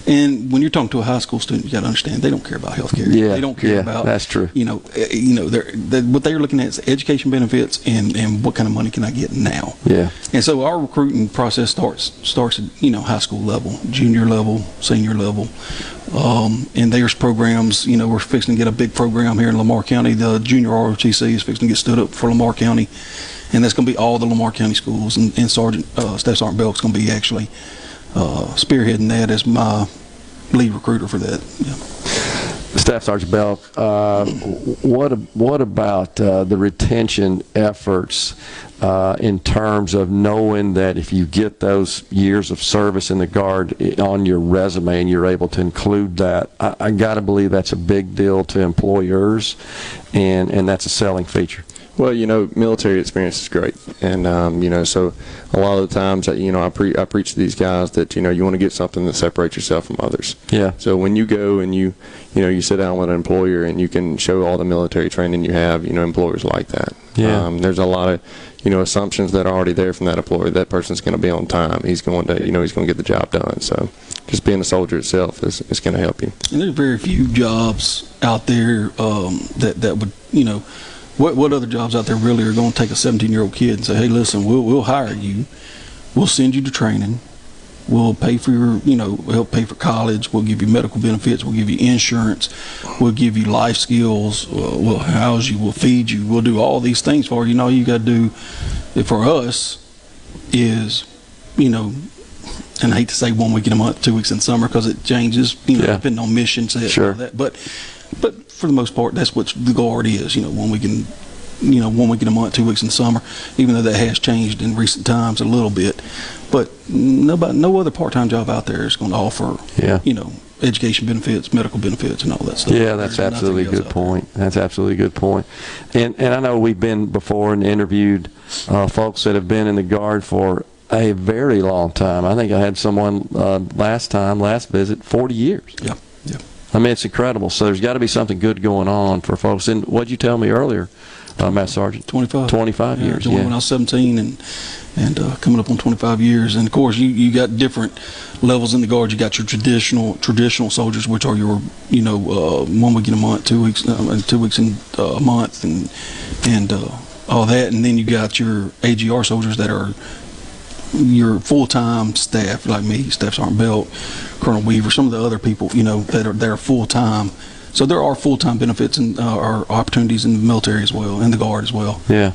And when you're talking to a high school student, you got to understand they don't care about health care. Yeah, they don't care yeah, about that's true. You know, eh, you know, they're, they what they're looking at is education benefits and and what kind of money can I get now. Yeah. And so our recruiting process starts starts at you know high school level, junior level, senior level, um, and there's programs. You know, we're fixing to get a big program here in Lamar County. The junior ROTC is fixing to get stood up for Lamar County, and that's going to be all the Lamar County schools. And, and Sergeant uh, Staff Sergeant Belk's going to be actually spearheading that as my lead recruiter for that. Yeah. Staff Sergeant Belk, uh, what what about uh, the retention efforts uh, in terms of knowing that if you get those years of service in the Guard on your resume and you're able to include that, I, I got to believe that's a big deal to employers, and and that's a selling feature. Well, you know, military experience is great, and um, you know, so a lot of the times, uh, you know, I, pre- I preach to these guys that you know you want to get something that separates yourself from others. Yeah. So when you go and you, you know, you sit down with an employer and you can show all the military training you have, you know, employers like that. Yeah. Um, there's a lot of, you know, assumptions that are already there from that employer. That person's going to be on time. He's going to, you know, he's going to get the job done. So, just being a soldier itself is, is going to help you. And there's very few jobs out there um, that that would you know what what other jobs out there really are going to take a 17 year old kid and say, hey, listen, we'll we'll hire you, we'll send you to training, we'll pay for your you know we'll help pay for college, we'll give you medical benefits, we'll give you insurance, we'll give you life skills, we'll, we'll house you, we'll feed you, we'll do all these things for you. You know, all you got to do for us is you know and I hate to say one week in a month, two weeks in summer because it changes, you know, Yeah. depending on mission set and all that. But but for the most part, that's what the guard is. You know, one week in you know one week in a month, two weeks in the summer. Even though that has changed in recent times a little bit, but nobody, no other part-time job out there is going to offer, Yeah. you know, education benefits, medical benefits, and all that stuff. Yeah, that's There's absolutely a good point. That's absolutely a good point. And and I know we've been before and interviewed uh, folks that have been in the guard for a very long time. I think I had someone uh, last time, last visit, 40 years. Yeah, yeah. I mean, it's incredible. So there's got to be something good going on for folks. And what'd you tell me earlier, uh, Matt Sergeant? 25. 25 Yeah, years. Yeah. when I was 17 and and uh, coming up on 25 years. And of course, you, you got different levels in the guard. You got your traditional traditional soldiers, which are your you know uh, one week in a month, two weeks uh, two weeks in uh, a month, and and uh, all that. And then you got your AGR soldiers that are your full-time staff, like me, Staff Sergeant Belk, Colonel Weaver, some of the other people, you know, that are that are full-time. So there are full-time benefits and uh, are opportunities in the military as well, in the guard as well. Yeah.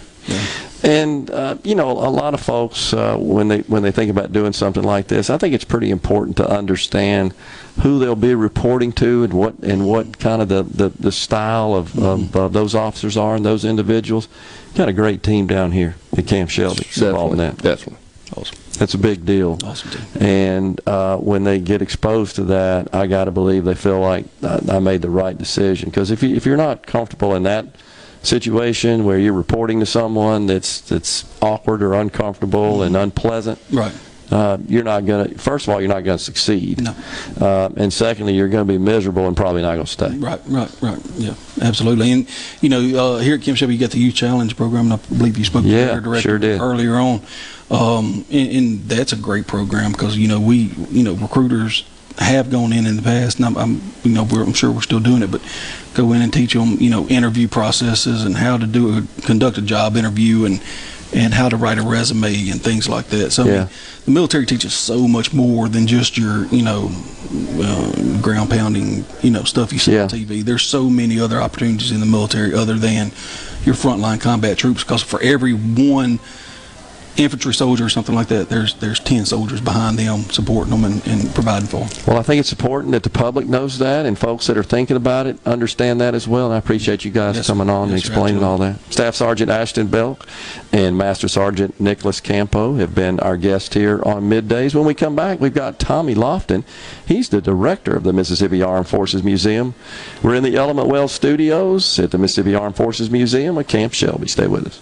And uh, you know, a lot of folks uh, when they when they think about doing something like this, I think it's pretty important to understand who they'll be reporting to and what and what kind of the, the, the style of, of uh, those officers are and those individuals. Got a great team down here at Camp Shelby involved in that. Definitely. Awesome. That's a big deal. Awesome. And uh, when they get exposed to that, I got to believe they feel like I, I made the right decision. Because if you if you're not comfortable in that situation where you're reporting to someone that's that's awkward or uncomfortable and unpleasant, Right. uh, you're not going to. First of all, you're not going to succeed. No. Uh, and secondly, you're going to be miserable and probably not going to stay. Right, right, right. Yeah, absolutely. And you know, uh, here at Camp Shelby, you got the Youth Challenge program, and I believe you spoke to Yeah, their director sure did. earlier on. Um, and, and that's a great program because you know we, you know, recruiters have gone in in the past, and I'm, I'm you know, we're, I'm sure we're still doing it, but go in and teach them, you know, interview processes and how to do a conduct a job interview and and how to write a resume and things like that. So I mean, the military teaches so much more than just your, you know, uh, ground pounding, you know, stuff you see on TV. There's so many other opportunities in the military other than your frontline combat troops. Because for every one infantry soldier or something like that, there's there's ten soldiers behind them supporting them and, and providing for them. Well, I think it's important that the public knows that, and folks that are thinking about it understand that as well. And I appreciate you guys Yes, coming on and yes, sir, explaining all that. Staff Sergeant Ashton Belk and Master Sergeant Nicholas Campo have been our guests here on middays. When we come back, we've got Tommy Lofton. He's the director of the Mississippi Armed Forces Museum. We're in the Element Wealth Studios at the Mississippi Armed Forces Museum at Camp Shelby. Stay with us.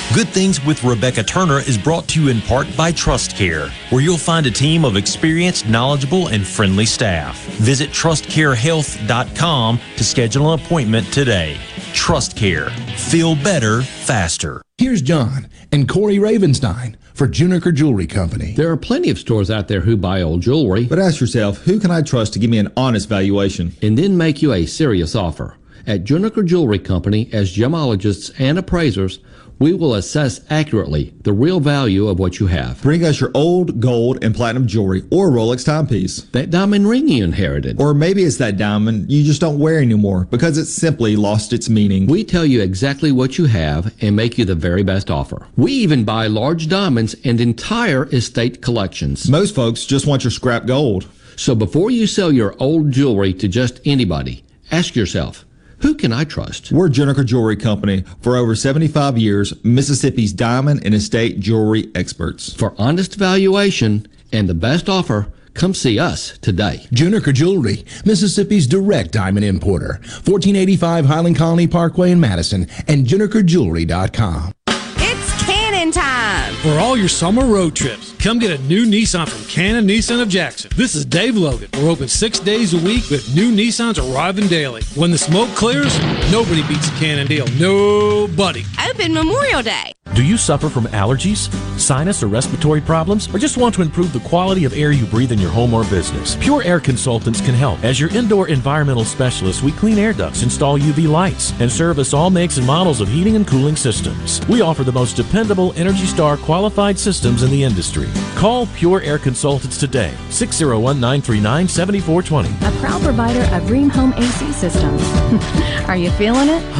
Good Things with Rebecca Turner is brought to you in part by Trust Care, where you'll find a team of experienced, knowledgeable, and friendly staff. Visit trustcarehealth.com to schedule an appointment today. Trust Care. Feel better faster. Here's John and Corey Ravenstein for Juniker Jewelry Company. There are plenty of stores out there who buy old jewelry. But ask yourself, who can I trust to give me an honest valuation? And then make you a serious offer. At Juniker Jewelry Company, as gemologists and appraisers, we will assess accurately the real value of what you have. Bring us your old gold and platinum jewelry or Rolex timepiece. That diamond ring you inherited. Or maybe it's that diamond you just don't wear anymore because it's simply lost its meaning. We tell you exactly what you have and make you the very best offer. We even buy large diamonds and entire estate collections. Most folks just want your scrap gold. So before you sell your old jewelry to just anybody, ask yourself, who can I trust? We're Juniker Jewelry Company. For over 75 years, Mississippi's diamond and estate jewelry experts. For honest valuation and the best offer, come see us today. Juniker Jewelry, Mississippi's direct diamond importer. 1485 Highland Colony Parkway in Madison and junikerjewelry.com. It's Cannon time. For all your summer road trips, come get a new Nissan from Cannon Nissan of Jackson. This is Dave Logan. We're open six days a week with new Nissans arriving daily. When the smoke clears, nobody beats a Cannon deal. Nobody. Open Memorial Day. Do you suffer from allergies, sinus, or respiratory problems, or just want to improve the quality of air you breathe in your home or business? Pure Air Consultants can help. As your indoor environmental specialist, we clean air ducts, install UV lights, and service all makes and models of heating and cooling systems. We offer the most dependable Energy Star qualified systems in the industry. Call Pure Air Consultants today, 601 939 7420. A proud provider of Rheem Home AC systems. Are you feeling it?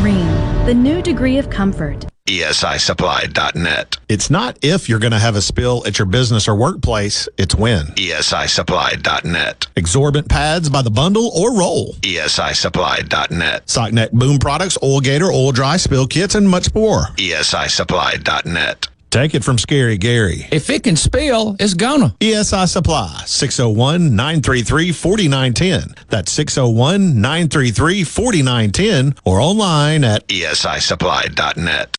Rheem, the new degree of comfort. ESISupply.net. It's not if you're going to have a spill at your business or workplace, it's when. ESISupply.net. Absorbent pads by the bundle or roll. ESISupply.net. Sockneck boom products, oil gator, oil dry, spill kits, and much more. ESISupply.net. Take it from Scary Gary. If it can spill, it's gonna. ESI Supply, 601 933 4910. That's 601 933 4910 or online at ESISupply.net.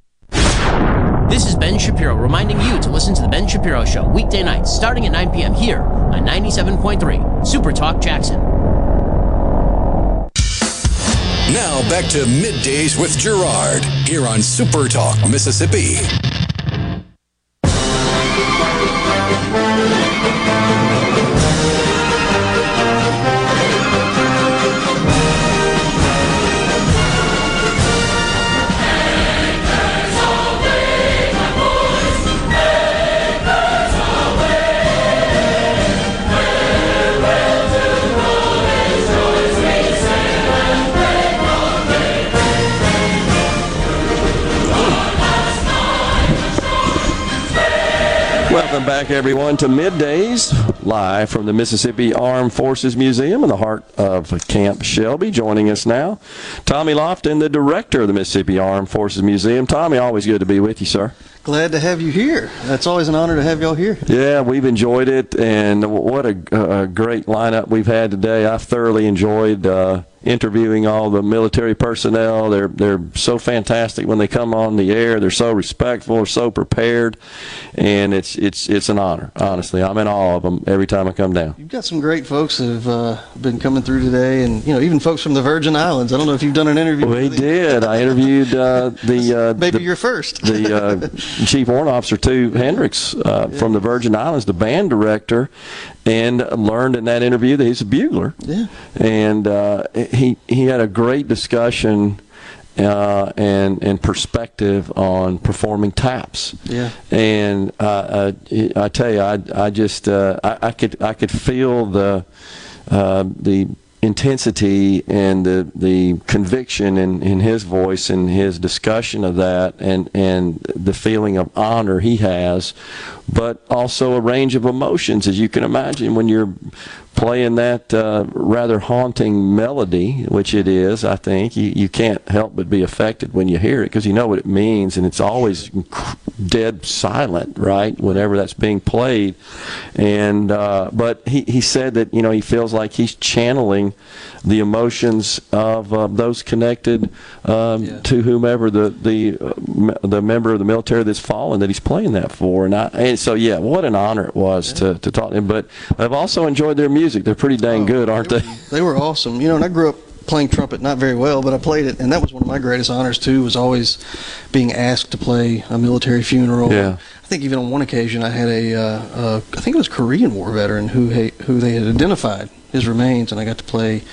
This is Ben Shapiro reminding you to listen to The Ben Shapiro Show weekday nights starting at 9 p.m. here on 97.3 Super Talk Jackson. Now back to middays with Gerard here on Super Talk, Mississippi. Welcome back, everyone, to Middays, live from the Mississippi Armed Forces Museum in the heart of Camp Shelby. Joining us now, Tommy Lofton, the director of the Mississippi Armed Forces Museum. Tommy, always good to be with you, sir. Glad to have you here. That's always an honor to have y'all here. Yeah, we've enjoyed it, and what a, a great lineup we've had today. I've thoroughly enjoyed uh, interviewing all the military personnel. They're they're so fantastic when they come on the air. They're so respectful, they're so prepared, and it's it's it's an honor. Honestly, I'm in awe of them every time I come down. You've got some great folks that have uh, been coming through today, and you know even folks from the Virgin Islands. I don't know if you've done an interview. We did. I interviewed uh, the uh, Maybe the, you're first. the uh, chief warrant officer two, Hendricks, uh, from the Virgin Islands, the band director, and learned in that interview that he's a bugler. Yeah. And uh, he he had a great discussion. Uh, and and perspective on performing taps. Yeah. And uh, uh, I tell you, I I just uh, I, I could I could feel the uh, the intensity and the the conviction in, in his voice and his discussion of that and and the feeling of honor he has but also a range of emotions as you can imagine when you're playing that uh, rather haunting melody which it is I think. You, you can't help but be affected when you hear it because you know what it means and it's always dead silent right whenever that's being played. And uh, but he, he said that you know he feels like he's channeling the emotions of uh, those connected um, to whomever the the uh, m- the member of the military that's fallen that he's playing that for. And I and so yeah what an honor it was to, to talk to him. But I've also enjoyed their music they're pretty dang good aren't they They were awesome. You know, and I grew up playing trumpet not very well, but I played it, and that was one of my greatest honors too. Was always being asked to play a military funeral. Yeah. I think even on one occasion I had a, uh, uh, I think it was Korean War veteran who ha- who they had identified his remains, and I got to play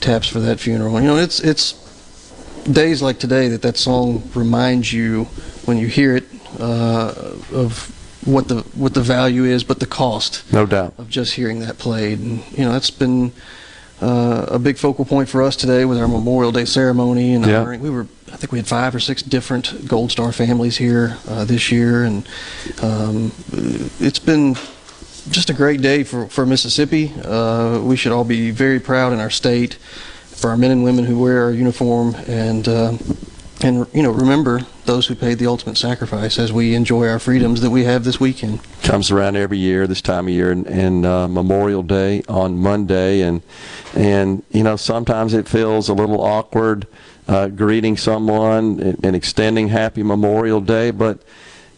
taps for that funeral. You know, it's it's days like today that that song reminds you when you hear it uh, of what the what the value is, but the cost No doubt. of just hearing that played. And you know, that's been uh, a big focal point for us today with our Memorial Day ceremony and Yeah. honoring. We were, I think, we had five or six different Gold Star families here uh, this year, and um, it's been just a great day for for Mississippi. Uh, we should all be very proud in our state for our men and women who wear our uniform and. And you know, remember those who paid the ultimate sacrifice as we enjoy our freedoms that we have this weekend. comes around every year this time of year and, and uh, Memorial Day on Monday and and you know sometimes it feels a little awkward uh, greeting someone and, and extending Happy Memorial Day but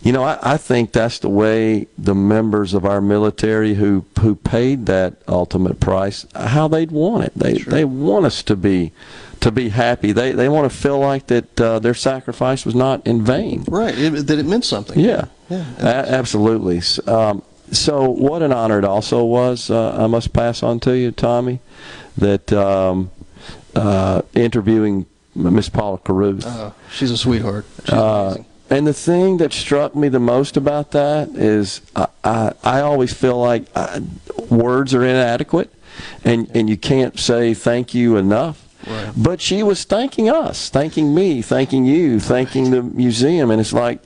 you know I, I think that's the way the members of our military who who paid that ultimate price how they'd want it they they want us to be to be happy they they want to feel like that uh, their sacrifice was not in vain Right, it, that it meant something. yeah, Yeah, A- absolutely. Um, so, what an honor it also was. Uh, I must pass on to you, Tommy, that um, uh, interviewing Miss Paula Caruth. Uh, she's a sweetheart. She's Uh, amazing. and the thing that struck me the most about that is I, I, I always feel like I, words are inadequate, and, and you can't say thank you enough. Right. But she was thanking us, thanking me, thanking you, thanking the museum, and it's like,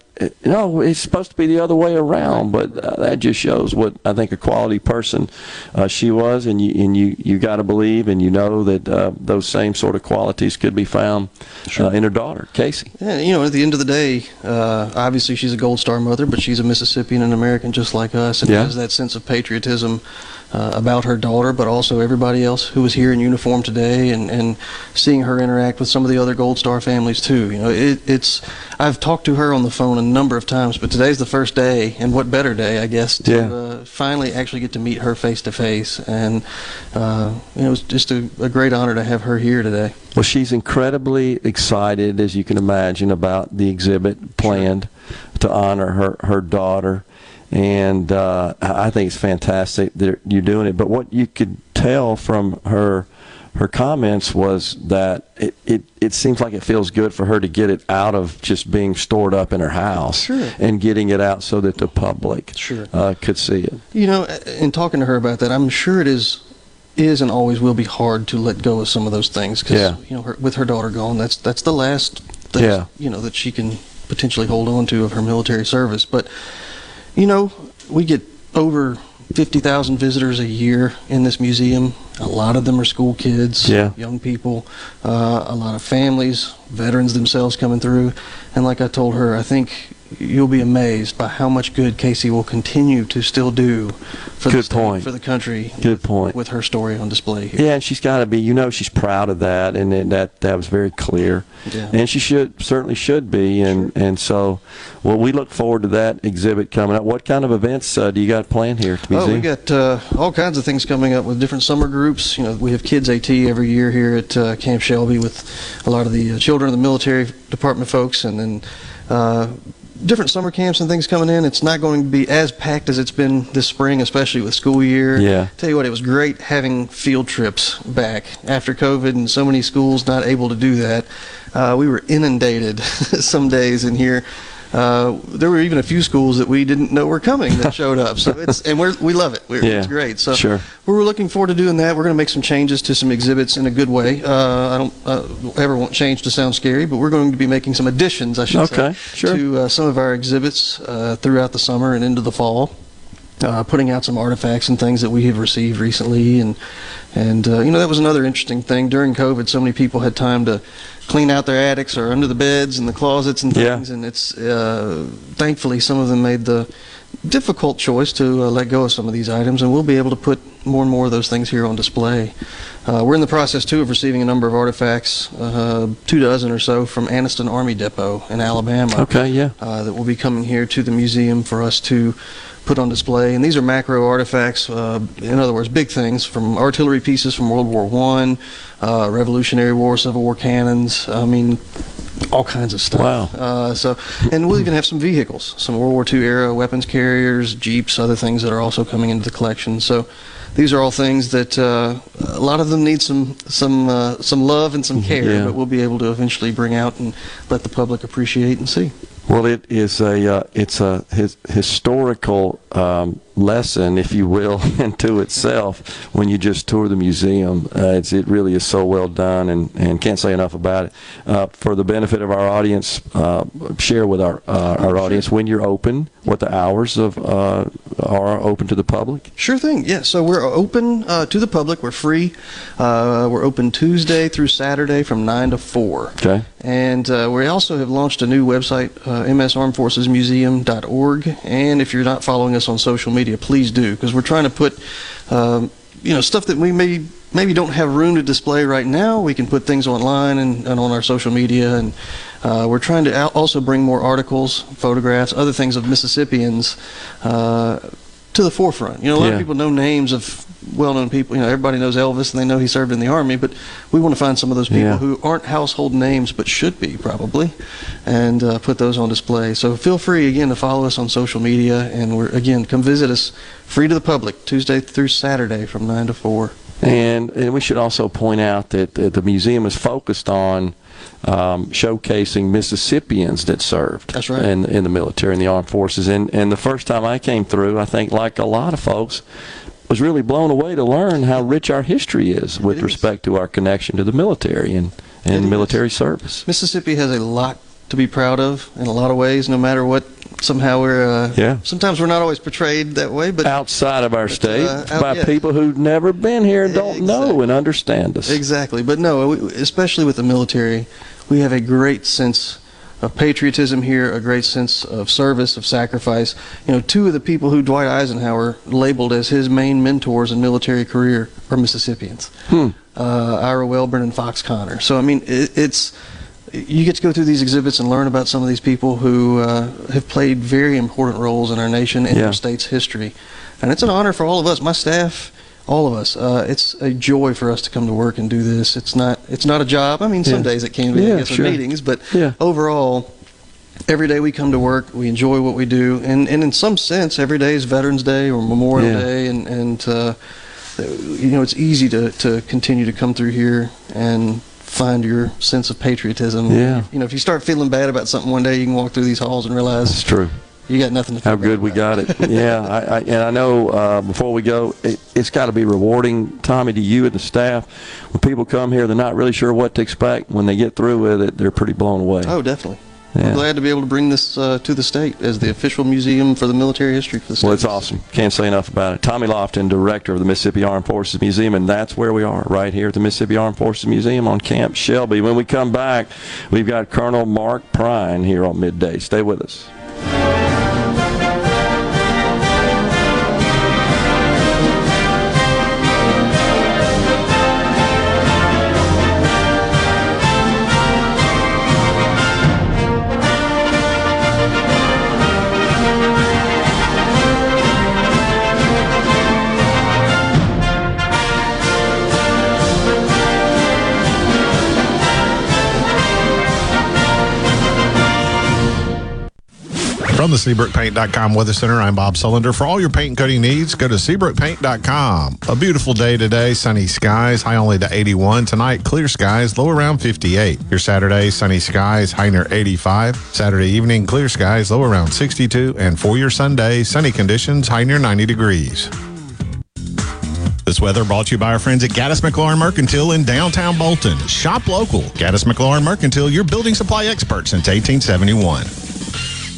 no, it's supposed to be the other way around. But uh, that just shows what I think a quality person uh, she was, and you and you you got to believe and you know that uh, those same sort of qualities could be found uh, in her daughter, Casey. Yeah, you know, at the end of the day, uh, obviously she's a Gold Star mother, but she's a Mississippian and American just like us, and Yeah. has that sense of patriotism uh, about her daughter, but also everybody else who was here in uniform today, and, and seeing her interact with some of the other Gold Star families too. You know, it, it's I've talked to her on the phone a number of times, but today's the first day, and what better day, I guess, to Yeah. uh, finally actually get to meet her face to face, and uh, it was just a, a great honor to have her here today. Well, she's incredibly excited, as you can imagine, about the exhibit planned to honor her, her daughter. And uh, I think it's fantastic that you're doing it. But what you could tell from her her comments was that it, it, it seems like it feels good for her to get it out of just being stored up in her house Sure. and getting it out so that the public Sure. uh, could see it. You know, in talking to her about that, I'm sure it is is and always will be hard to let go of some of those things because Yeah. you know her, with her daughter gone, that's that's the last thing Yeah. you know that she can potentially hold on to of her military service. But you know, we get over 50,000 visitors a year in this museum. A lot of them are school kids, Yeah. young people, uh, a lot of families, veterans themselves coming through. And like I told her, I think you'll be amazed by how much good Casey will continue to still do for the Good state, point. for the country Good point. with her story on display here. Yeah, and she's got to be. You know, she's proud of that, and that that, that was very clear. Yeah. And she should certainly should be, and and so, well, we look forward to that exhibit coming up. What kind of events uh, do you got planned here the Oh, we got uh, all kinds of things coming up with different summer groups. You know, we have Kids AT every year here at uh, Camp Shelby with a lot of the uh, children of the military department folks, and then uh, different summer camps and things coming in. It's not going to be as packed as it's been this spring, especially with school year. Yeah. Tell you what, it was great having field trips back after COVID and so many schools not able to do that. Uh, we were inundated some days in here. Uh, there were even a few schools that we didn't know were coming that showed up. So it's and we're, we love it. We're, Yeah, It's great. So sure. we're looking forward to doing that. We're going to make some changes to some exhibits in a good way. Uh, I don't uh, ever want change to sound scary, but we're going to be making some additions, I should Okay, say, sure. to uh, some of our exhibits uh, throughout the summer and into the fall. Uh, putting out some artifacts and things that we have received recently, and and uh, you know that was another interesting thing during COVID. So many people had time to clean out their attics or under the beds and the closets and Yeah. things, and it's uh, thankfully some of them made the difficult choice to uh, let go of some of these items, and we'll be able to put more and more of those things here on display. Uh, we're in the process too of receiving a number of artifacts, uh, two dozen or so, from Anniston Army Depot in Alabama. Okay, yeah. Uh, that will be coming here to the museum for us to put on display. And these are macro artifacts, uh, in other words, big things from artillery pieces from World War One, uh, Revolutionary War, Civil War cannons. I mean, all kinds of stuff. Wow. Uh, so, and we'll even have some vehicles, some World War II era weapons carriers, jeeps, other things that are also coming into the collection. So, these are all things that uh, a lot of them need some some uh, some love and some care, Yeah. but we'll be able to eventually bring out and let the public appreciate and see. Well, it is a uh, it's a his, historical um, lesson, if you will, into itself. When you just tour the museum, uh, it's, it really is so well done, and, and can't say enough about it. Uh, for the benefit of our audience, uh, share with our uh, our audience when you're open, what the hours of uh, are open to the public. Sure thing. Yeah. So we're open uh, to the public. We're free. Uh, we're open Tuesday through Saturday from nine to four. Okay. And uh, we also have launched a new website, uh, msarmedforcesmuseum.org. And if you're not following us on social media, please do, because we're trying to put, um, you know, stuff that we may maybe don't have room to display right now. We can put things online and, and on our social media, and uh, we're trying to al- also bring more articles, photographs, other things of Mississippians. Uh, to the forefront. You know, a lot Yeah. of people know names of well-known people. You know, everybody knows Elvis, and they know he served in the army. But we want to find some of those people Yeah. who aren't household names, but should be probably, and uh, put those on display. So feel free again to follow us on social media, and we're again come visit us, free to the public, Tuesday through Saturday from nine to four. And, and we should also point out that the, the museum is focused on um, showcasing Mississippians that served That's right. in, in the military and the armed forces. And, and the first time I came through, I think, like a lot of folks, was really blown away to learn how rich our history is with respect to our connection to the military and, and military service. Mississippi has a lot to be proud of in a lot of ways. No matter what, somehow we're uh, Yeah. Sometimes we're not always portrayed that way, but outside of our state uh, out- by yeah. people who've never been here and don't know and understand us. Exactly, but no, especially with the military, we have a great sense of patriotism here, a great sense of service, of sacrifice. You know, two of the people who Dwight Eisenhower labeled as his main mentors in military career are Mississippians, Hmm. uh, Ira Welborn and Fox Conner. So I mean, it, it's you get to go through these exhibits and learn about some of these people who uh, have played very important roles in our nation and Yeah. our state's history, and it's an honor for all of us, my staff all of us. Uh, it's a joy for us to come to work and do this. It's not it's not a job. I mean, some Yeah. days it can be Yeah, I guess, sure. meetings, but Yeah. overall, every day we come to work, we enjoy what we do, and, and in some sense, every day is Veterans Day or Memorial Yeah. Day, and and uh, you know it's easy to to continue to come through here and find your sense of patriotism. Yeah. You know, if you start feeling bad about something one day, you can walk through these halls and realize It's true. You got nothing to How good we got it. Yeah, I, I, and I know uh, before we go, it, it's got to be rewarding, Tommy, to you and the staff. When people come here, they're not really sure what to expect. When they get through with it, they're pretty blown away. Oh, definitely. Yeah. We're glad to be able to bring this uh, to the state as the official museum for the military history for the state. Well, it's awesome. Can't say enough about it. Tommy Lofton, director of the Mississippi Armed Forces Museum, and that's where we are, right here at the Mississippi Armed Forces Museum on Camp Shelby. When we come back, we've got Colonel Mark Prine here on midday. Stay with us. From the SeabrookPaint.com Weather Center, I'm Bob Sullender. For all your paint and coating needs, go to SeabrookPaint.com. A beautiful day today, sunny skies, high only to 81. Tonight, clear skies, low around 58. Your Saturday, sunny skies, high near 85. Saturday evening, clear skies, low around 62. And for your Sunday, sunny conditions, high near 90 degrees. This weather brought to you by our friends at Gaddis McLaurin Mercantile in downtown Bolton. Shop local. Gaddis McLaurin Mercantile, your building supply expert since 1871.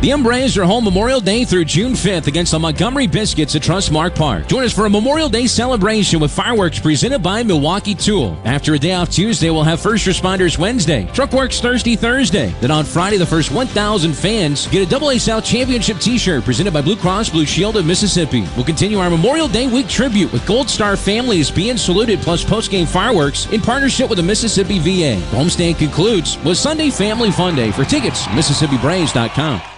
The M-Braves are home Memorial Day through June 5th against the Montgomery Biscuits at Trustmark Park. Join us for a Memorial Day celebration with fireworks presented by Milwaukee Tool. After a day off Tuesday, we'll have First Responders Wednesday, Truckworks Thursday, Thursday. Then on Friday, the first 1,000 fans get a Double A South Championship t-shirt presented by Blue Cross Blue Shield of Mississippi. We'll continue our Memorial Day week tribute with Gold Star families being saluted plus post-game fireworks in partnership with the Mississippi VA. Homestand concludes with Sunday Family Fun Day. For tickets, MississippiBraves.com.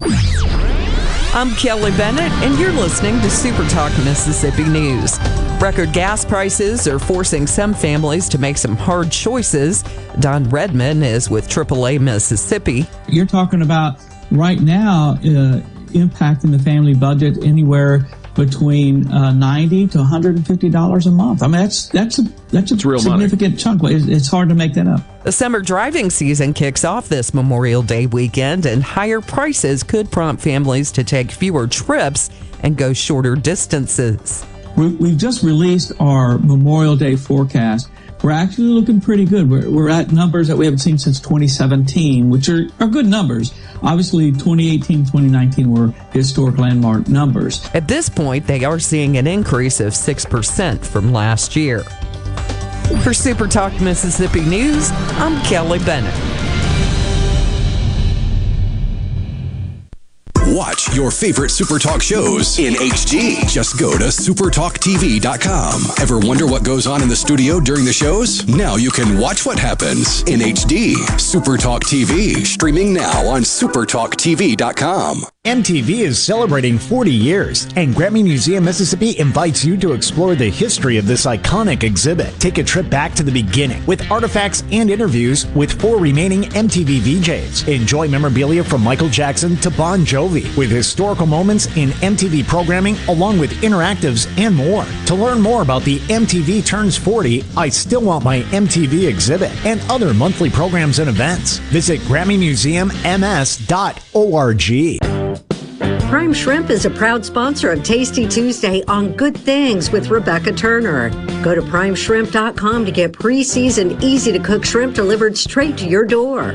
I'm Kelly Bennett, and you're listening to Super Talk Mississippi News. Record gas prices are forcing some families to make some hard choices. Don Redman is with AAA Mississippi. You're talking about right now uh, impacting the family budget anywhere between uh, ninety to one hundred and fifty dollars a month. I mean, that's that's a that's a real significant money. chunk. It's, it's hard to make that up. The summer driving season kicks off this Memorial Day weekend, and higher prices could prompt families to take fewer trips and go shorter distances. We, we've just released our Memorial Day forecast. We're actually looking pretty good. We're, we're at numbers that we haven't seen since 2017, which are, are good numbers. Obviously, 2018, 2019 were historic landmark numbers. At this point, they are seeing an increase of 6% from last year. For Super Talk Mississippi News, I'm Kelly Bennett. Watch your favorite Super Talk shows in HD. Just go to supertalktv.com. Ever wonder what goes on in the studio during the shows? Now you can watch what happens in HD. Super Talk TV, streaming now on supertalktv.com. MTV is celebrating 40 years, and Grammy Museum Mississippi invites you to explore the history of this iconic exhibit. Take a trip back to the beginning with artifacts and interviews with four remaining MTV VJs. Enjoy memorabilia from Michael Jackson to Bon Jovi, with historical moments in MTV programming along with interactives and more. To learn more about the MTV Turns 40, I Still Want My MTV exhibit, and other monthly programs and events, visit GrammyMuseumMS.org. Prime Shrimp is a proud sponsor of Tasty Tuesday on Good Things with Rebecca Turner. Go to primeshrimp.com to get pre seasoned, easy to cook shrimp delivered straight to your door.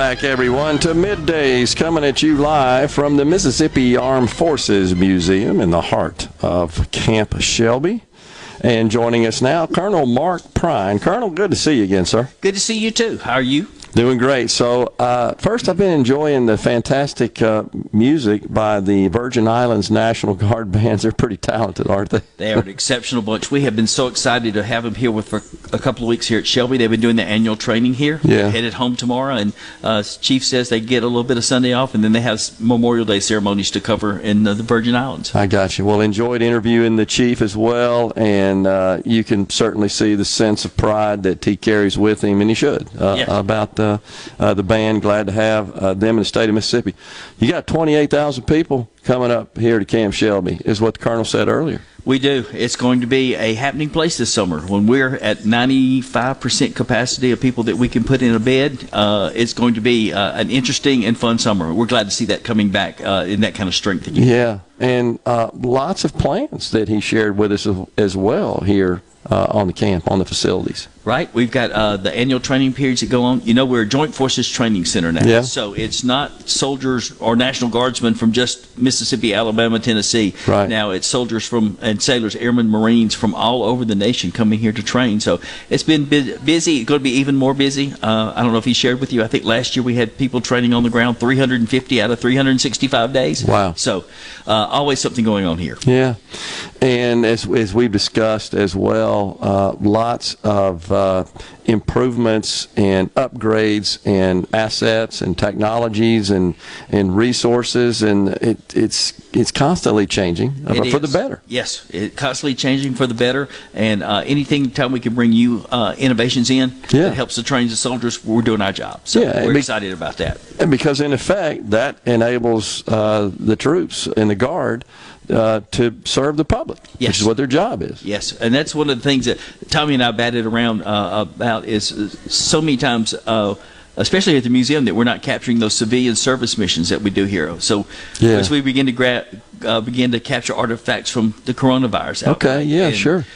Back, everyone, to Middays, coming at you live from the Mississippi Armed Forces Museum in the heart of Camp Shelby. And joining us now, Colonel Mark Prine. Colonel, good to see you again, sir. Good to see you too. How are you? Doing great. So, uh, first, I've been enjoying the fantastic uh, music by the Virgin Islands National Guard bands. They're pretty talented, aren't they? They are an exceptional bunch. We have been so excited to have them here with for a couple of weeks here at Shelby. They've been doing the annual training here. Yeah. They're headed home tomorrow, and uh, Chief says they get a little bit of Sunday off, and then they have Memorial Day ceremonies to cover in the Virgin Islands. I got you. Well, enjoyed interviewing the chief as well, and uh, you can certainly see the sense of pride that he carries with him, and he should, uh, Yes. about uh, uh, the band. Glad to have uh, them in the state of Mississippi. You got 28,000 people coming up here to Camp Shelby, is what the colonel said earlier. We do. It's going to be a happening place this summer. When we're at 95% capacity of people that we can put in a bed, uh, it's going to be uh, an interesting and fun summer. We're glad to see that coming back uh, in that kind of strength again. Yeah, and uh, lots of plans that he shared with us as- well here uh, on the camp, on the facilities. Right, we've got uh, the annual training periods that go on. You know, we're a Joint Forces Training Center now, Yeah. so it's not soldiers or National Guardsmen from just Mississippi, Alabama, Tennessee. Right. now, it's soldiers from and sailors, airmen, Marines from all over the nation coming here to train. So it's been bu- busy. It's going to be even more busy. Uh, I don't know if he shared with you. I think last year we had people training on the ground 350 out of 365 days. Wow. So uh, always something going on here. Yeah, and as as we've discussed as well, uh, lots of uh, improvements and upgrades and assets and technologies and and resources, and it, it's it's constantly changing uh, It for the better. Yes, it constantly changing for the better, and uh, anything time we can bring you uh, innovations in Yeah. that helps the trains and soldiers, we're doing our job. So Yeah, we're be- excited about that. And because in effect that enables uh, the troops in the guard uh, to serve the public, which is what their job is. Yes, and that's one of the things that Tommy and I batted around uh, about is so many times. Uh, Especially at the museum, that we're not capturing those civilian service missions that we do here. So, Yeah. as we begin to gra- uh, begin to capture artifacts from the coronavirus, Okay, yeah, sure.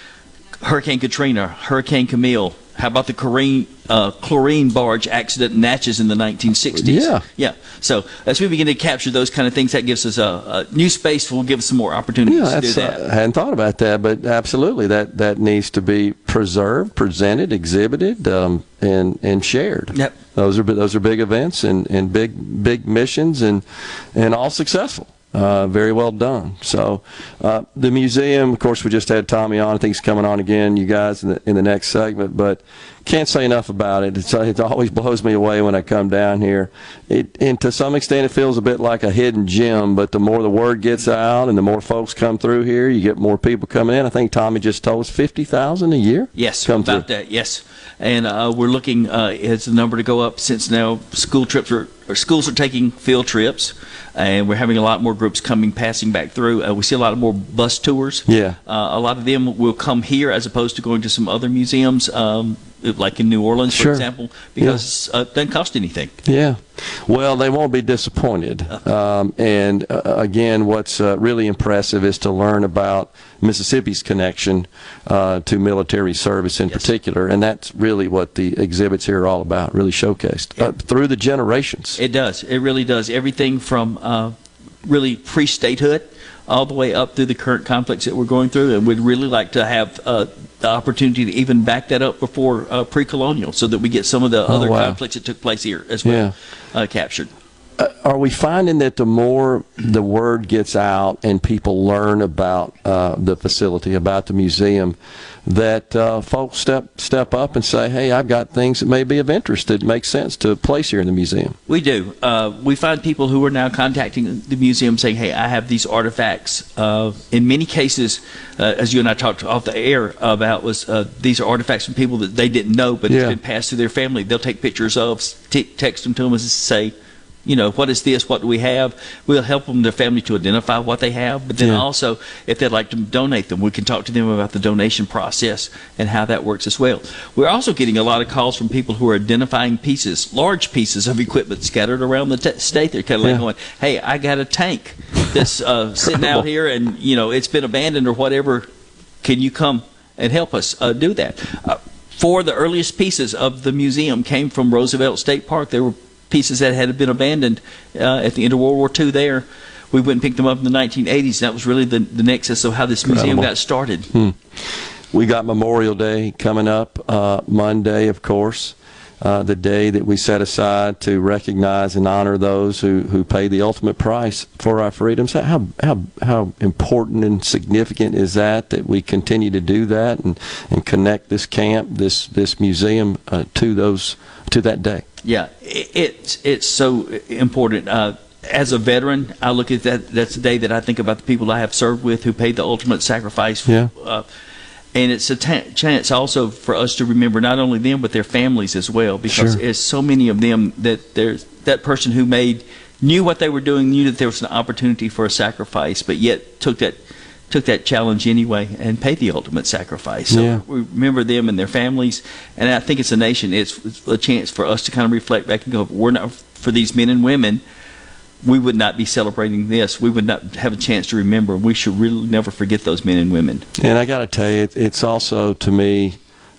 Hurricane Katrina, Hurricane Camille. How about the chlorine, uh, chlorine barge accident in Natchez in the 1960s? Yeah. Yeah. So as we begin to capture those kind of things, that gives us a, a new space. Will give us some more opportunities Yeah, to do that. uh, I hadn't thought about that, but absolutely, that, that needs to be preserved, presented, exhibited, um, and and shared. Yep. Those are those are big events and, and big big missions and and all successful. Uh, very well done. So, uh, the museum, of course, we just had Tommy on. I think he's coming on again, you guys, in the, in the next segment. But can't say enough about it. It's, it always blows me away when I come down here. It, and to some extent, it feels a bit like a hidden gem. But the more the word gets out, and the more folks come through here, you get more people coming in. I think Tommy just told us fifty thousand a year. Yes, come about through. that. Yes, and uh, we're looking uh, as the number to go up since now school trips are or schools are taking field trips, and we're having a lot more groups coming passing back through. Uh, we see a lot of more bus tours. Yeah. Uh, a lot of them will come here as opposed to going to some other museums, um, like in New Orleans, for Sure. example, because uh, it doesn't cost anything. Yeah. Well, they won't be disappointed. Um, and uh, again, what's uh, really impressive is to learn about Mississippi's connection uh, to military service in particular. And that's really what the exhibits here are all about, really showcased uh, through the generations. It does. It really does. Everything from uh, really pre-statehood all the way up through the current conflicts that we're going through, and we'd really like to have uh, the opportunity to even back that up before uh, pre-colonial, so that we get some of the Oh, other wow. conflicts that took place here as well uh, captured. Uh, are we finding that the more the word gets out and people learn about uh, the facility, about the museum, that uh, folks step step up and say, "Hey, I've got things that may be of interest that make sense to place here in the museum." We do. Uh, we find people who are now contacting the museum saying, "Hey, I have these artifacts." Uh, in many cases, uh, as you and I talked off the air about, was uh, these are artifacts from people that they didn't know, but Yeah. it's been passed through their family. They'll take pictures of, t- text them to them, and say, you know, what is this? What do we have? We'll help them, their family, to identify what they have. But then Yeah. also, if they'd like to donate them, we can talk to them about the donation process and how that works as well. We're also getting a lot of calls from people who are identifying pieces, large pieces of equipment scattered around the t- state. They're kind of like going, "Hey, I got a tank that's uh, sitting out here, and you know, it's been abandoned or whatever. Can you come and help us uh, do that?" Uh, four of the earliest pieces of the museum came from Roosevelt State Park. They were pieces that had been abandoned uh, at the end of World War II there. We went and picked them up in the 1980s. That was really the, the nexus of how this museum Incredible. got started. Hmm. We got Memorial Day coming up uh, Monday, of course, uh, the day that we set aside to recognize and honor those who, who paid the ultimate price for our freedoms. How, how, how important and significant is that that we continue to do that and, and connect this camp, this, this museum uh, to those to that day? Yeah, it's it's so important. Uh, as a veteran, I look at that. That's the day that I think about the people I have served with who paid the ultimate sacrifice. Yeah. And it's a chance also for us to remember not only them but their families as well, because Sure. it's so many of them that there's that person who made knew what they were doing, knew that there was an opportunity for a sacrifice, but yet took that took that challenge anyway and paid the ultimate sacrifice. So Yeah. we remember them and their families, and I think it's a nation. It's, it's a chance for us to kind of reflect back and go, we're not for these men and women. We would not be celebrating this. We would not have a chance to remember. We should really never forget those men and women. And I got to tell you, it, it's also to me,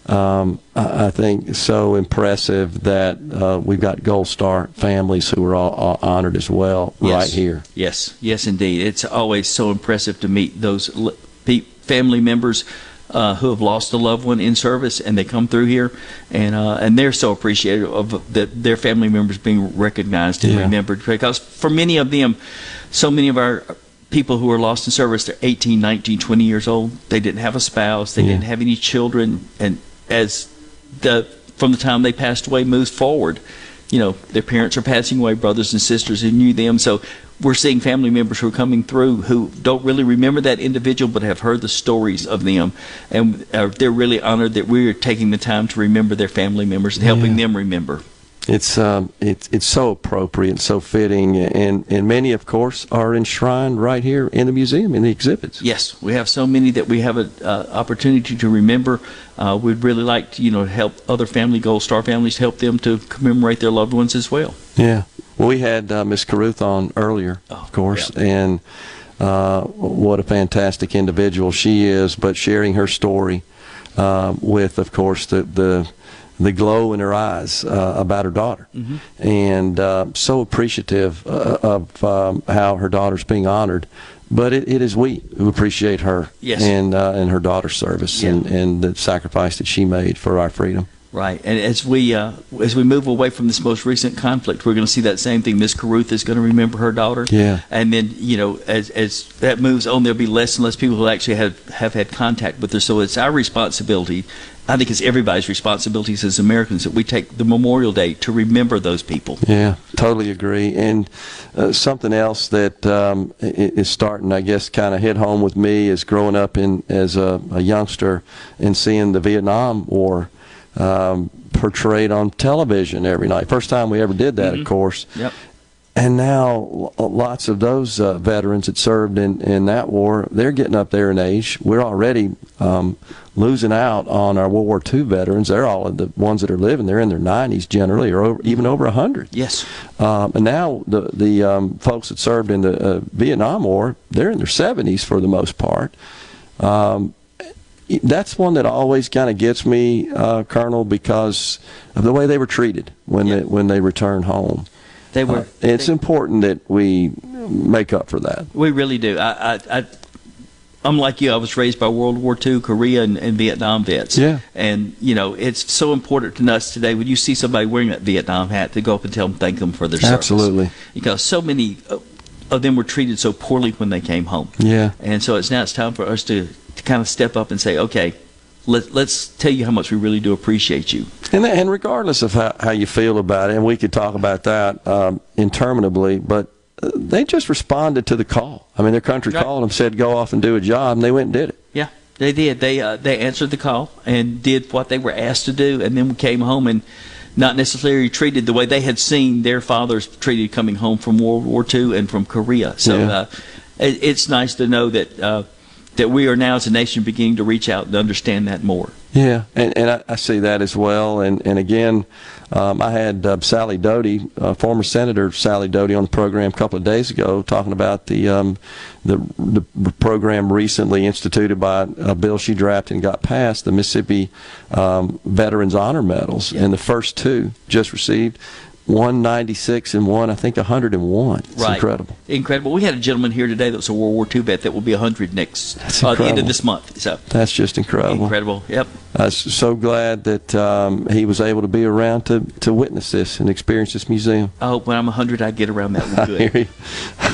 um, I, think, so impressive that uh, we've got Gold Star families who are all, all honored as well right here. Yes, yes, indeed. It's always so impressive to meet those family members uh, who have lost a loved one in service, and they come through here, and uh, and they're so appreciative of the, their family members being recognized and Yeah. remembered. Because for many of them, so many of our people who are lost in service, they're 18, 19, 20 years old. They didn't have a spouse. They Yeah. didn't have any children, and as the from the time they passed away moves forward, you know, their parents are passing away, brothers and sisters who knew them. So we're seeing family members who are coming through who don't really remember that individual but have heard the stories of them. And uh, they're really honored that we're taking the time to remember their family members and helping them remember. It's um, it's it's so appropriate, so fitting, and and many, of course, are enshrined right here in the museum in the exhibits. Yes, we have so many that we have an uh, opportunity to remember. Uh, we'd really like to, you know, help other family Gold Star families, help them to commemorate their loved ones as well. Yeah. We had uh, Miss Caruth on earlier, of course, and uh, what a fantastic individual she is. But sharing her story uh, with, of course, the the the glow in her eyes uh, about her daughter, Mhm. and uh, so appreciative uh, of um, how her daughter's being honored. But it, it is we who appreciate her Yes. and uh, and her daughter's service and, and the sacrifice that she made for our freedom. Right, and as we uh, as we move away from this most recent conflict, we're going to see that same thing. Miss Caruth is going to remember her daughter, Yeah. and then you know as as that moves on, there'll be less and less people who actually have have had contact with her. So it's our responsibility. I think it's everybody's responsibilities as Americans that we take the Memorial Day to remember those people. Yeah, totally agree. And uh, something else that um, is starting, I guess, kind of hit home with me is growing up in as a, a youngster and seeing the Vietnam War um, portrayed on television every night. First time we ever did that, Mhm. of course. Yep. And now lots of those uh, veterans that served in, in that war, they're getting up there in age. We're already um, losing out on our World War II veterans. They're all the ones that are living. They're in their 90s generally, or over, even over 100. Yes. Um, and now the the um, folks that served in the uh, Vietnam War, they're in their 70s for the most part. Um, that's one that always kind of gets me, uh, Colonel, because of the way they were treated when they when they return home. They were. Uh, it's important that we make up for that. We really do. I, I, I, I'm like you. I was raised by World War II, Korea, and, and Vietnam vets. Yeah. And you know, it's so important to us today when you see somebody wearing that Vietnam hat to go up and tell them thank them for their service. Absolutely. Because so many uh, of them were treated so poorly when they came home. Yeah. And so it's now it's time for us to, to kind of step up and say, okay, let, let's tell you how much we really do appreciate you. And, and regardless of how, how you feel about it, and we could talk about that um, interminably, but uh, they just responded to the call. I mean, their country Right. called them, said, go off and do a job, and they went and did it. Yeah, they did. They uh, they answered the call and did what they were asked to do, and then we came home and not necessarily treated the way they had seen their fathers treated coming home from World War II and from Korea. So Yeah. uh, it, it's nice to know that uh, that we are now as a nation beginning to reach out and understand that more. Yeah, and, and I, I see that as well. And, and again, um, I had uh, Sally Doty, uh, former Senator Sally Doty, on the program a couple of days ago talking about the um, the, the program recently instituted by a bill she drafted and got passed, the Mississippi um, Veterans Honor Medals. And the first two just received 196 and one, I think 101. It's right. incredible. Incredible. We had a gentleman here today that was a World War II vet that will be 100 next uh, the end of this month. So That's just incredible. incredible. Yep. I was so glad that um, he was able to be around to, to witness this and experience this museum. I hope when I'm 100 I get around that one good.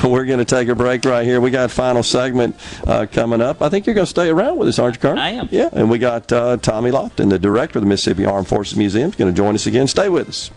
We're going to take a break right here. We got final segment uh, coming up. I think you're going to stay around with us, aren't you, Carter? I am. Yeah, and we got uh, Tommy Lofton, the director of the Mississippi Armed Forces Museum, is going to join us again. Stay with us.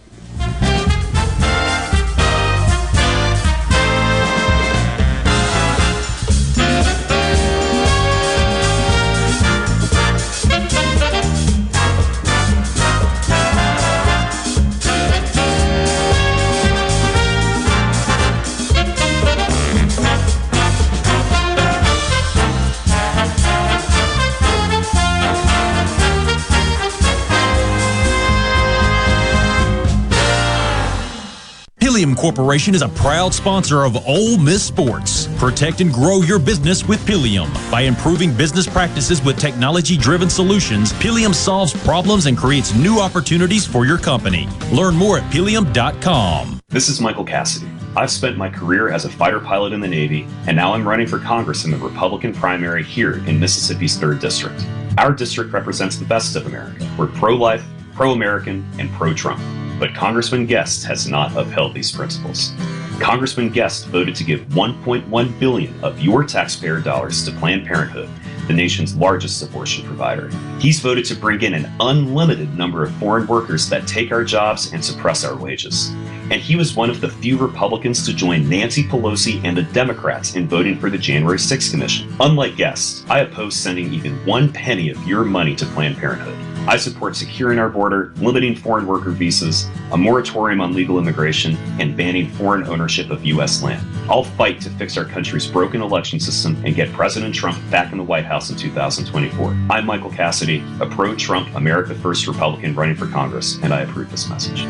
Corporation is a proud sponsor of Ole Miss Sports. Protect and grow your business with Pilium. By improving business practices with technology driven solutions, Pilium solves problems and creates new opportunities for your company. Learn more at pilium.com. This is Michael Cassidy. I've spent my career as a fighter pilot in the Navy, and now I'm running for Congress in the Republican primary here in Mississippi's 3rd District. Our district represents the best of America. We're pro life, pro American, and pro Trump. But Congressman Guest has not upheld these principles. Congressman Guest voted to give 1.1 billion of your taxpayer dollars to Planned Parenthood, the nation's largest abortion provider. He's voted to bring in an unlimited number of foreign workers that take our jobs and suppress our wages. And he was one of the few Republicans to join Nancy Pelosi and the Democrats in voting for the January 6th Commission. Unlike Guest, I oppose sending even one penny of your money to Planned Parenthood. I support securing our border, limiting foreign worker visas, a moratorium on legal immigration, and banning foreign ownership of U.S. land. I'll fight to fix our country's broken election system and get President Trump back in the White House in 2024. I'm Michael Cassidy, a pro Trump, America First Republican running for Congress, and I approve this message.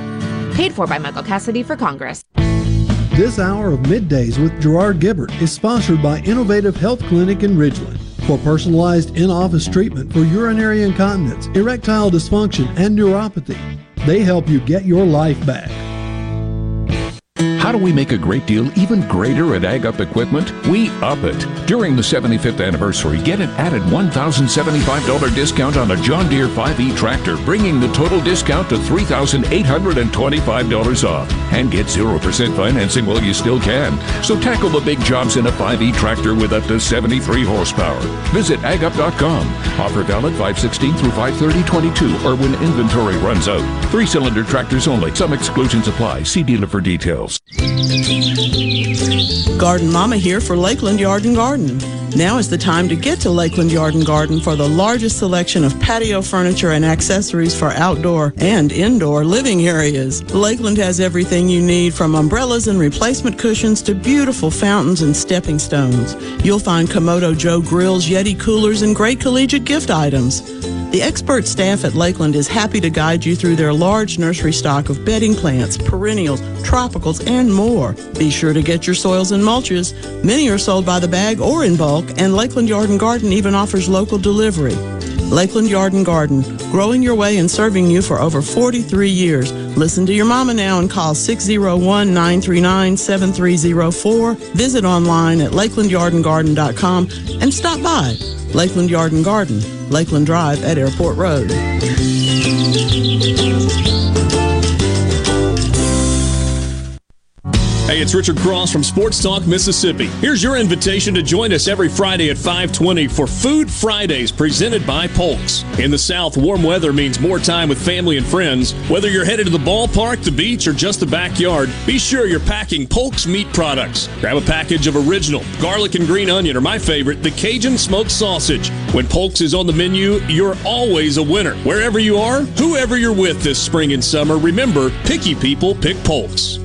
Paid for by Michael Cassidy for Congress. This hour of middays with Gerard Gibert is sponsored by Innovative Health Clinic in Ridgeland. For personalized in office treatment for urinary incontinence, erectile dysfunction, and neuropathy, they help you get your life back. How do we make a great deal even greater at Ag Up Equipment? We up it. During the 75th anniversary, get an added $1,075 discount on a John Deere 5E tractor, bringing the total discount to $3,825 off. And get 0% financing while you still can. So tackle the big jobs in a 5E tractor with up to 73 horsepower. Visit agup.com. Offer valid 516 through 53022 or when inventory runs out. Three cylinder tractors only. Some exclusions apply. See dealer for details. Garden Mama here for Lakeland Yard and Garden. Now is the time to get to Lakeland Yard and Garden for the largest selection of patio furniture and accessories for outdoor and indoor living areas. Lakeland has everything you need from umbrellas and replacement cushions to beautiful fountains and stepping stones. You'll find Kamado Joe grills, Yeti coolers, and great collegiate gift items. The expert staff at Lakeland is happy to guide you through their large nursery stock of bedding plants, perennials, tropicals, and more. Be sure to get your soils and mulches. Many are sold by the bag or in bulk, and Lakeland Yard and Garden even offers local delivery. Lakeland Yard and Garden, growing your way and serving you for over 43 years. Listen to your mama now and call 601 939 7304. Visit online at lakelandyardandgarden.com and stop by. Lakeland Yard and Garden, Lakeland Drive at Airport Road. Hey, it's Richard Cross from Sports Talk Mississippi. Here's your invitation to join us every Friday at 520 for Food Fridays presented by Polks. In the South, warm weather means more time with family and friends. Whether you're headed to the ballpark, the beach, or just the backyard, be sure you're packing Polks meat products. Grab a package of original garlic and green onion, or my favorite, the Cajun smoked sausage. When Polks is on the menu, you're always a winner. Wherever you are, whoever you're with this spring and summer, remember, picky people pick Polks.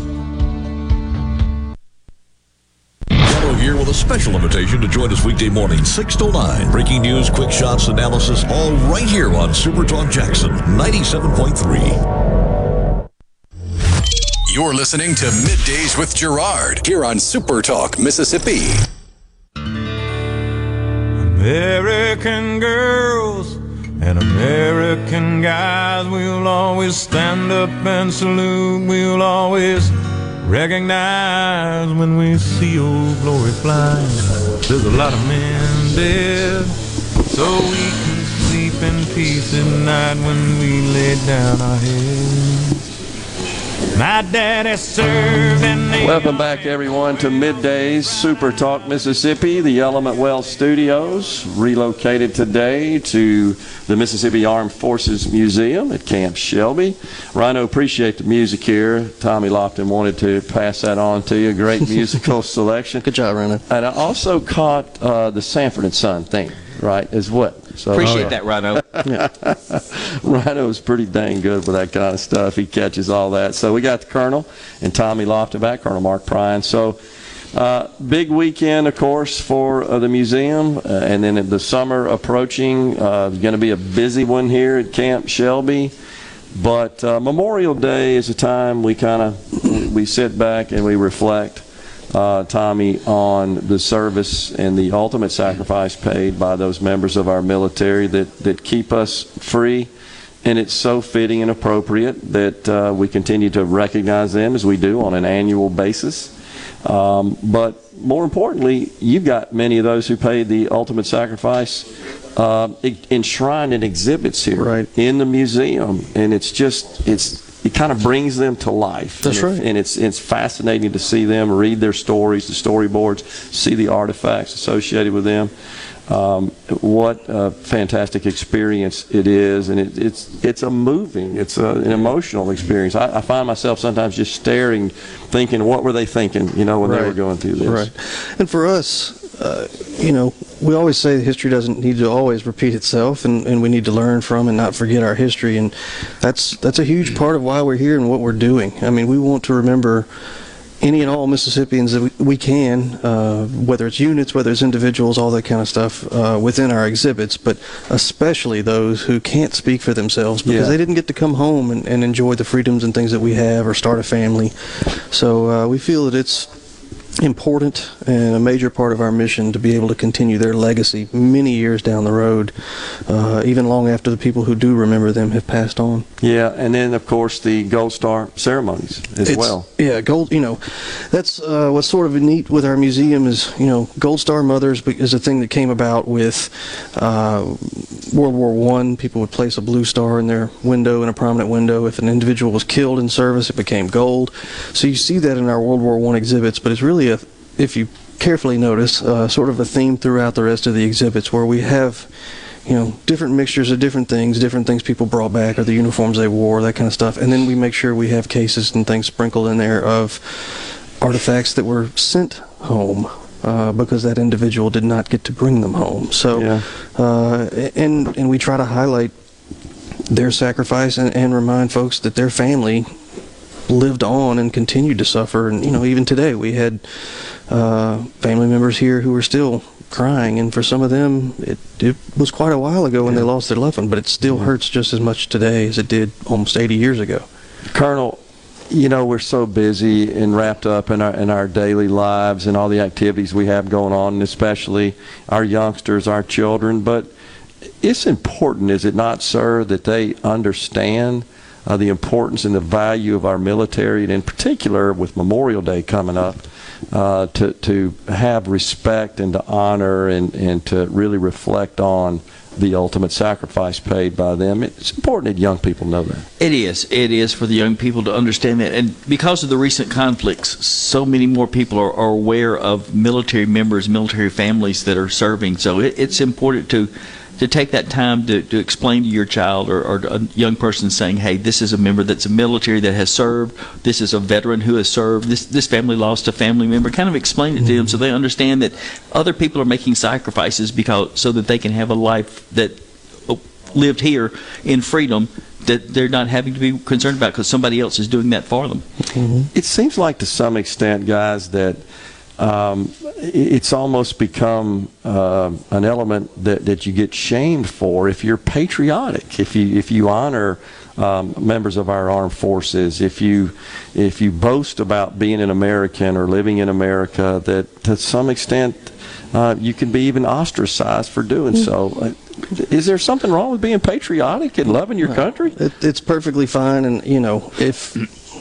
here with a special invitation to join us weekday morning, 6 to 9. Breaking news, quick shots, analysis, all right here on Super Talk Jackson 97.3. You're listening to Middays with Gerard here on Super Talk, Mississippi. American girls and American guys, we'll always stand up and salute. We'll always recognize when we see old glory flying. There's a lot of men dead, so we can sleep in peace at night when we lay down our heads. My daddy served in the Welcome back, everyone, to Middays Super Talk Mississippi, the Element Wealth Studios, relocated today to the Mississippi Armed Forces Museum at Camp Shelby. Rhino, appreciate the music here. Tommy Lofton wanted to pass that on to you. Great musical selection. Good job, Rhino. And I also caught uh, the Sanford and Son thing, right, as what? So, Appreciate that, Rhino. Rhino's pretty dang good with that kind of stuff. He catches all that. So we got the Colonel and Tommy Lofton back, Colonel Mark Prine. So uh, big weekend, of course, for uh, the museum, uh, and then the summer approaching. Uh, going to be a busy one here at Camp Shelby. But uh, Memorial Day is a time we kind of we sit back and we reflect, uh, Tommy, on the service and the ultimate sacrifice paid by those members of our military that, that keep us free. And it's so fitting and appropriate that uh, we continue to recognize them as we do on an annual basis. Um, but more importantly, you've got many of those who paid the ultimate sacrifice uh, enshrined in exhibits here in the museum, and it's just it's it kind of brings them to life. That's and it- right. and it's it's fascinating to see them read their stories, the storyboards, see the artifacts associated with them. Um, what a fantastic experience it is, and it, it's it's a moving, it's a, an emotional experience. I, I find myself sometimes just staring, thinking, what were they thinking, you know, when they were going through this. Right. And for us, uh, you know, we always say history doesn't need to always repeat itself, and, and we need to learn from and not forget our history. And that's that's a huge part of why we're here and what we're doing. I mean, we want to remember any and all Mississippians that we, we can, uh, whether it's units, whether it's individuals, all that kind of stuff uh, within our exhibits, but especially those who can't speak for themselves because Yeah. they didn't get to come home and, and enjoy the freedoms and things that we have or start a family. So uh, we feel that it's important and a major part of our mission to be able to continue their legacy many years down the road, uh, even long after the people who do remember them have passed on. Yeah, and then of course the Gold Star ceremonies as It's- well. Yeah, gold. You know, that's uh, what's sort of neat with our museum is you know Gold Star Mothers is a thing that came about with uh, World War One. People would place a blue star in their window in a prominent window. If an individual was killed in service, it became gold. So you see that in our World War One exhibits, but it's really a if you carefully notice, uh, sort of a theme throughout the rest of the exhibits where we have you know, different mixtures of different things, different things people brought back, or the uniforms they wore, that kind of stuff. And then we make sure we have cases and things sprinkled in there of artifacts that were sent home. Uh, because that individual did not get to bring them home, so uh, and and we try to highlight their sacrifice and, and remind folks that their family lived on and continued to suffer. And you know, even today we had uh, family members here who were still crying, and for some of them, it, it was quite a while ago when they lost their loved one, but it still hurts just as much today as it did almost 80 years ago. Colonel, you know, we're so busy and wrapped up in our in our daily lives and all the activities we have going on, and especially our youngsters, our children. But it's important, is it not, sir, that they understand uh, the importance and the value of our military, and in particular with Memorial Day coming up, uh, to to have respect and to honor and and to really reflect on the ultimate sacrifice paid by them. It's important that young people know that. It is. It is for the young people to understand that. And because of the recent conflicts, so many more people are, are aware of military members, military families that are serving. So it, it's important to to take that time to, to explain to your child or, or a young person saying, hey, this is a member that's a military that has served, this is a veteran who has served, this, this family lost a family member, kind of explain it to them so they understand that other people are making sacrifices because so that they can have a life that uh, lived here in freedom that they're not having to be concerned about because somebody else is doing that for them. It seems like to some extent, guys, that um, it's almost become uh, an element that, that you get shamed for if you're patriotic, if you if you honor um, members of our armed forces, if you if you boast about being an American or living in America, that to some extent uh, you can be even ostracized for doing so. Uh, Is there something wrong with being patriotic and loving your country? It, it's perfectly fine, and you know if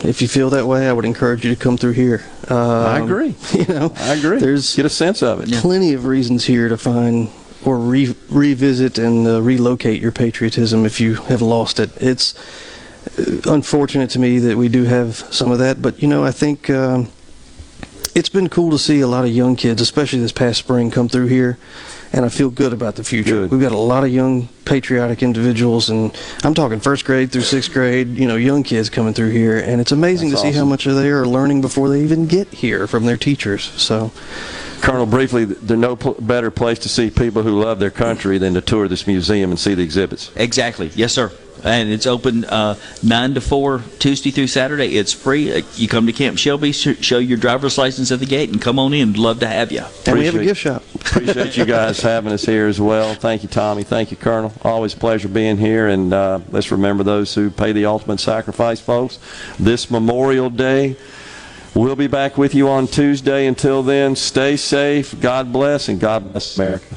if you feel that way, I would encourage you to come through here. Um, I agree. You know, I agree. There's get a sense of it. plenty of reasons here to find or re- revisit and uh, relocate your patriotism if you have lost it. It's uh, unfortunate to me that we do have some of that, but you know, I think um, it's been cool to see a lot of young kids, especially this past spring, come through here. And I feel good about the future. We've got a lot of young patriotic individuals, and I'm talking first grade through sixth grade, you know, young kids coming through here. And it's amazing That's to see how awesome. much they are learning before they even get here from their teachers. So, Colonel, briefly, there's no pl- better place to see people who love their country than to tour this museum and see the exhibits. Exactly. Yes, sir. And it's open uh, 9 to 4, Tuesday through Saturday. It's free. Uh, You come to Camp Shelby, sh- show your driver's license at the gate, and come on in. Love to have you. and we have a gift shop. Appreciate you guys having us here as well. Thank you, Tommy. Thank you, Colonel. Always a pleasure being here. And uh, let's remember those who pay the ultimate sacrifice, folks. This Memorial Day, we'll be back with you on Tuesday. Until then, stay safe. God bless, and God bless America.